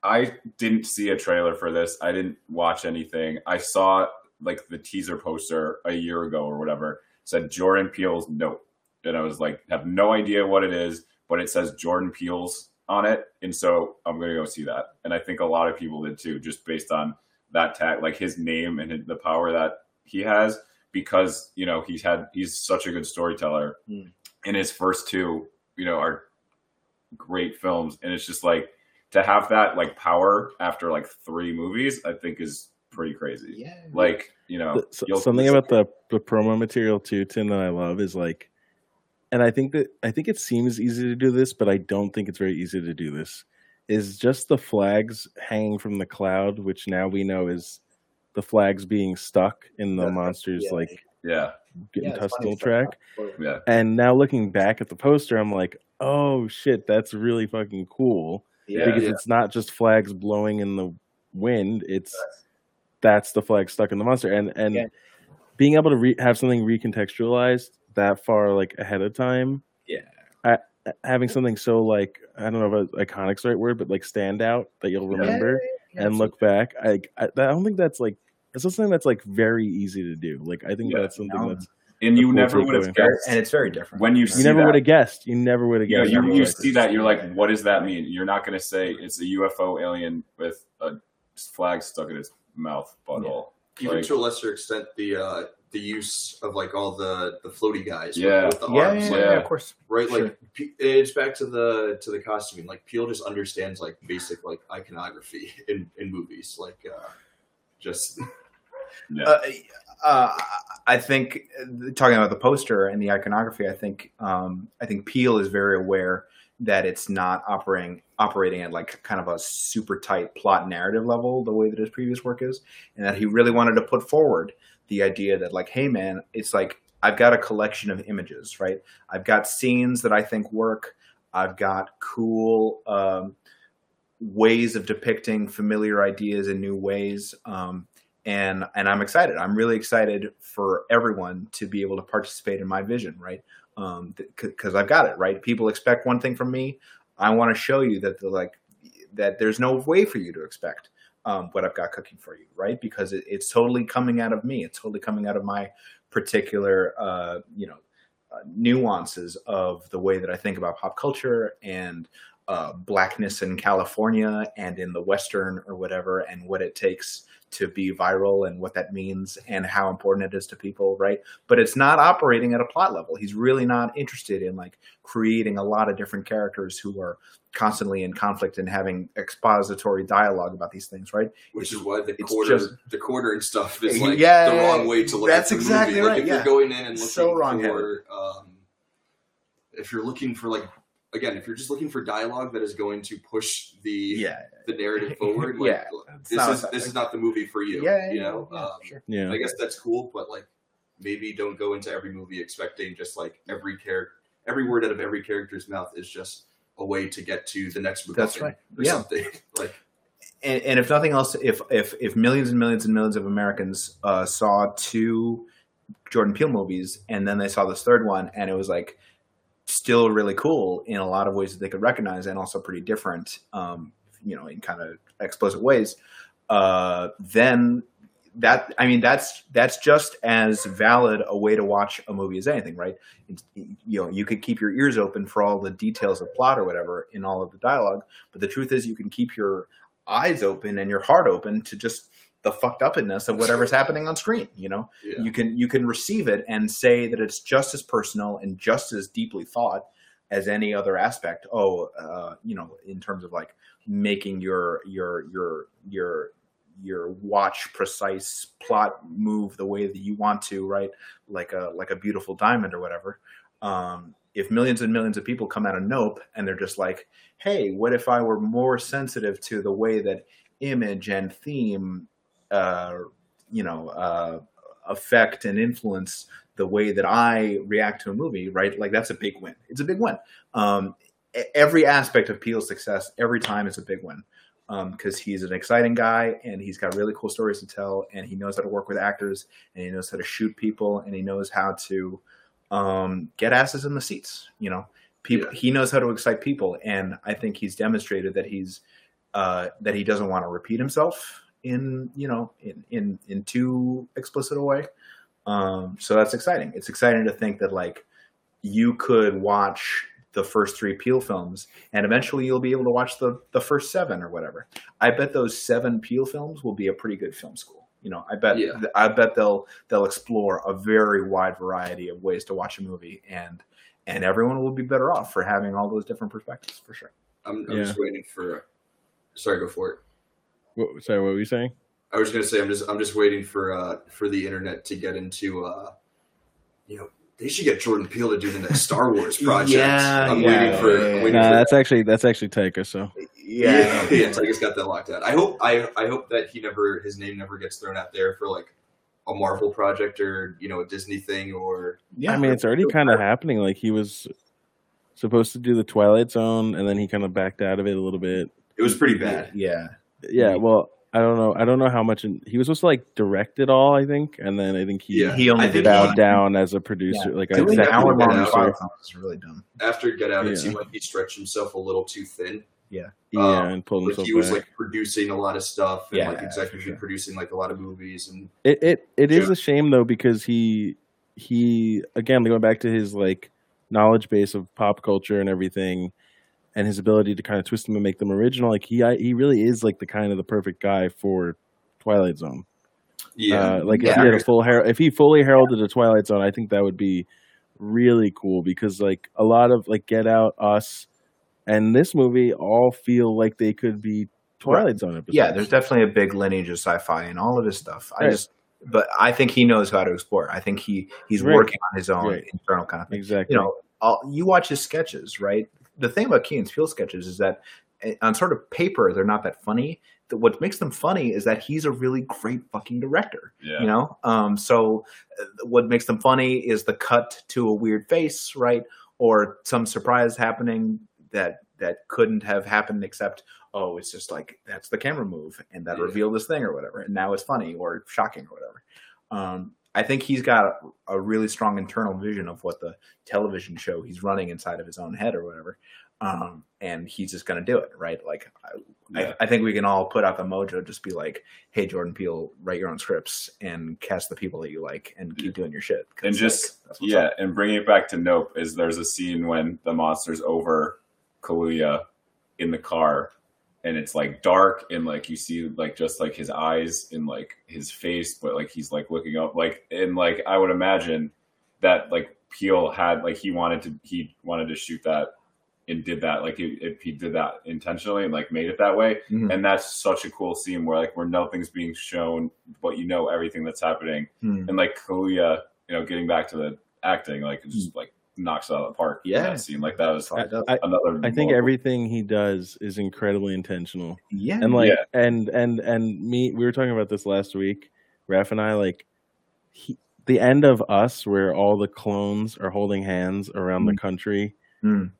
[SPEAKER 2] I didn't see a trailer for this I didn't watch anything I saw like the teaser poster a year ago or whatever said Jordan Peele's Nope and I was like have no idea what it is but it says Jordan Peele's on it. And so I'm gonna go see that. And I think a lot of people did too just based on that tag like his name and the power that he has because you know he's had he's such a good storyteller.
[SPEAKER 4] Mm.
[SPEAKER 2] and his first two you know are great films. And it's just like to have that like power after like three movies i think is pretty crazy.
[SPEAKER 4] Yeah.
[SPEAKER 2] like you know
[SPEAKER 3] So- something about the, the promo material too, Tim, that I love is like, and I think that I think it seems easy to do this, but I don't think it's very easy to do this. Is just the flags hanging from the cloud, which now we know is the flags being stuck in the
[SPEAKER 4] That's right,
[SPEAKER 3] monsters
[SPEAKER 4] yeah.
[SPEAKER 3] like
[SPEAKER 2] yeah
[SPEAKER 3] intestinal tract.
[SPEAKER 2] yeah
[SPEAKER 3] And now looking back at the poster, I'm like, oh shit, that's really fucking cool.
[SPEAKER 4] Yeah.
[SPEAKER 3] because
[SPEAKER 5] yeah.
[SPEAKER 3] it's not just flags blowing in the wind; it's that's the flag stuck in the monster, and and
[SPEAKER 4] Yeah.
[SPEAKER 3] being able to re- have something recontextualized that far like ahead of time.
[SPEAKER 4] Yeah.
[SPEAKER 3] I, having something so like I don't know if it's iconic's the right word, but like stand out that you'll remember and look back. I, I I don't think that's like that's something that's like very easy to do. Like I think
[SPEAKER 2] Yeah.
[SPEAKER 3] that's something
[SPEAKER 4] No.
[SPEAKER 3] that's
[SPEAKER 2] and you
[SPEAKER 3] cool
[SPEAKER 2] never would have guessed
[SPEAKER 4] and it's very different.
[SPEAKER 2] when you
[SPEAKER 3] you
[SPEAKER 2] see
[SPEAKER 3] never
[SPEAKER 2] that.
[SPEAKER 3] would have guessed. You never would have.
[SPEAKER 2] Yeah, you you see that you're like, what does that mean? You're not going to say it's a UFO alien with a flag stuck in its mouth butthole.
[SPEAKER 5] even
[SPEAKER 2] Like-
[SPEAKER 5] to a lesser extent, the uh, the use of like all the the floaty guys,
[SPEAKER 2] Yeah.
[SPEAKER 5] with the
[SPEAKER 4] yeah, yeah,
[SPEAKER 5] arms,
[SPEAKER 4] yeah,
[SPEAKER 5] like,
[SPEAKER 2] yeah.
[SPEAKER 4] of course.
[SPEAKER 5] right?
[SPEAKER 4] Sure.
[SPEAKER 5] Like P- it's back to the to the costuming. Like Peele just understands like basic like iconography in in movies, like uh, just
[SPEAKER 2] Yeah.
[SPEAKER 4] Uh, uh, I think uh, talking about the poster and the iconography, I think um, I think Peele is very aware that it's not operating operating at like kind of a super tight plot narrative level the way that his previous work is, and that he really wanted to put forward the idea that like, hey man, it's like I've got a collection of images, right? I've got scenes that I think work. I've got cool um, ways of depicting familiar ideas in new ways. Um, and and I'm excited. I'm really excited for everyone to be able to participate in my vision, right? Um, because I've got it right. People expect one thing from me. I want to show you that the like that there's no way for you to expect um, what I've got cooking for you, right? Because it, it's totally coming out of me. It's totally coming out of my particular, uh, you know, uh, nuances of the way that I think about pop culture and uh, blackness in California and in the Western or whatever, and what it takes to be viral and what that means and how important it is to people, right? But it's not operating at a plot level. He's really not interested in like creating a lot of different characters who are constantly in conflict and having expository dialogue about these things, right?
[SPEAKER 5] which is why the
[SPEAKER 4] It's
[SPEAKER 5] quarter
[SPEAKER 4] just-
[SPEAKER 5] the quarter and stuff is like
[SPEAKER 4] Yeah,
[SPEAKER 5] the wrong way to look
[SPEAKER 4] that's
[SPEAKER 5] at the
[SPEAKER 4] exactly
[SPEAKER 5] movie. Like
[SPEAKER 4] right,
[SPEAKER 5] if
[SPEAKER 4] yeah.
[SPEAKER 5] you're going in and looking
[SPEAKER 4] So
[SPEAKER 5] for um, if you're looking for like again, if you're just looking for dialogue that is going to push the
[SPEAKER 4] Yeah,
[SPEAKER 5] the narrative forward, like
[SPEAKER 4] Yeah,
[SPEAKER 5] this is this
[SPEAKER 4] that-
[SPEAKER 5] is not the movie for you.
[SPEAKER 4] yeah,
[SPEAKER 5] you know.
[SPEAKER 4] yeah,
[SPEAKER 5] um,
[SPEAKER 4] sure.
[SPEAKER 3] Yeah.
[SPEAKER 5] I guess that's cool, but like maybe don't go into every movie expecting just like every character, every word out of every character's mouth is just a way to get to the next movie.
[SPEAKER 4] That's right.
[SPEAKER 5] Or
[SPEAKER 4] Yeah.
[SPEAKER 5] something like
[SPEAKER 4] and, and if nothing else, if if if millions and millions and millions of Americans uh, saw two Jordan Peele movies and then they saw this third one and it was like still really cool in a lot of ways that they could recognize and also pretty different, um, you know, in kind of explicit ways, uh, then that I mean that's that's just as valid a way to watch a movie as anything, right? It's, you know, you could keep your ears open for all the details of plot or whatever in all of the dialogue, but the truth is, you can keep your eyes open and your heart open to just the fucked upness of whatever's happening on screen. You know,
[SPEAKER 5] Yeah.
[SPEAKER 4] you can you can receive it and say that it's just as personal and just as deeply thought as any other aspect. Oh, uh, you know, in terms of like making your your your your your watch precise plot move the way that you want to, right? Like a like a beautiful diamond or whatever. Um, if millions and millions of people come out of Nope and they're just like, "Hey, what if I were more sensitive to the way that image and theme, uh, you know, uh, affect and influence the way that I react to a movie?" Right? Like that's a big win. It's a big win. Um, every aspect of Peele's success every time is a big win because he's an exciting guy and he's got really cool stories to tell and he knows how to work with actors and he knows how to shoot people and he knows how to um, get asses in the seats. You know, people
[SPEAKER 5] Yeah.
[SPEAKER 4] he knows how to excite people and I think he's demonstrated that he's uh, that he doesn't want to repeat himself in you know in in in too explicit a way. Um, so that's exciting. It's exciting to think that like you could watch the first three Peele films, and eventually you'll be able to watch the the first seven or whatever. I bet those seven Peele films will be a pretty good film school. You know, I bet
[SPEAKER 5] Yeah.
[SPEAKER 4] I bet they'll they'll explore a very wide variety of ways to watch a movie, and and everyone will be better off for having all those different perspectives for sure.
[SPEAKER 5] I'm, I'm
[SPEAKER 3] Yeah.
[SPEAKER 5] just waiting for. Sorry, go for it.
[SPEAKER 3] What, sorry, what were you saying?
[SPEAKER 5] I was gonna say I'm just I'm just waiting for uh for the internet to get into uh you know they should get Jordan Peele to do the next Star Wars project.
[SPEAKER 4] Yeah,
[SPEAKER 5] I'm
[SPEAKER 4] yeah,
[SPEAKER 5] waiting for
[SPEAKER 4] yeah, yeah.
[SPEAKER 5] waiting
[SPEAKER 3] Nah,
[SPEAKER 5] for
[SPEAKER 3] that's actually that's actually Taika. So
[SPEAKER 5] yeah yeah Taika's got that locked out. I hope I I hope that he never his name never gets thrown out there for like a Marvel project or you know a Disney thing or
[SPEAKER 4] Yeah,
[SPEAKER 3] I mean, it's already kind of happening. Like he was supposed to do the Twilight Zone, and then he kind of backed out of it a little bit.
[SPEAKER 5] it was pretty bad.
[SPEAKER 4] Yeah,
[SPEAKER 3] Yeah, well, I don't know. I don't know how much in, he was supposed to like direct it all. I think, and then I think he
[SPEAKER 5] Yeah.
[SPEAKER 4] he only did
[SPEAKER 3] bowed
[SPEAKER 4] one.
[SPEAKER 3] down as a producer, like a
[SPEAKER 4] Doing
[SPEAKER 5] Exactly.
[SPEAKER 4] an hour long
[SPEAKER 5] Yeah.
[SPEAKER 4] Twilight really dumb.
[SPEAKER 5] After Get Out,
[SPEAKER 3] Yeah.
[SPEAKER 5] it seemed like he stretched himself a little too thin.
[SPEAKER 3] yeah,
[SPEAKER 5] um,
[SPEAKER 3] and pulled
[SPEAKER 5] Like
[SPEAKER 3] himself
[SPEAKER 5] he was
[SPEAKER 3] back.
[SPEAKER 5] like producing a lot of stuff and
[SPEAKER 4] Yeah,
[SPEAKER 5] like
[SPEAKER 4] for
[SPEAKER 5] executively
[SPEAKER 4] sure.
[SPEAKER 5] producing like a lot of movies and
[SPEAKER 3] It it it is a shame though because he he again going back to his like knowledge base of pop culture and everything, and his ability to kind of twist them and make them original. Like he I, he really is like the kind of the perfect guy for Twilight Zone.
[SPEAKER 5] yeah.
[SPEAKER 3] Uh, like if he had a full hair, if he fully heralded a Twilight Zone, I think that would be really cool because like a lot of like Get Out, Us, and this movie all feel like they could be Twilight Zone episodes.
[SPEAKER 4] Yeah, there's definitely a big lineage of sci-fi and all of his stuff. I
[SPEAKER 3] Right.
[SPEAKER 4] just, but I think he knows how to explore. I think he he's
[SPEAKER 3] Right.
[SPEAKER 4] working on his own
[SPEAKER 3] Right.
[SPEAKER 4] internal kind of thing.
[SPEAKER 3] exactly.
[SPEAKER 4] You know, I'll, you watch his sketches, right? The thing about and Peele sketches is that eh, on sort of paper they're not that funny. What makes them funny is that he's a really great fucking director.
[SPEAKER 2] Yeah.
[SPEAKER 4] You know, um, so uh, what makes them funny is the cut to a weird face, right, or some surprise happening that that couldn't have happened except oh, it's just like that's the camera move and that
[SPEAKER 5] Yeah.
[SPEAKER 4] revealed this thing or whatever, and now it's funny or shocking or whatever. Um, I think he's got a, a really strong internal vision of what the television show he's running inside of his own head or whatever. Um, and he's just going to do it, right? Like, I,
[SPEAKER 2] Yeah.
[SPEAKER 4] I, I think we can all put out the mojo, just be like, "Hey, Jordan Peele, write your own scripts and cast the people that you like, and keep doing your shit.
[SPEAKER 2] and just
[SPEAKER 4] like,
[SPEAKER 2] yeah,
[SPEAKER 4] up.
[SPEAKER 2] and bringing it back to Nope is there's a scene when the monster's over Kaluuya in the car, and it's like dark and like you see like just like his eyes and like his face, but like he's like looking up, like and like I would imagine that like Peele had like he wanted to he wanted to shoot that and did that like if he did that intentionally and like made it that way
[SPEAKER 4] Mhm.
[SPEAKER 2] and that's such a cool scene where like where nothing's being shown but you know everything that's happening
[SPEAKER 4] Hmm.
[SPEAKER 2] and like Kaluuya, you know, getting back to the acting, like just like knocks it out of the park.
[SPEAKER 4] Yeah.
[SPEAKER 2] that scene like that was
[SPEAKER 3] I, I,
[SPEAKER 2] another.
[SPEAKER 3] I think everything he does is incredibly intentional.
[SPEAKER 4] yeah,
[SPEAKER 3] and like
[SPEAKER 2] Yeah.
[SPEAKER 3] and and and me we were talking about this last week Raph and i like he, the end of us where all the clones are holding hands around the country
[SPEAKER 4] Mm.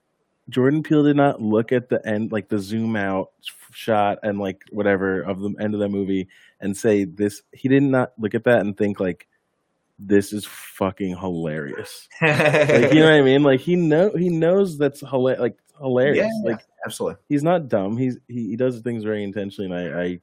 [SPEAKER 3] Jordan Peele did not look at the end, like the zoom out shot and like whatever of the end of the movie, and say this. He did not look at that and think like, "This is fucking hilarious." Like, you know what I mean? Like he know he knows that's hila- like hilarious.
[SPEAKER 4] Yeah,
[SPEAKER 3] Like
[SPEAKER 4] absolutely.
[SPEAKER 3] he's not dumb. He's he, he does things very intentionally, and I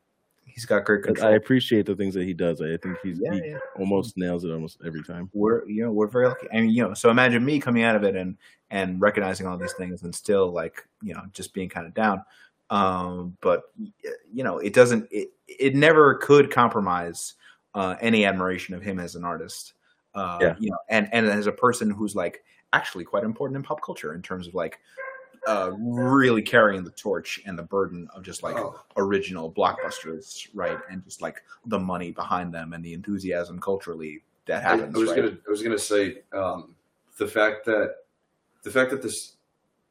[SPEAKER 4] He's got great
[SPEAKER 3] I,
[SPEAKER 4] control.
[SPEAKER 3] I appreciate the things that he does. I think he's
[SPEAKER 4] Yeah,
[SPEAKER 3] he
[SPEAKER 4] yeah.
[SPEAKER 3] almost nails it almost every time.
[SPEAKER 4] we're you know we're very lucky. I mean, you know, so imagine me coming out of it and and recognizing all these things and still like you know just being kind of down. Um, but you know, it doesn't. It it never could compromise uh, any admiration of him as an artist. Uh,
[SPEAKER 3] Yeah.
[SPEAKER 4] You know, and and as a person who's like actually quite important in pop culture in terms of like uh, really carrying the torch and the burden of just like
[SPEAKER 5] Oh.
[SPEAKER 4] original blockbusters, right? And just like the money behind them and the enthusiasm culturally that happens.
[SPEAKER 5] I was
[SPEAKER 4] right?
[SPEAKER 5] gonna I was gonna say um, the fact that the fact that this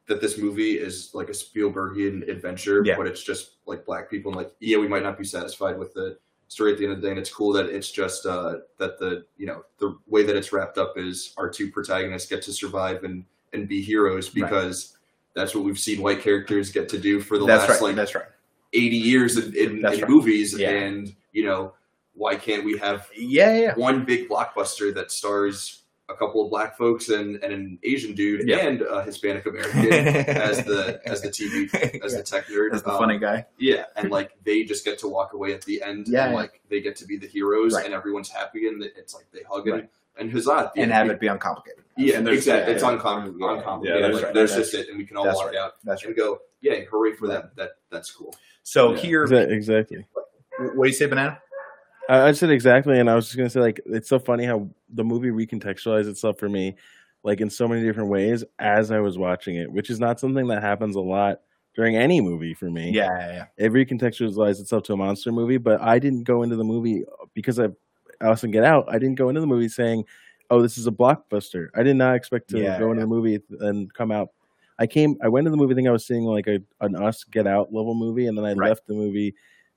[SPEAKER 5] that this movie is like a Spielbergian adventure,
[SPEAKER 4] Yeah.
[SPEAKER 5] but it's just like black people and like yeah, we might not be satisfied with the story at the end of the day, and it's cool that it's just uh, that the you know the way that it's wrapped up is our two protagonists get to survive and and be heroes
[SPEAKER 4] Right.
[SPEAKER 5] because that's what we've seen white characters get to do for the
[SPEAKER 4] That's
[SPEAKER 5] last
[SPEAKER 4] right.
[SPEAKER 5] like
[SPEAKER 4] that's right.
[SPEAKER 5] 80 years in, in, in
[SPEAKER 4] right.
[SPEAKER 5] movies
[SPEAKER 4] Yeah.
[SPEAKER 5] and you know why can't we have
[SPEAKER 4] Yeah, yeah.
[SPEAKER 5] one big blockbuster that stars a couple of black folks and, and an Asian dude
[SPEAKER 4] Yeah.
[SPEAKER 5] and a Hispanic American as the as the TV as
[SPEAKER 4] Yeah.
[SPEAKER 5] the tech nerd.
[SPEAKER 4] That's the
[SPEAKER 5] Um,
[SPEAKER 4] funny guy.
[SPEAKER 5] Yeah, and like they just get to walk away at the end.
[SPEAKER 4] Yeah,
[SPEAKER 5] and like they get to be the heroes,
[SPEAKER 4] Right.
[SPEAKER 5] and everyone's happy, and it's like they hug and
[SPEAKER 4] Right.
[SPEAKER 5] and huzzah at
[SPEAKER 4] And have it be uncomplicated.
[SPEAKER 5] Yeah,
[SPEAKER 2] And
[SPEAKER 5] exactly.
[SPEAKER 2] yeah,
[SPEAKER 5] It's
[SPEAKER 2] yeah.
[SPEAKER 5] uncom-
[SPEAKER 2] Yeah.
[SPEAKER 5] uncomplicated.
[SPEAKER 2] Yeah,
[SPEAKER 5] like,
[SPEAKER 2] that's right.
[SPEAKER 5] There's
[SPEAKER 4] That's-
[SPEAKER 5] just it, and we can all
[SPEAKER 4] that's
[SPEAKER 5] walk
[SPEAKER 4] right.
[SPEAKER 5] out
[SPEAKER 4] That's
[SPEAKER 5] and
[SPEAKER 4] right.
[SPEAKER 5] go, "Yay, hooray for
[SPEAKER 4] Right.
[SPEAKER 5] them!" That that's cool.
[SPEAKER 4] So
[SPEAKER 2] Yeah.
[SPEAKER 4] here,
[SPEAKER 3] Exactly.
[SPEAKER 4] what do you say, banana?
[SPEAKER 3] I I said exactly, and I was just gonna say like it's so funny how the movie recontextualized itself for me, like in so many different ways as I was watching it, which is not something that happens a lot during any movie for me.
[SPEAKER 4] Yeah, yeah, yeah.
[SPEAKER 3] it recontextualized itself to a monster movie, but I didn't go into the movie because of Allison Get Out. I didn't go into the movie saying, "Oh, this is a blockbuster." I did not expect to
[SPEAKER 4] Yeah,
[SPEAKER 3] go into the movie and come out. I came, I went to the movie thinking I was seeing like a an Us Get Out level movie, and then I
[SPEAKER 4] Right.
[SPEAKER 3] left the movie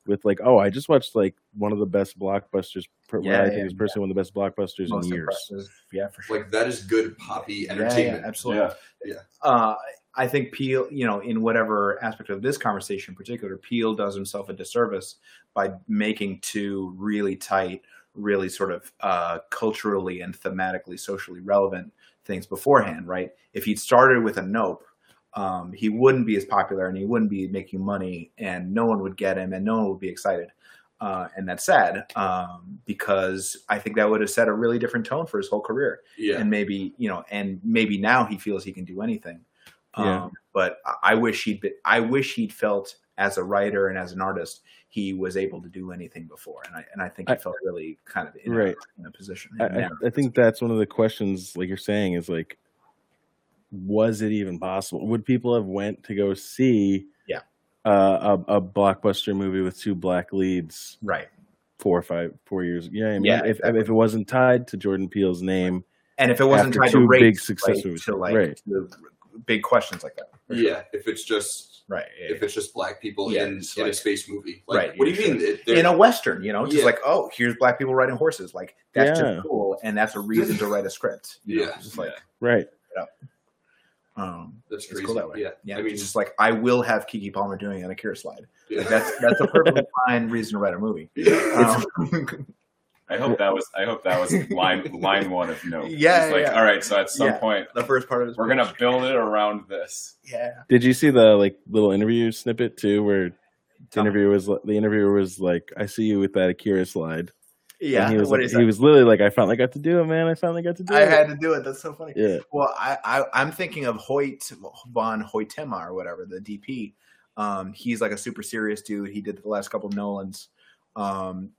[SPEAKER 3] with like, "Oh, I just watched like one of the best blockbusters. per-
[SPEAKER 4] Yeah,
[SPEAKER 3] I think
[SPEAKER 4] yeah,
[SPEAKER 3] is personally one of the best blockbusters
[SPEAKER 4] Most
[SPEAKER 3] in years."
[SPEAKER 4] impressive. Yeah, for sure.
[SPEAKER 5] Like that is good poppy entertainment.
[SPEAKER 4] yeah, absolutely.
[SPEAKER 2] Yeah.
[SPEAKER 4] uh, I think Peele, you know, in whatever aspect of this conversation in particular, Peele does himself a disservice by making two really tight, really sort of uh, culturally and thematically, socially relevant things beforehand, right? If he'd started with a Nope, um, he wouldn't be as popular and he wouldn't be making money and no one would get him and no one would be excited. Uh, and that's sad um, because I think that would have set a really different tone for his whole career
[SPEAKER 5] Yeah,
[SPEAKER 4] and maybe you know, and maybe now he feels he can do anything.
[SPEAKER 3] Yeah.
[SPEAKER 4] Um, but I- I wish he'd been, I wish he'd felt as a writer and as an artist he was able to do anything before, and I and I think he
[SPEAKER 3] I-
[SPEAKER 4] felt really kind of in,
[SPEAKER 3] Right.
[SPEAKER 4] a, in a position.
[SPEAKER 3] I, I, I think that's one of the questions, like you're saying, is like, was it even possible? Would people have went to go see,
[SPEAKER 4] Yeah.
[SPEAKER 3] uh, a, a blockbuster movie with two black leads
[SPEAKER 4] right.
[SPEAKER 3] four or five, four years? Yeah, I mean,
[SPEAKER 4] Yeah,
[SPEAKER 3] if
[SPEAKER 4] exactly.
[SPEAKER 3] if it wasn't tied to Jordan Peele's name,
[SPEAKER 4] And if it wasn't tied
[SPEAKER 3] two
[SPEAKER 4] to race,
[SPEAKER 3] big success
[SPEAKER 4] right,
[SPEAKER 3] movies.
[SPEAKER 4] to like
[SPEAKER 3] Right.
[SPEAKER 4] to big questions like that,
[SPEAKER 5] yeah. If it's just
[SPEAKER 4] right?
[SPEAKER 5] if it's just black people
[SPEAKER 4] Yeah,
[SPEAKER 5] in,
[SPEAKER 4] it's
[SPEAKER 5] in a space movie, like,
[SPEAKER 4] Right,
[SPEAKER 5] What do you
[SPEAKER 4] yeah,
[SPEAKER 5] mean? They're-
[SPEAKER 4] in a western, you know, just
[SPEAKER 5] Yeah.
[SPEAKER 4] like oh, here's black people riding horses, like that's
[SPEAKER 3] Yeah.
[SPEAKER 4] just cool, and that's a reason to write a script. you know,
[SPEAKER 5] Yeah.
[SPEAKER 4] just like
[SPEAKER 3] right?
[SPEAKER 4] Um,
[SPEAKER 5] that's
[SPEAKER 4] it's cool that way.
[SPEAKER 5] Yeah,
[SPEAKER 4] yeah.
[SPEAKER 5] I mean,
[SPEAKER 4] it's just like I will have Keke Palmer doing an Akira slide.
[SPEAKER 5] yeah.
[SPEAKER 4] Like that's that's a perfectly fine reason to write a movie.
[SPEAKER 5] Yeah.
[SPEAKER 4] Um,
[SPEAKER 2] I hope that was I hope that was line line one of note.
[SPEAKER 4] Yeah,
[SPEAKER 2] It's like,
[SPEAKER 4] yeah.
[SPEAKER 2] all right, so at some
[SPEAKER 4] Yeah.
[SPEAKER 2] point
[SPEAKER 4] the first part of this,
[SPEAKER 2] we're gonna build it around this.
[SPEAKER 4] yeah.
[SPEAKER 3] Did you see the like little interview snippet too, where the
[SPEAKER 4] Tell
[SPEAKER 3] interviewer was the interviewer was like, "I see you with that Akira slide."
[SPEAKER 4] Yeah,
[SPEAKER 3] and he was
[SPEAKER 4] what
[SPEAKER 3] like,
[SPEAKER 4] is
[SPEAKER 3] he was literally like, "I finally got to do it, man! I finally got to do
[SPEAKER 4] I
[SPEAKER 3] it."
[SPEAKER 4] I had to do it. That's so funny.
[SPEAKER 3] yeah,
[SPEAKER 4] Well, I, I I'm thinking of Hoyte van Hoytema or whatever the DP. Um, he's like a super serious dude. He did the last couple of Nolans. Um,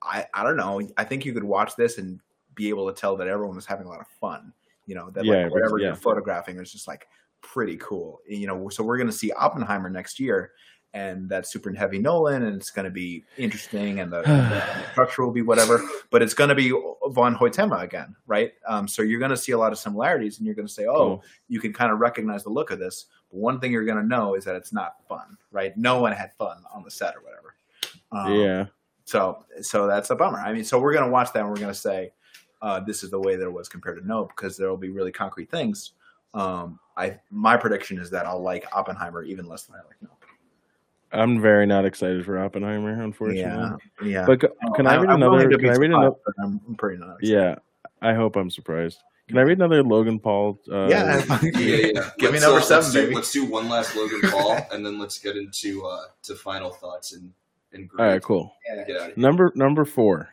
[SPEAKER 4] I I don't know. I think you could watch this and be able to tell that everyone was having a lot of fun. You know that
[SPEAKER 3] Yeah,
[SPEAKER 4] like whatever
[SPEAKER 3] yeah.
[SPEAKER 4] you're photographing is just like pretty cool. You know, so we're gonna see Oppenheimer next year. And that's super heavy Nolan, and it's going to be interesting, and the, the structure will be whatever, but it's going to be van Hoytema again, right? Um, so you're going to see a lot of similarities, and you're going to say, "Oh, you can kind of recognize the look of this." But one thing you're going to know is that it's not fun, right? No one had fun on the set or whatever. Um,
[SPEAKER 3] yeah.
[SPEAKER 4] So, so that's a bummer. I mean, so we're going to watch that, and we're going to say, uh, "This is the way that it was compared to Nope," because there will be really concrete things. Um, I my prediction is that I'll like Oppenheimer even less than I like Nope.
[SPEAKER 3] I'm very not excited for Oppenheimer, unfortunately.
[SPEAKER 4] Yeah, yeah.
[SPEAKER 3] But c- can I
[SPEAKER 4] I'm-
[SPEAKER 3] read
[SPEAKER 4] I'm
[SPEAKER 3] another?
[SPEAKER 4] to
[SPEAKER 3] Can I read
[SPEAKER 4] surprised,
[SPEAKER 3] another?
[SPEAKER 4] but I'm I'm pretty not. excited.
[SPEAKER 3] Yeah, I hope I'm surprised. Can I read another Logan Paul? Uh,
[SPEAKER 4] yeah.
[SPEAKER 5] yeah, yeah.
[SPEAKER 4] Give me
[SPEAKER 5] Let's,
[SPEAKER 4] number
[SPEAKER 5] uh,
[SPEAKER 4] seven,
[SPEAKER 5] let's do,
[SPEAKER 4] baby.
[SPEAKER 5] Let's do one last Logan Paul, and then let's get into uh, to final thoughts and and
[SPEAKER 3] All right, cool.
[SPEAKER 4] Yeah.
[SPEAKER 5] Get out of here.
[SPEAKER 3] Number number four.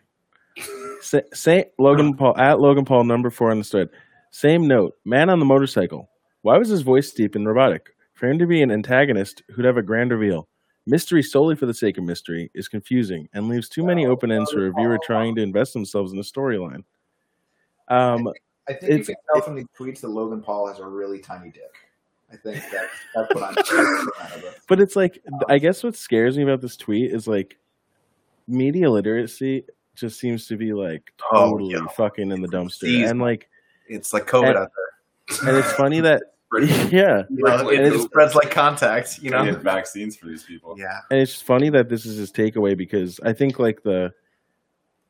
[SPEAKER 3] Sa- Saint Logan Paul at Logan Paul number four on the thread. Same note. Man on the motorcycle. Why was his voice deep and robotic? For him to be an antagonist who'd have a grand reveal. Mystery solely for the sake of mystery is confusing and leaves too many open ends for a viewer trying to invest themselves in the storyline. Um,
[SPEAKER 4] I think
[SPEAKER 3] It's-
[SPEAKER 4] you can tell from these tweets that Logan Paul has a really tiny dick. I think that's that's what I'm getting out of it.
[SPEAKER 3] but it's like I guess what scares me about this tweet is like media literacy just seems to be like
[SPEAKER 4] Oh,
[SPEAKER 3] totally
[SPEAKER 4] yeah.
[SPEAKER 3] fucking in the dumpster. And like
[SPEAKER 4] It's like COVID
[SPEAKER 3] And-
[SPEAKER 4] out there.
[SPEAKER 3] and it's funny that yeah.
[SPEAKER 4] You know,
[SPEAKER 5] Like
[SPEAKER 4] it, it
[SPEAKER 5] COVID.
[SPEAKER 4] spreads like contact. You know.
[SPEAKER 2] get vaccines for these people.
[SPEAKER 4] Yeah.
[SPEAKER 3] and it's just funny that this is his takeaway because I think like the,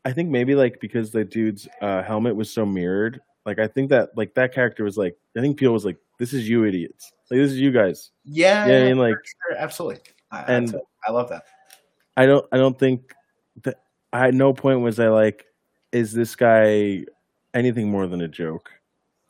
[SPEAKER 3] I think maybe like because the dude's uh, helmet was so mirrored, like I think that like that character was like I think Peele was like, "This is you idiots, like this is you guys."
[SPEAKER 4] Yeah.
[SPEAKER 3] Yeah, I mean, like
[SPEAKER 4] sure, absolutely. I,
[SPEAKER 3] And-
[SPEAKER 4] and I love that.
[SPEAKER 3] I don't I don't think that I at no point was I like, is this guy anything more than a joke?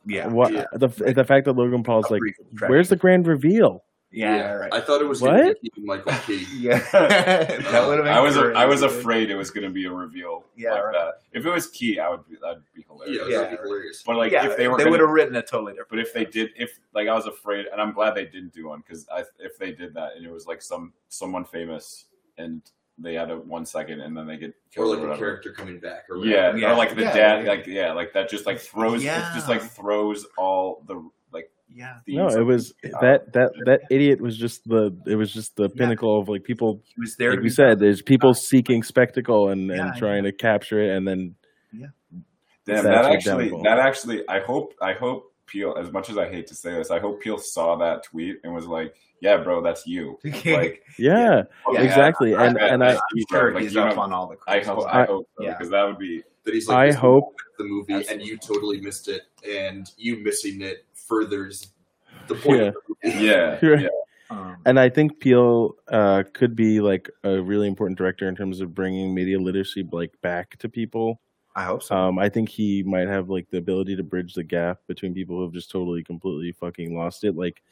[SPEAKER 4] Yeah.
[SPEAKER 3] What
[SPEAKER 5] Yeah.
[SPEAKER 3] the the fact that Logan Paul's
[SPEAKER 4] A
[SPEAKER 3] like, where's the grand reveal?
[SPEAKER 4] Yeah. Right.
[SPEAKER 5] I thought it was
[SPEAKER 3] What?
[SPEAKER 5] going to be Michael Key.
[SPEAKER 4] yeah. Uh, that would have been.
[SPEAKER 2] I was
[SPEAKER 4] great.
[SPEAKER 2] I was afraid it was going to be a reveal
[SPEAKER 4] Yeah,
[SPEAKER 2] like
[SPEAKER 4] right.
[SPEAKER 2] that. If it was key, I would be that'd be hilarious.
[SPEAKER 5] that'd
[SPEAKER 4] Yeah.
[SPEAKER 5] be hilarious.
[SPEAKER 2] But like
[SPEAKER 4] yeah,
[SPEAKER 2] if they were
[SPEAKER 4] they would have written it totally different.
[SPEAKER 2] but if they did, if like I was afraid, and I'm glad they didn't do one because I if they did that and it was like some someone famous and they had a one second and then they get killed.
[SPEAKER 5] Or
[SPEAKER 2] killed
[SPEAKER 5] like
[SPEAKER 2] or
[SPEAKER 5] a character coming back. Or
[SPEAKER 2] Yeah.
[SPEAKER 4] Yeah.
[SPEAKER 2] or like the
[SPEAKER 4] Yeah,
[SPEAKER 2] dad,
[SPEAKER 4] yeah.
[SPEAKER 2] like yeah, like that just like throws. It just like throws all the like.
[SPEAKER 4] Yeah.
[SPEAKER 3] No, it
[SPEAKER 2] of-
[SPEAKER 3] was that that that idiot was just the it was just the
[SPEAKER 4] Yeah.
[SPEAKER 3] pinnacle of like people
[SPEAKER 4] He was there.
[SPEAKER 3] like we said, there's people seeking spectacle and,
[SPEAKER 4] Yeah,
[SPEAKER 3] and
[SPEAKER 4] I
[SPEAKER 3] trying to capture it, and then
[SPEAKER 2] yeah.
[SPEAKER 3] Damn,
[SPEAKER 2] that actually,
[SPEAKER 3] downfall.
[SPEAKER 2] that actually, I hope, I hope Peele. As much as I hate to say this, I hope Peele saw that tweet and was like, "Yeah, bro, that's you." Like,
[SPEAKER 3] yeah,
[SPEAKER 4] Yeah,
[SPEAKER 3] exactly.
[SPEAKER 2] I
[SPEAKER 3] and
[SPEAKER 2] bet
[SPEAKER 3] and I
[SPEAKER 2] that's you,
[SPEAKER 4] sure
[SPEAKER 2] Like,
[SPEAKER 4] he's up
[SPEAKER 2] know,
[SPEAKER 4] on all the.
[SPEAKER 2] I hope,
[SPEAKER 4] stuff.
[SPEAKER 2] I hope, so,
[SPEAKER 4] Yeah.
[SPEAKER 2] because that would be.
[SPEAKER 5] that he's like
[SPEAKER 3] I hope-
[SPEAKER 5] the movie and you totally missed it, and you missing it furthers the point.
[SPEAKER 3] Yeah.
[SPEAKER 5] Of the movie.
[SPEAKER 2] Yeah,
[SPEAKER 3] Right.
[SPEAKER 2] yeah.
[SPEAKER 4] Um,
[SPEAKER 3] and I think Peele uh, could be like a really important director in terms of bringing media literacy like back to people.
[SPEAKER 4] I hope so.
[SPEAKER 3] Um, I think he might have like the ability to bridge the gap between people who have just totally, completely fucking lost it. Like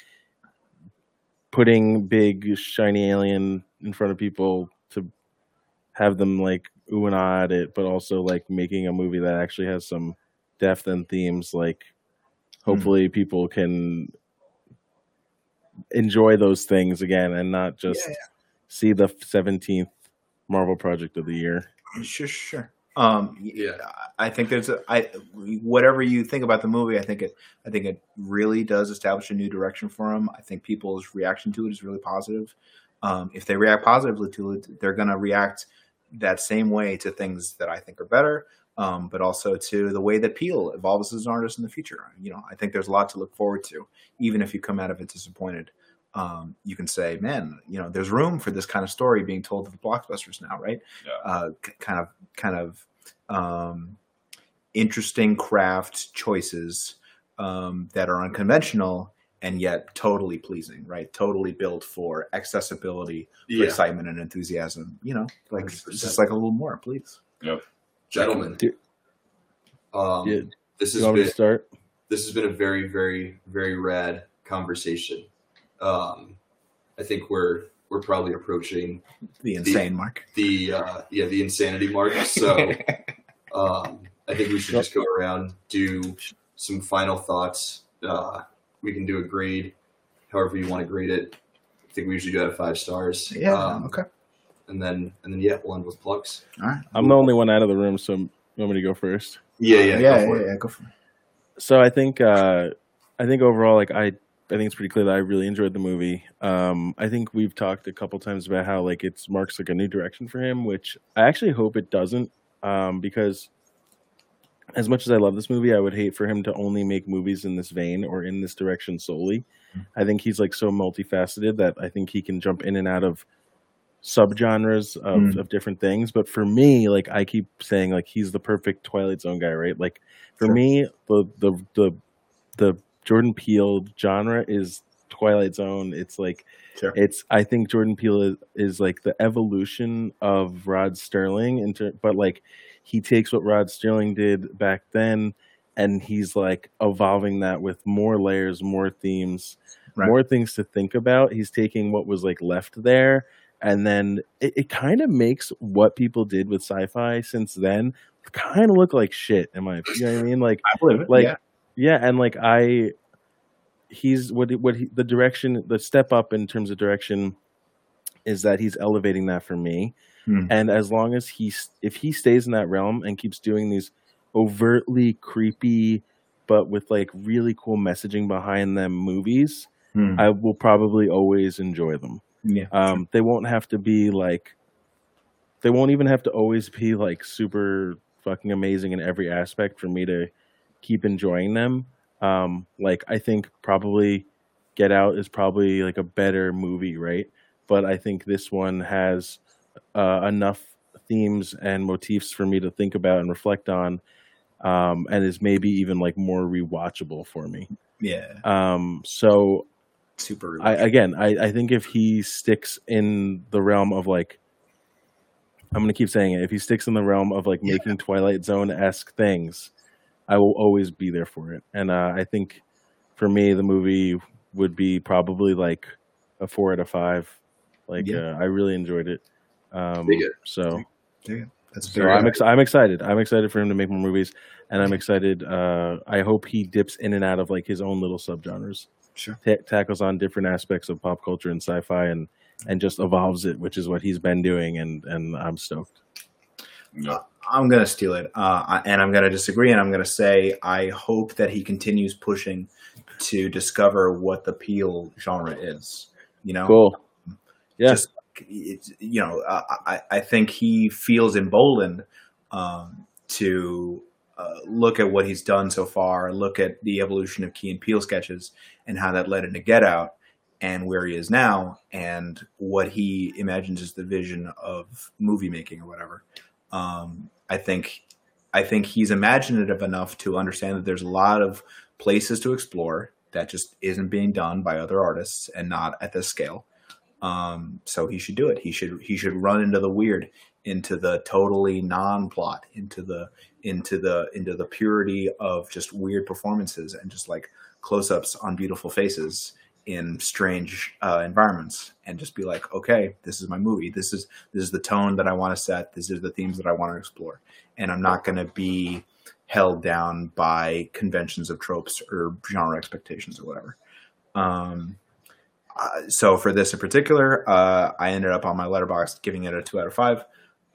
[SPEAKER 3] putting big shiny alien in front of people to have them like ooh and ah at it, but also like making a movie that actually has some depth and themes. Like hopefully people can enjoy those things again and not just
[SPEAKER 4] Yeah,
[SPEAKER 3] see the seventeenth Marvel project of the year.
[SPEAKER 4] Sure, sure. Um,
[SPEAKER 5] Yeah.
[SPEAKER 4] I think there's a I whatever you think about the movie, I think it I think it really does establish a new direction for him. I think people's reaction to it is really positive. Um, if they react positively to it, they're going to react that same way to things that I think are better, um, but also to the way that Peele evolves as an artist in the future. You know, I think there's a lot to look forward to, even if you come out of it disappointed. Um, you can say, man, you know, there's room for this kind of story being told to the blockbusters now, right?
[SPEAKER 2] Yeah.
[SPEAKER 4] Uh, k- kind of, kind of um, interesting craft choices um, that are unconventional and yet totally pleasing, right? Totally built for accessibility, for
[SPEAKER 5] Yeah,
[SPEAKER 4] excitement and enthusiasm. You know, like
[SPEAKER 5] 100%.
[SPEAKER 4] just like a little more, please.
[SPEAKER 5] gentlemen.
[SPEAKER 3] Do-
[SPEAKER 5] Um,
[SPEAKER 3] Yeah.
[SPEAKER 5] this
[SPEAKER 3] You
[SPEAKER 5] has been
[SPEAKER 3] start?
[SPEAKER 5] this has been a very, very, very rad conversation. Um, I think we're we're probably approaching
[SPEAKER 4] The insane mark.
[SPEAKER 5] the uh, yeah the insanity mark. So um, I think we should just go around do some final thoughts. Uh, we can do a grade, however you want to grade it. I think we usually do it at five stars.
[SPEAKER 4] Yeah.
[SPEAKER 5] Um,
[SPEAKER 4] okay.
[SPEAKER 5] And then and then yeah, we'll end with plugs.
[SPEAKER 4] All right.
[SPEAKER 3] I'm the only one out of the room, so you want me to go first?
[SPEAKER 5] Yeah, yeah,
[SPEAKER 4] Yeah.
[SPEAKER 5] go
[SPEAKER 4] Yeah.
[SPEAKER 5] for
[SPEAKER 4] Yeah. yeah, Go for it.
[SPEAKER 3] So I think uh, I think overall, like I I think it's pretty clear that I really enjoyed the movie. Um, I think we've talked a couple times about how like it's marks like a new direction for him, which I actually hope it doesn't, um, because as much as I love this movie, I would hate for him to only make movies in this vein or in this direction solely. I think he's like so multifaceted that I think he can jump in and out of subgenres of,
[SPEAKER 4] Mm.
[SPEAKER 3] of different things. But for me, like I keep saying, like he's the perfect Twilight Zone guy, right? Like for
[SPEAKER 4] Sure.
[SPEAKER 3] me, the the the the Jordan Peele genre is Twilight Zone. It's like
[SPEAKER 4] Sure.
[SPEAKER 3] it's I think Jordan Peele is, is like the evolution of Rod Serling into but like he takes what Rod Serling did back then and he's like evolving that with more layers, more themes,
[SPEAKER 4] Right.
[SPEAKER 3] more things to think about. He's taking what was like left there and then it, it kind of makes what people did with sci-fi since then kind of look like shit in my opinion. You know what I mean? Like
[SPEAKER 4] I believe it.
[SPEAKER 3] like
[SPEAKER 4] yeah.
[SPEAKER 3] Yeah. and like i he's what he- what he, the direction the step up in terms of direction is that he's elevating that for me
[SPEAKER 4] Hmm.
[SPEAKER 3] and as long as he's if he stays in that realm and keeps doing these overtly creepy but with like really cool messaging behind them movies
[SPEAKER 4] Hmm.
[SPEAKER 3] i will probably always enjoy them
[SPEAKER 4] yeah.
[SPEAKER 3] um, they won't have to be like, they won't even have to always be like super fucking amazing in every aspect for me to keep enjoying them. Um, like I think probably Get Out is probably like a better movie, right? But I think this one has uh, enough themes and motifs for me to think about and reflect on, um, and is maybe even like more rewatchable for me.
[SPEAKER 4] yeah.
[SPEAKER 3] Um, so
[SPEAKER 4] Super.
[SPEAKER 3] I again, I, I think if he sticks in the realm of like, I'm gonna keep saying it. If he sticks in the realm of like making Twilight Zone esque things, I will always be there for it. And uh, I think for me, the movie would be probably like a four out of five. Like
[SPEAKER 4] Yeah.
[SPEAKER 3] uh, I really enjoyed it. Um,
[SPEAKER 5] Dig it.
[SPEAKER 3] so
[SPEAKER 4] That's
[SPEAKER 3] so
[SPEAKER 4] very.
[SPEAKER 3] I'm ex- I'm excited. I'm excited for him to make more movies, and I'm excited. Uh, I hope he dips in and out of like his own little subgenres
[SPEAKER 4] Sure.
[SPEAKER 3] ta- tackles on different aspects of pop culture and sci-fi and and just evolves it which is what he's been doing and and i'm stoked
[SPEAKER 2] Yeah.
[SPEAKER 4] I'm gonna steal it, uh, and I'm gonna disagree, and I'm gonna say I hope that he continues pushing to discover what the Peele genre is. You know,
[SPEAKER 3] cool yeah
[SPEAKER 4] just it's, you know, I I think he feels emboldened um, to uh, look at what he's done so far, look at the evolution of Key and Peele sketches, and how that led into Get Out, and where he is now, and what he imagines is the vision of movie making or whatever. Um, I think I think he's imaginative enough to understand that there's a lot of places to explore that just isn't being done by other artists and not at this scale. Um, so he should do it. He should he should run into the weird, into the totally non-plot, into the into the into the purity of just weird performances and just like close-ups on beautiful faces in strange uh, environments, and just be like, okay, this is my movie. This is this is the tone that I want to set. This is the themes that I want to explore, and I'm not going to be held down by conventions of tropes or genre expectations or whatever. Um, uh, so for this in particular, uh, I ended up on my Letterboxd giving it a two out of five.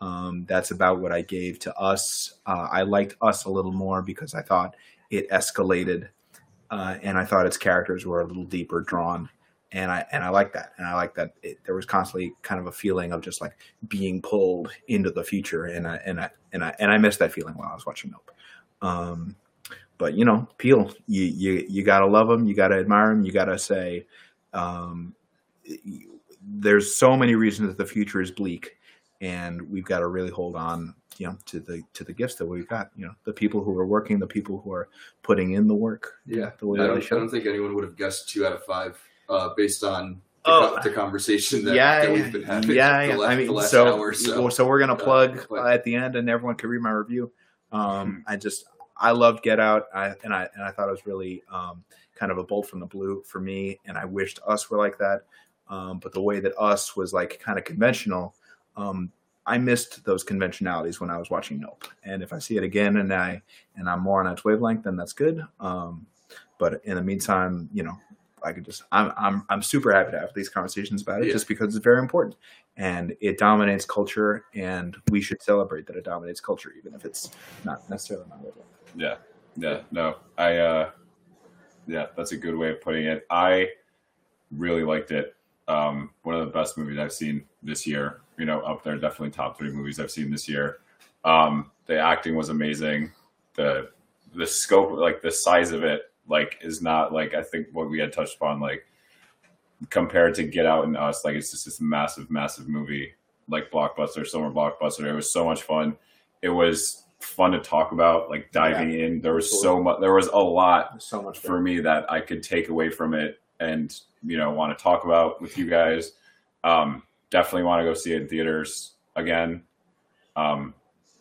[SPEAKER 4] Um, that's about what I gave to us. Uh, I liked us a little more because I thought it escalated, uh, and I thought its characters were a little deeper drawn, and I and I like that, and I like that it, there was constantly kind of a feeling of just like being pulled into the future, and I and I and I and I missed that feeling while I was watching Nope. Um, but you know, Peele, you you you gotta love him, you gotta admire him, you gotta say, um, there's so many reasons that the future is bleak, and we've got to really hold on, you know, to the to the gifts that we've got. You know, the people who are working, the people who are putting in the work.
[SPEAKER 5] Yeah,
[SPEAKER 4] the way
[SPEAKER 5] I don't, I don't think anyone would have guessed two out of five uh, based on the,
[SPEAKER 4] Oh.
[SPEAKER 5] co- the conversation that,
[SPEAKER 4] yeah,
[SPEAKER 5] that we've been having.
[SPEAKER 4] yeah, yeah.
[SPEAKER 5] last,
[SPEAKER 4] I mean, so
[SPEAKER 5] hour. So
[SPEAKER 4] so we're gonna
[SPEAKER 5] uh,
[SPEAKER 4] plug uh, at the end, and everyone can read my review.
[SPEAKER 5] Hmm.
[SPEAKER 4] Um, I just I loved Get Out, I, and I and I thought it was really um, kind of a bolt from the blue for me, and I wished Us were like that. Um, but the way that Us was like kind of conventional, um, I missed those conventionalities when I was watching Nope. And if I see it again and I and I'm more on its wavelength, then that's good. Um, but in the meantime, you know, I could just I'm I'm I'm super happy to have these conversations about it
[SPEAKER 5] Yeah.
[SPEAKER 4] just because it's very important and it dominates culture and we should celebrate that it dominates culture even if it's not necessarily my wavelength.
[SPEAKER 2] Yeah, yeah, no, I, uh, yeah, that's a good way of putting it. I really liked it. Um, one of the best movies I've seen this year. You know, up there, definitely top three movies I've seen this year. Um, the acting was amazing. The the scope, like the size of it, like is not like I think what we had touched upon, like compared to Get Out and Us, like it's just this massive, massive movie, like blockbuster, summer blockbuster. It was so much fun. It was fun to talk about. Like diving in, there was so much. There was a lot
[SPEAKER 4] so much
[SPEAKER 2] for me that I could take away from it, and you know, want to talk about with you guys. Um, definitely want to go see it in theaters again. Um,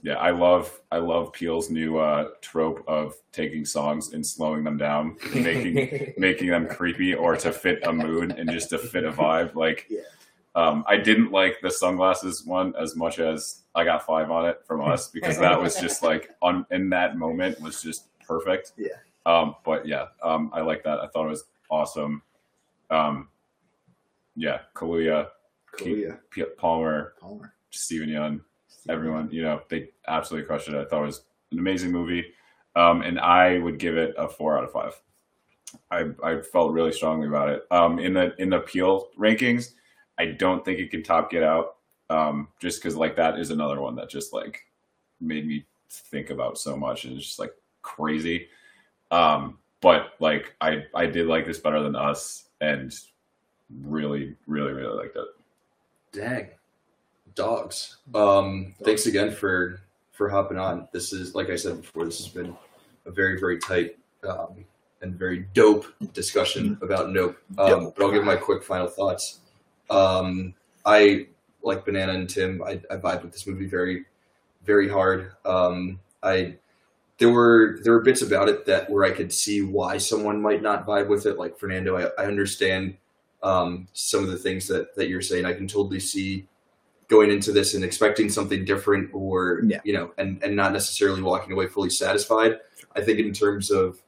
[SPEAKER 2] yeah, I love I love Peele's new uh, trope of taking songs and slowing them down, making making them creepy or to fit a mood and just to fit a vibe. Like,
[SPEAKER 4] Yeah.
[SPEAKER 2] um, I didn't like the sunglasses one as much as I got five on it from us because that was just like on in that moment was just perfect.
[SPEAKER 4] Yeah.
[SPEAKER 2] Um, but yeah, um, I like that. I thought it was awesome. Um, yeah, Kaluuya,
[SPEAKER 4] Cool, yeah.
[SPEAKER 2] P- Palmer,
[SPEAKER 4] Palmer.
[SPEAKER 2] Steven Yeun, everyone, you know, they absolutely crushed it. I thought it was an amazing movie. Um, and I would give it a four out of five. I, I felt really strongly about it. Um, in the in the Peele rankings, I don't think it can top Get Out. Um, just because like that is another one that just like made me think about so much and it's just like crazy. Um, but like I I did like this better than us and really really really liked it.
[SPEAKER 5] Dang. Dogs. Um, thanks again for for hopping on. This is like I said before, this has been a very, very tight um, and very dope discussion about Nope. Um, but I'll give my quick final thoughts. Um, I like Banana and Tim. I, I vibe with this movie very, very hard. Um, I there were there were bits about it that where I could see why someone might not vibe with it. Like Fernando, I, I understand um, some of the things that that you're saying. I can totally see going into this and expecting something different, or
[SPEAKER 4] Yeah.
[SPEAKER 5] you know, and and not necessarily walking away fully satisfied. I think in terms of,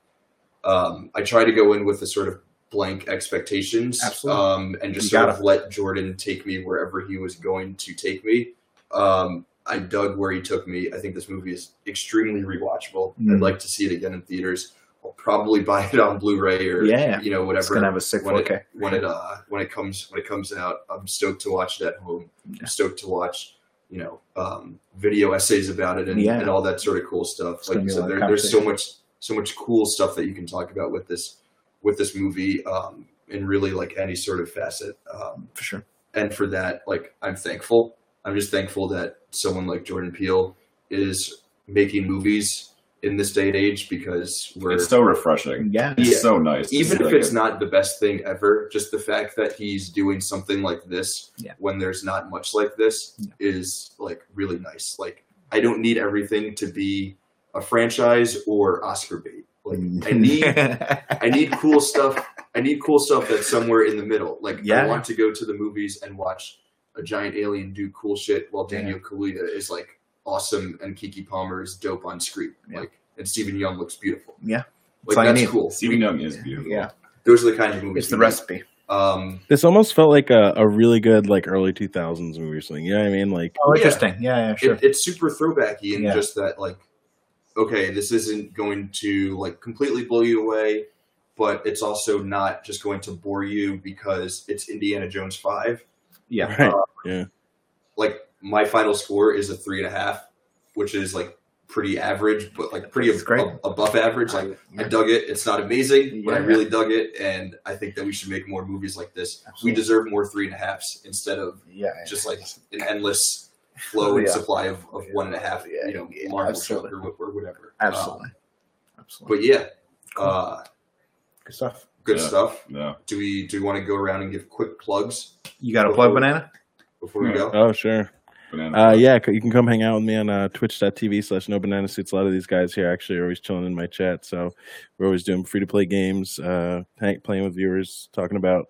[SPEAKER 5] um, I try to go in with a sort of blank expectations, um, and just
[SPEAKER 4] You
[SPEAKER 5] sort
[SPEAKER 4] gotta.
[SPEAKER 5] of let Jordan take me wherever he was going to take me. Um, I dug where he took me. I think this movie is extremely rewatchable.
[SPEAKER 4] Mm.
[SPEAKER 5] I'd like to see it again in theaters. I'll probably buy it on Blu-ray or
[SPEAKER 4] Yeah.
[SPEAKER 5] you know
[SPEAKER 4] It's
[SPEAKER 5] whatever
[SPEAKER 4] gonna have a sick
[SPEAKER 5] when
[SPEAKER 4] 4K.
[SPEAKER 5] it when it uh when it comes when it comes out. I'm stoked to watch it at home.
[SPEAKER 4] Yeah.
[SPEAKER 5] I'm stoked to watch you know um, video essays about it and,
[SPEAKER 4] Yeah.
[SPEAKER 5] and all that sort of cool stuff.
[SPEAKER 4] It's
[SPEAKER 5] like you said, there, there's so much so much cool stuff that you can talk about with this with this movie um, in really like any sort of facet. Um,
[SPEAKER 4] For sure.
[SPEAKER 5] and for that, like I'm thankful. I'm just thankful that someone like Jordan Peele is making movies in this day and age because we're
[SPEAKER 2] It's so refreshing.
[SPEAKER 4] Yeah.
[SPEAKER 2] It's
[SPEAKER 5] Yeah.
[SPEAKER 2] so nice.
[SPEAKER 5] even if
[SPEAKER 2] like
[SPEAKER 5] it's
[SPEAKER 2] it.
[SPEAKER 5] not the best thing ever, just the fact that he's doing something like this
[SPEAKER 4] Yeah.
[SPEAKER 5] when there's not much like this
[SPEAKER 4] Yeah.
[SPEAKER 5] is like really nice. Like I don't need everything to be a franchise or Oscar bait. Like I need I need cool stuff. I need cool stuff that's somewhere in the middle. Like
[SPEAKER 4] Yeah.
[SPEAKER 5] I want to go to the movies and watch a giant alien do cool shit while
[SPEAKER 4] Yeah.
[SPEAKER 5] Daniel Kaluuya is like awesome and Keke Palmer is dope on screen.
[SPEAKER 4] Yeah.
[SPEAKER 5] Like and Steven Yeun looks beautiful.
[SPEAKER 4] Yeah.
[SPEAKER 5] Like
[SPEAKER 4] all you
[SPEAKER 5] that's cool.
[SPEAKER 2] Steven Yeun is beautiful.
[SPEAKER 4] yeah.
[SPEAKER 5] Those are the kinds of movies.
[SPEAKER 4] It's the
[SPEAKER 5] we need.
[SPEAKER 4] recipe.
[SPEAKER 5] Um,
[SPEAKER 3] This almost felt like a, a really good like early 2000s movie or something. You know what I mean? Like
[SPEAKER 4] Oh, interesting. Yeah, yeah, sure.
[SPEAKER 5] it, it's super throwbacky and
[SPEAKER 4] Yeah.
[SPEAKER 5] just that like, okay, this isn't going to like completely blow you away, but it's also not just going to bore you because it's Indiana Jones five.
[SPEAKER 4] yeah.
[SPEAKER 3] right.
[SPEAKER 5] Like my final score is a three and a half, which is like pretty average, but like pretty
[SPEAKER 4] That's great.
[SPEAKER 5] ab- above average. Like I
[SPEAKER 4] Yeah.
[SPEAKER 5] dug it. It's not amazing, but I
[SPEAKER 4] Yeah.
[SPEAKER 5] really dug it, and I think that we should make more movies like this.
[SPEAKER 4] Absolutely.
[SPEAKER 5] We deserve more three and a halves instead of
[SPEAKER 4] yeah.
[SPEAKER 5] just like an endless flow and supply of, of one and a half,
[SPEAKER 4] Yeah,
[SPEAKER 5] you know,
[SPEAKER 4] yeah,
[SPEAKER 5] Marvel
[SPEAKER 4] absolutely.
[SPEAKER 5] or, or whatever.
[SPEAKER 4] Absolutely.
[SPEAKER 5] Um,
[SPEAKER 4] Absolutely.
[SPEAKER 5] but yeah,
[SPEAKER 4] Cool.
[SPEAKER 5] uh,
[SPEAKER 4] Good stuff.
[SPEAKER 5] good
[SPEAKER 2] Yeah.
[SPEAKER 5] stuff.
[SPEAKER 2] Yeah.
[SPEAKER 5] Do we do we want to go around and give quick plugs
[SPEAKER 4] You got a plug banana?
[SPEAKER 5] before we go?
[SPEAKER 3] Oh, sure.
[SPEAKER 2] Banana.
[SPEAKER 3] Uh, yeah, you can come hang out with me on uh, twitch.tv slash no banana suits. A lot of these guys here actually are always chilling in my chat. So we're always doing free to play games, uh, hang, playing with viewers, talking about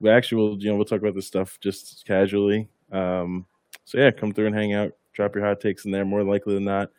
[SPEAKER 3] the actual, you know, we'll talk about this stuff just casually. Um, so yeah, come through and hang out, drop your hot takes in there. More likely than not,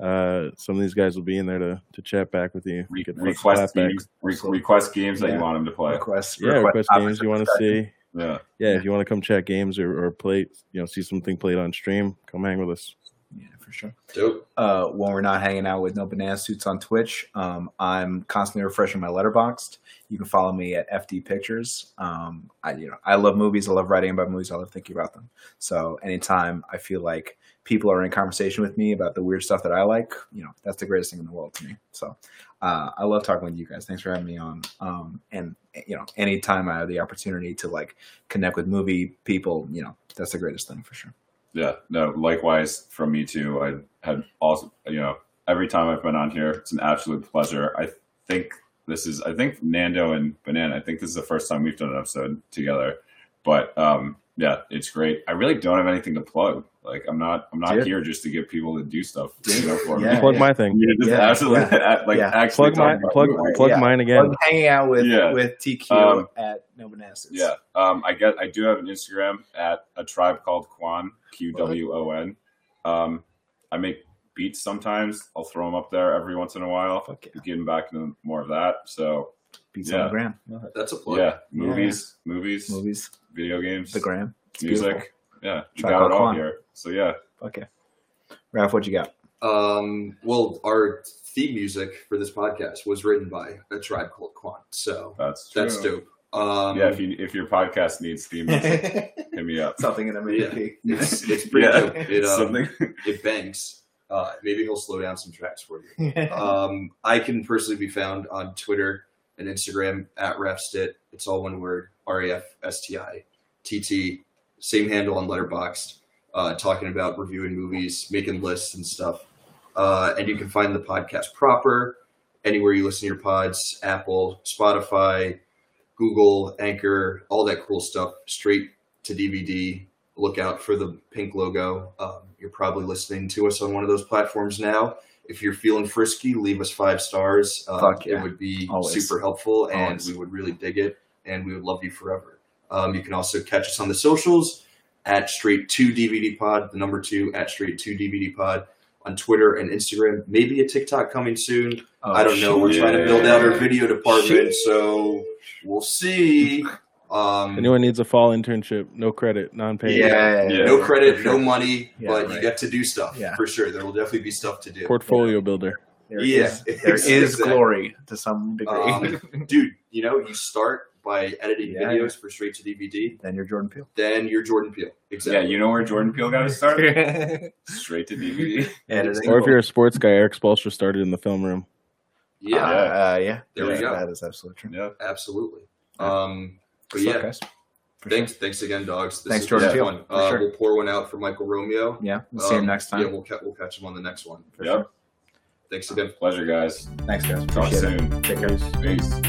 [SPEAKER 3] uh, some of these guys will be in there to, to chat back with you.
[SPEAKER 2] Re- request games, re- request games that
[SPEAKER 4] Yeah.
[SPEAKER 2] you want them to play.
[SPEAKER 4] Request,
[SPEAKER 3] Yeah, request
[SPEAKER 4] topics
[SPEAKER 3] games you want to
[SPEAKER 4] discussion.
[SPEAKER 3] see.
[SPEAKER 2] Yeah.
[SPEAKER 3] Yeah, if you want to come chat games or, or play, you know, see something played on stream, come hang with us.
[SPEAKER 4] Yeah, for sure.
[SPEAKER 5] Dope.
[SPEAKER 4] uh, when we're not hanging out with No Banana Suits on Twitch. Um, I'm constantly refreshing my Letterboxd. You can follow me at FD Pictures. Um, I, you know, I love movies. I love writing about movies. I love thinking about them. So anytime I feel like people are in conversation with me about the weird stuff that I like, you know, that's the greatest thing in the world to me. So uh, I love talking with you guys. Thanks for having me on. Um, and you know, anytime I have the opportunity to like connect with movie people, you know, that's the greatest thing for sure.
[SPEAKER 2] Yeah, no, likewise from me too. I had also, you know, every time I've been on here, it's an absolute pleasure. I think this is, I think Nando and Banana, I think this is the first time we've done an episode together. But um, yeah, it's great. I really don't have anything to plug. Like I'm not, I'm not
[SPEAKER 4] Dude.
[SPEAKER 2] here just to get people to do stuff, you know, for
[SPEAKER 4] Yeah,
[SPEAKER 2] me.
[SPEAKER 3] Plug my thing.
[SPEAKER 2] Yeah, just
[SPEAKER 4] Yeah,
[SPEAKER 2] absolutely, like
[SPEAKER 4] yeah.
[SPEAKER 2] actually
[SPEAKER 3] Plug my plug
[SPEAKER 2] movies.
[SPEAKER 3] plug
[SPEAKER 4] Yeah.
[SPEAKER 3] mine again.
[SPEAKER 4] Like hanging out with
[SPEAKER 2] Yeah.
[SPEAKER 4] with TQ
[SPEAKER 2] Um,
[SPEAKER 4] at No Bonassas.
[SPEAKER 2] Yeah, um, I get. I do have an Instagram at a tribe called Quan Q W O N. Um, I make beats sometimes. I'll throw them up there every once in a while.
[SPEAKER 4] Fuck yeah.
[SPEAKER 2] Getting back into more of that. So
[SPEAKER 4] Beats
[SPEAKER 2] Yeah.
[SPEAKER 4] on the gram.
[SPEAKER 5] That's a plug.
[SPEAKER 2] yeah, movies, movies,
[SPEAKER 4] Movies,
[SPEAKER 2] video games,
[SPEAKER 4] the gram. It's
[SPEAKER 2] music.
[SPEAKER 4] beautiful.
[SPEAKER 2] Yeah, you
[SPEAKER 4] Tribe
[SPEAKER 2] got it all
[SPEAKER 4] Quan.
[SPEAKER 2] here. So yeah,
[SPEAKER 4] Okay. Ralph, what you got?
[SPEAKER 5] Um, well, our theme music for this podcast was written by a tribe called Quant. So
[SPEAKER 2] that's true.
[SPEAKER 5] that's dope. Um,
[SPEAKER 2] Yeah, if you if your podcast needs theme music, hit me up.
[SPEAKER 4] Something in a
[SPEAKER 5] yeah, it's, it's pretty
[SPEAKER 2] Yeah.
[SPEAKER 5] dope. It, um,
[SPEAKER 2] Something.
[SPEAKER 5] it bangs. Uh, maybe he'll slow down some tracks for you. Um, I can personally be found on Twitter and Instagram at rafstitt. It's all one word: R A F S T I T T. Same handle on Letterboxd. Uh, talking about reviewing movies, making lists and stuff. Uh, and you can find the podcast proper anywhere you listen to your pods: Apple, Spotify, Google, Anchor, all that cool stuff. Straight to DVD. Look out for the pink logo. Um, you're probably listening to us on one of those platforms now. If you're feeling frisky, leave us five stars. Uh,
[SPEAKER 4] Fuck yeah.
[SPEAKER 5] It would be
[SPEAKER 4] Always.
[SPEAKER 5] super helpful, and
[SPEAKER 4] Always.
[SPEAKER 5] we would really dig it, and we would love you forever. Um, you can also catch us on the socials at Straight Two DVD Pod, the number two at Straight Two DVD Pod on Twitter and Instagram. Maybe a TikTok coming soon.
[SPEAKER 4] Oh,
[SPEAKER 5] I don't know. We're trying to build out our video department,
[SPEAKER 4] Shit.
[SPEAKER 5] so we'll see. Um,
[SPEAKER 3] Anyone needs a fall internship, no credit, non-paid.
[SPEAKER 4] Yeah,
[SPEAKER 2] Yeah.
[SPEAKER 5] no credit,
[SPEAKER 4] sure.
[SPEAKER 5] no money,
[SPEAKER 4] Yeah,
[SPEAKER 5] but you get to do stuff
[SPEAKER 4] Yeah.
[SPEAKER 5] for sure. There will definitely be stuff to do.
[SPEAKER 3] Portfolio builder.
[SPEAKER 4] There
[SPEAKER 5] Yeah,
[SPEAKER 4] is, there is
[SPEAKER 5] exactly.
[SPEAKER 4] glory to some degree.
[SPEAKER 5] Um, Dude, you know, you start by editing
[SPEAKER 4] Yeah,
[SPEAKER 5] videos for straight to DVD,
[SPEAKER 4] then you're Jordan Peele.
[SPEAKER 5] then you're Jordan Peele.
[SPEAKER 2] Yeah, you know where Jordan Peele got to start? Straight to DVD.
[SPEAKER 3] Or if you're a sports guy, Erik Spoelstra started in the film room.
[SPEAKER 5] yeah,
[SPEAKER 4] uh, yeah,
[SPEAKER 5] There we go.
[SPEAKER 4] That is absolutely true.
[SPEAKER 2] Yeah.
[SPEAKER 5] absolutely. Um, but yeah,
[SPEAKER 4] guys? For
[SPEAKER 5] thanks, thanks again, dogs. This
[SPEAKER 4] Thanks, Jordan Peele,
[SPEAKER 5] fun. Uh,
[SPEAKER 4] sure.
[SPEAKER 5] We'll pour one out for Michael Romeo.
[SPEAKER 4] Yeah, we'll see him
[SPEAKER 5] Um,
[SPEAKER 4] next time.
[SPEAKER 5] Yeah, we'll ca- we'll catch him on the next one.
[SPEAKER 2] Yep.
[SPEAKER 5] Thanks again.
[SPEAKER 2] Pleasure, guys.
[SPEAKER 4] Thanks, guys.
[SPEAKER 2] Talk
[SPEAKER 4] Appreciate it.
[SPEAKER 2] soon.
[SPEAKER 4] Take care.
[SPEAKER 2] Peace.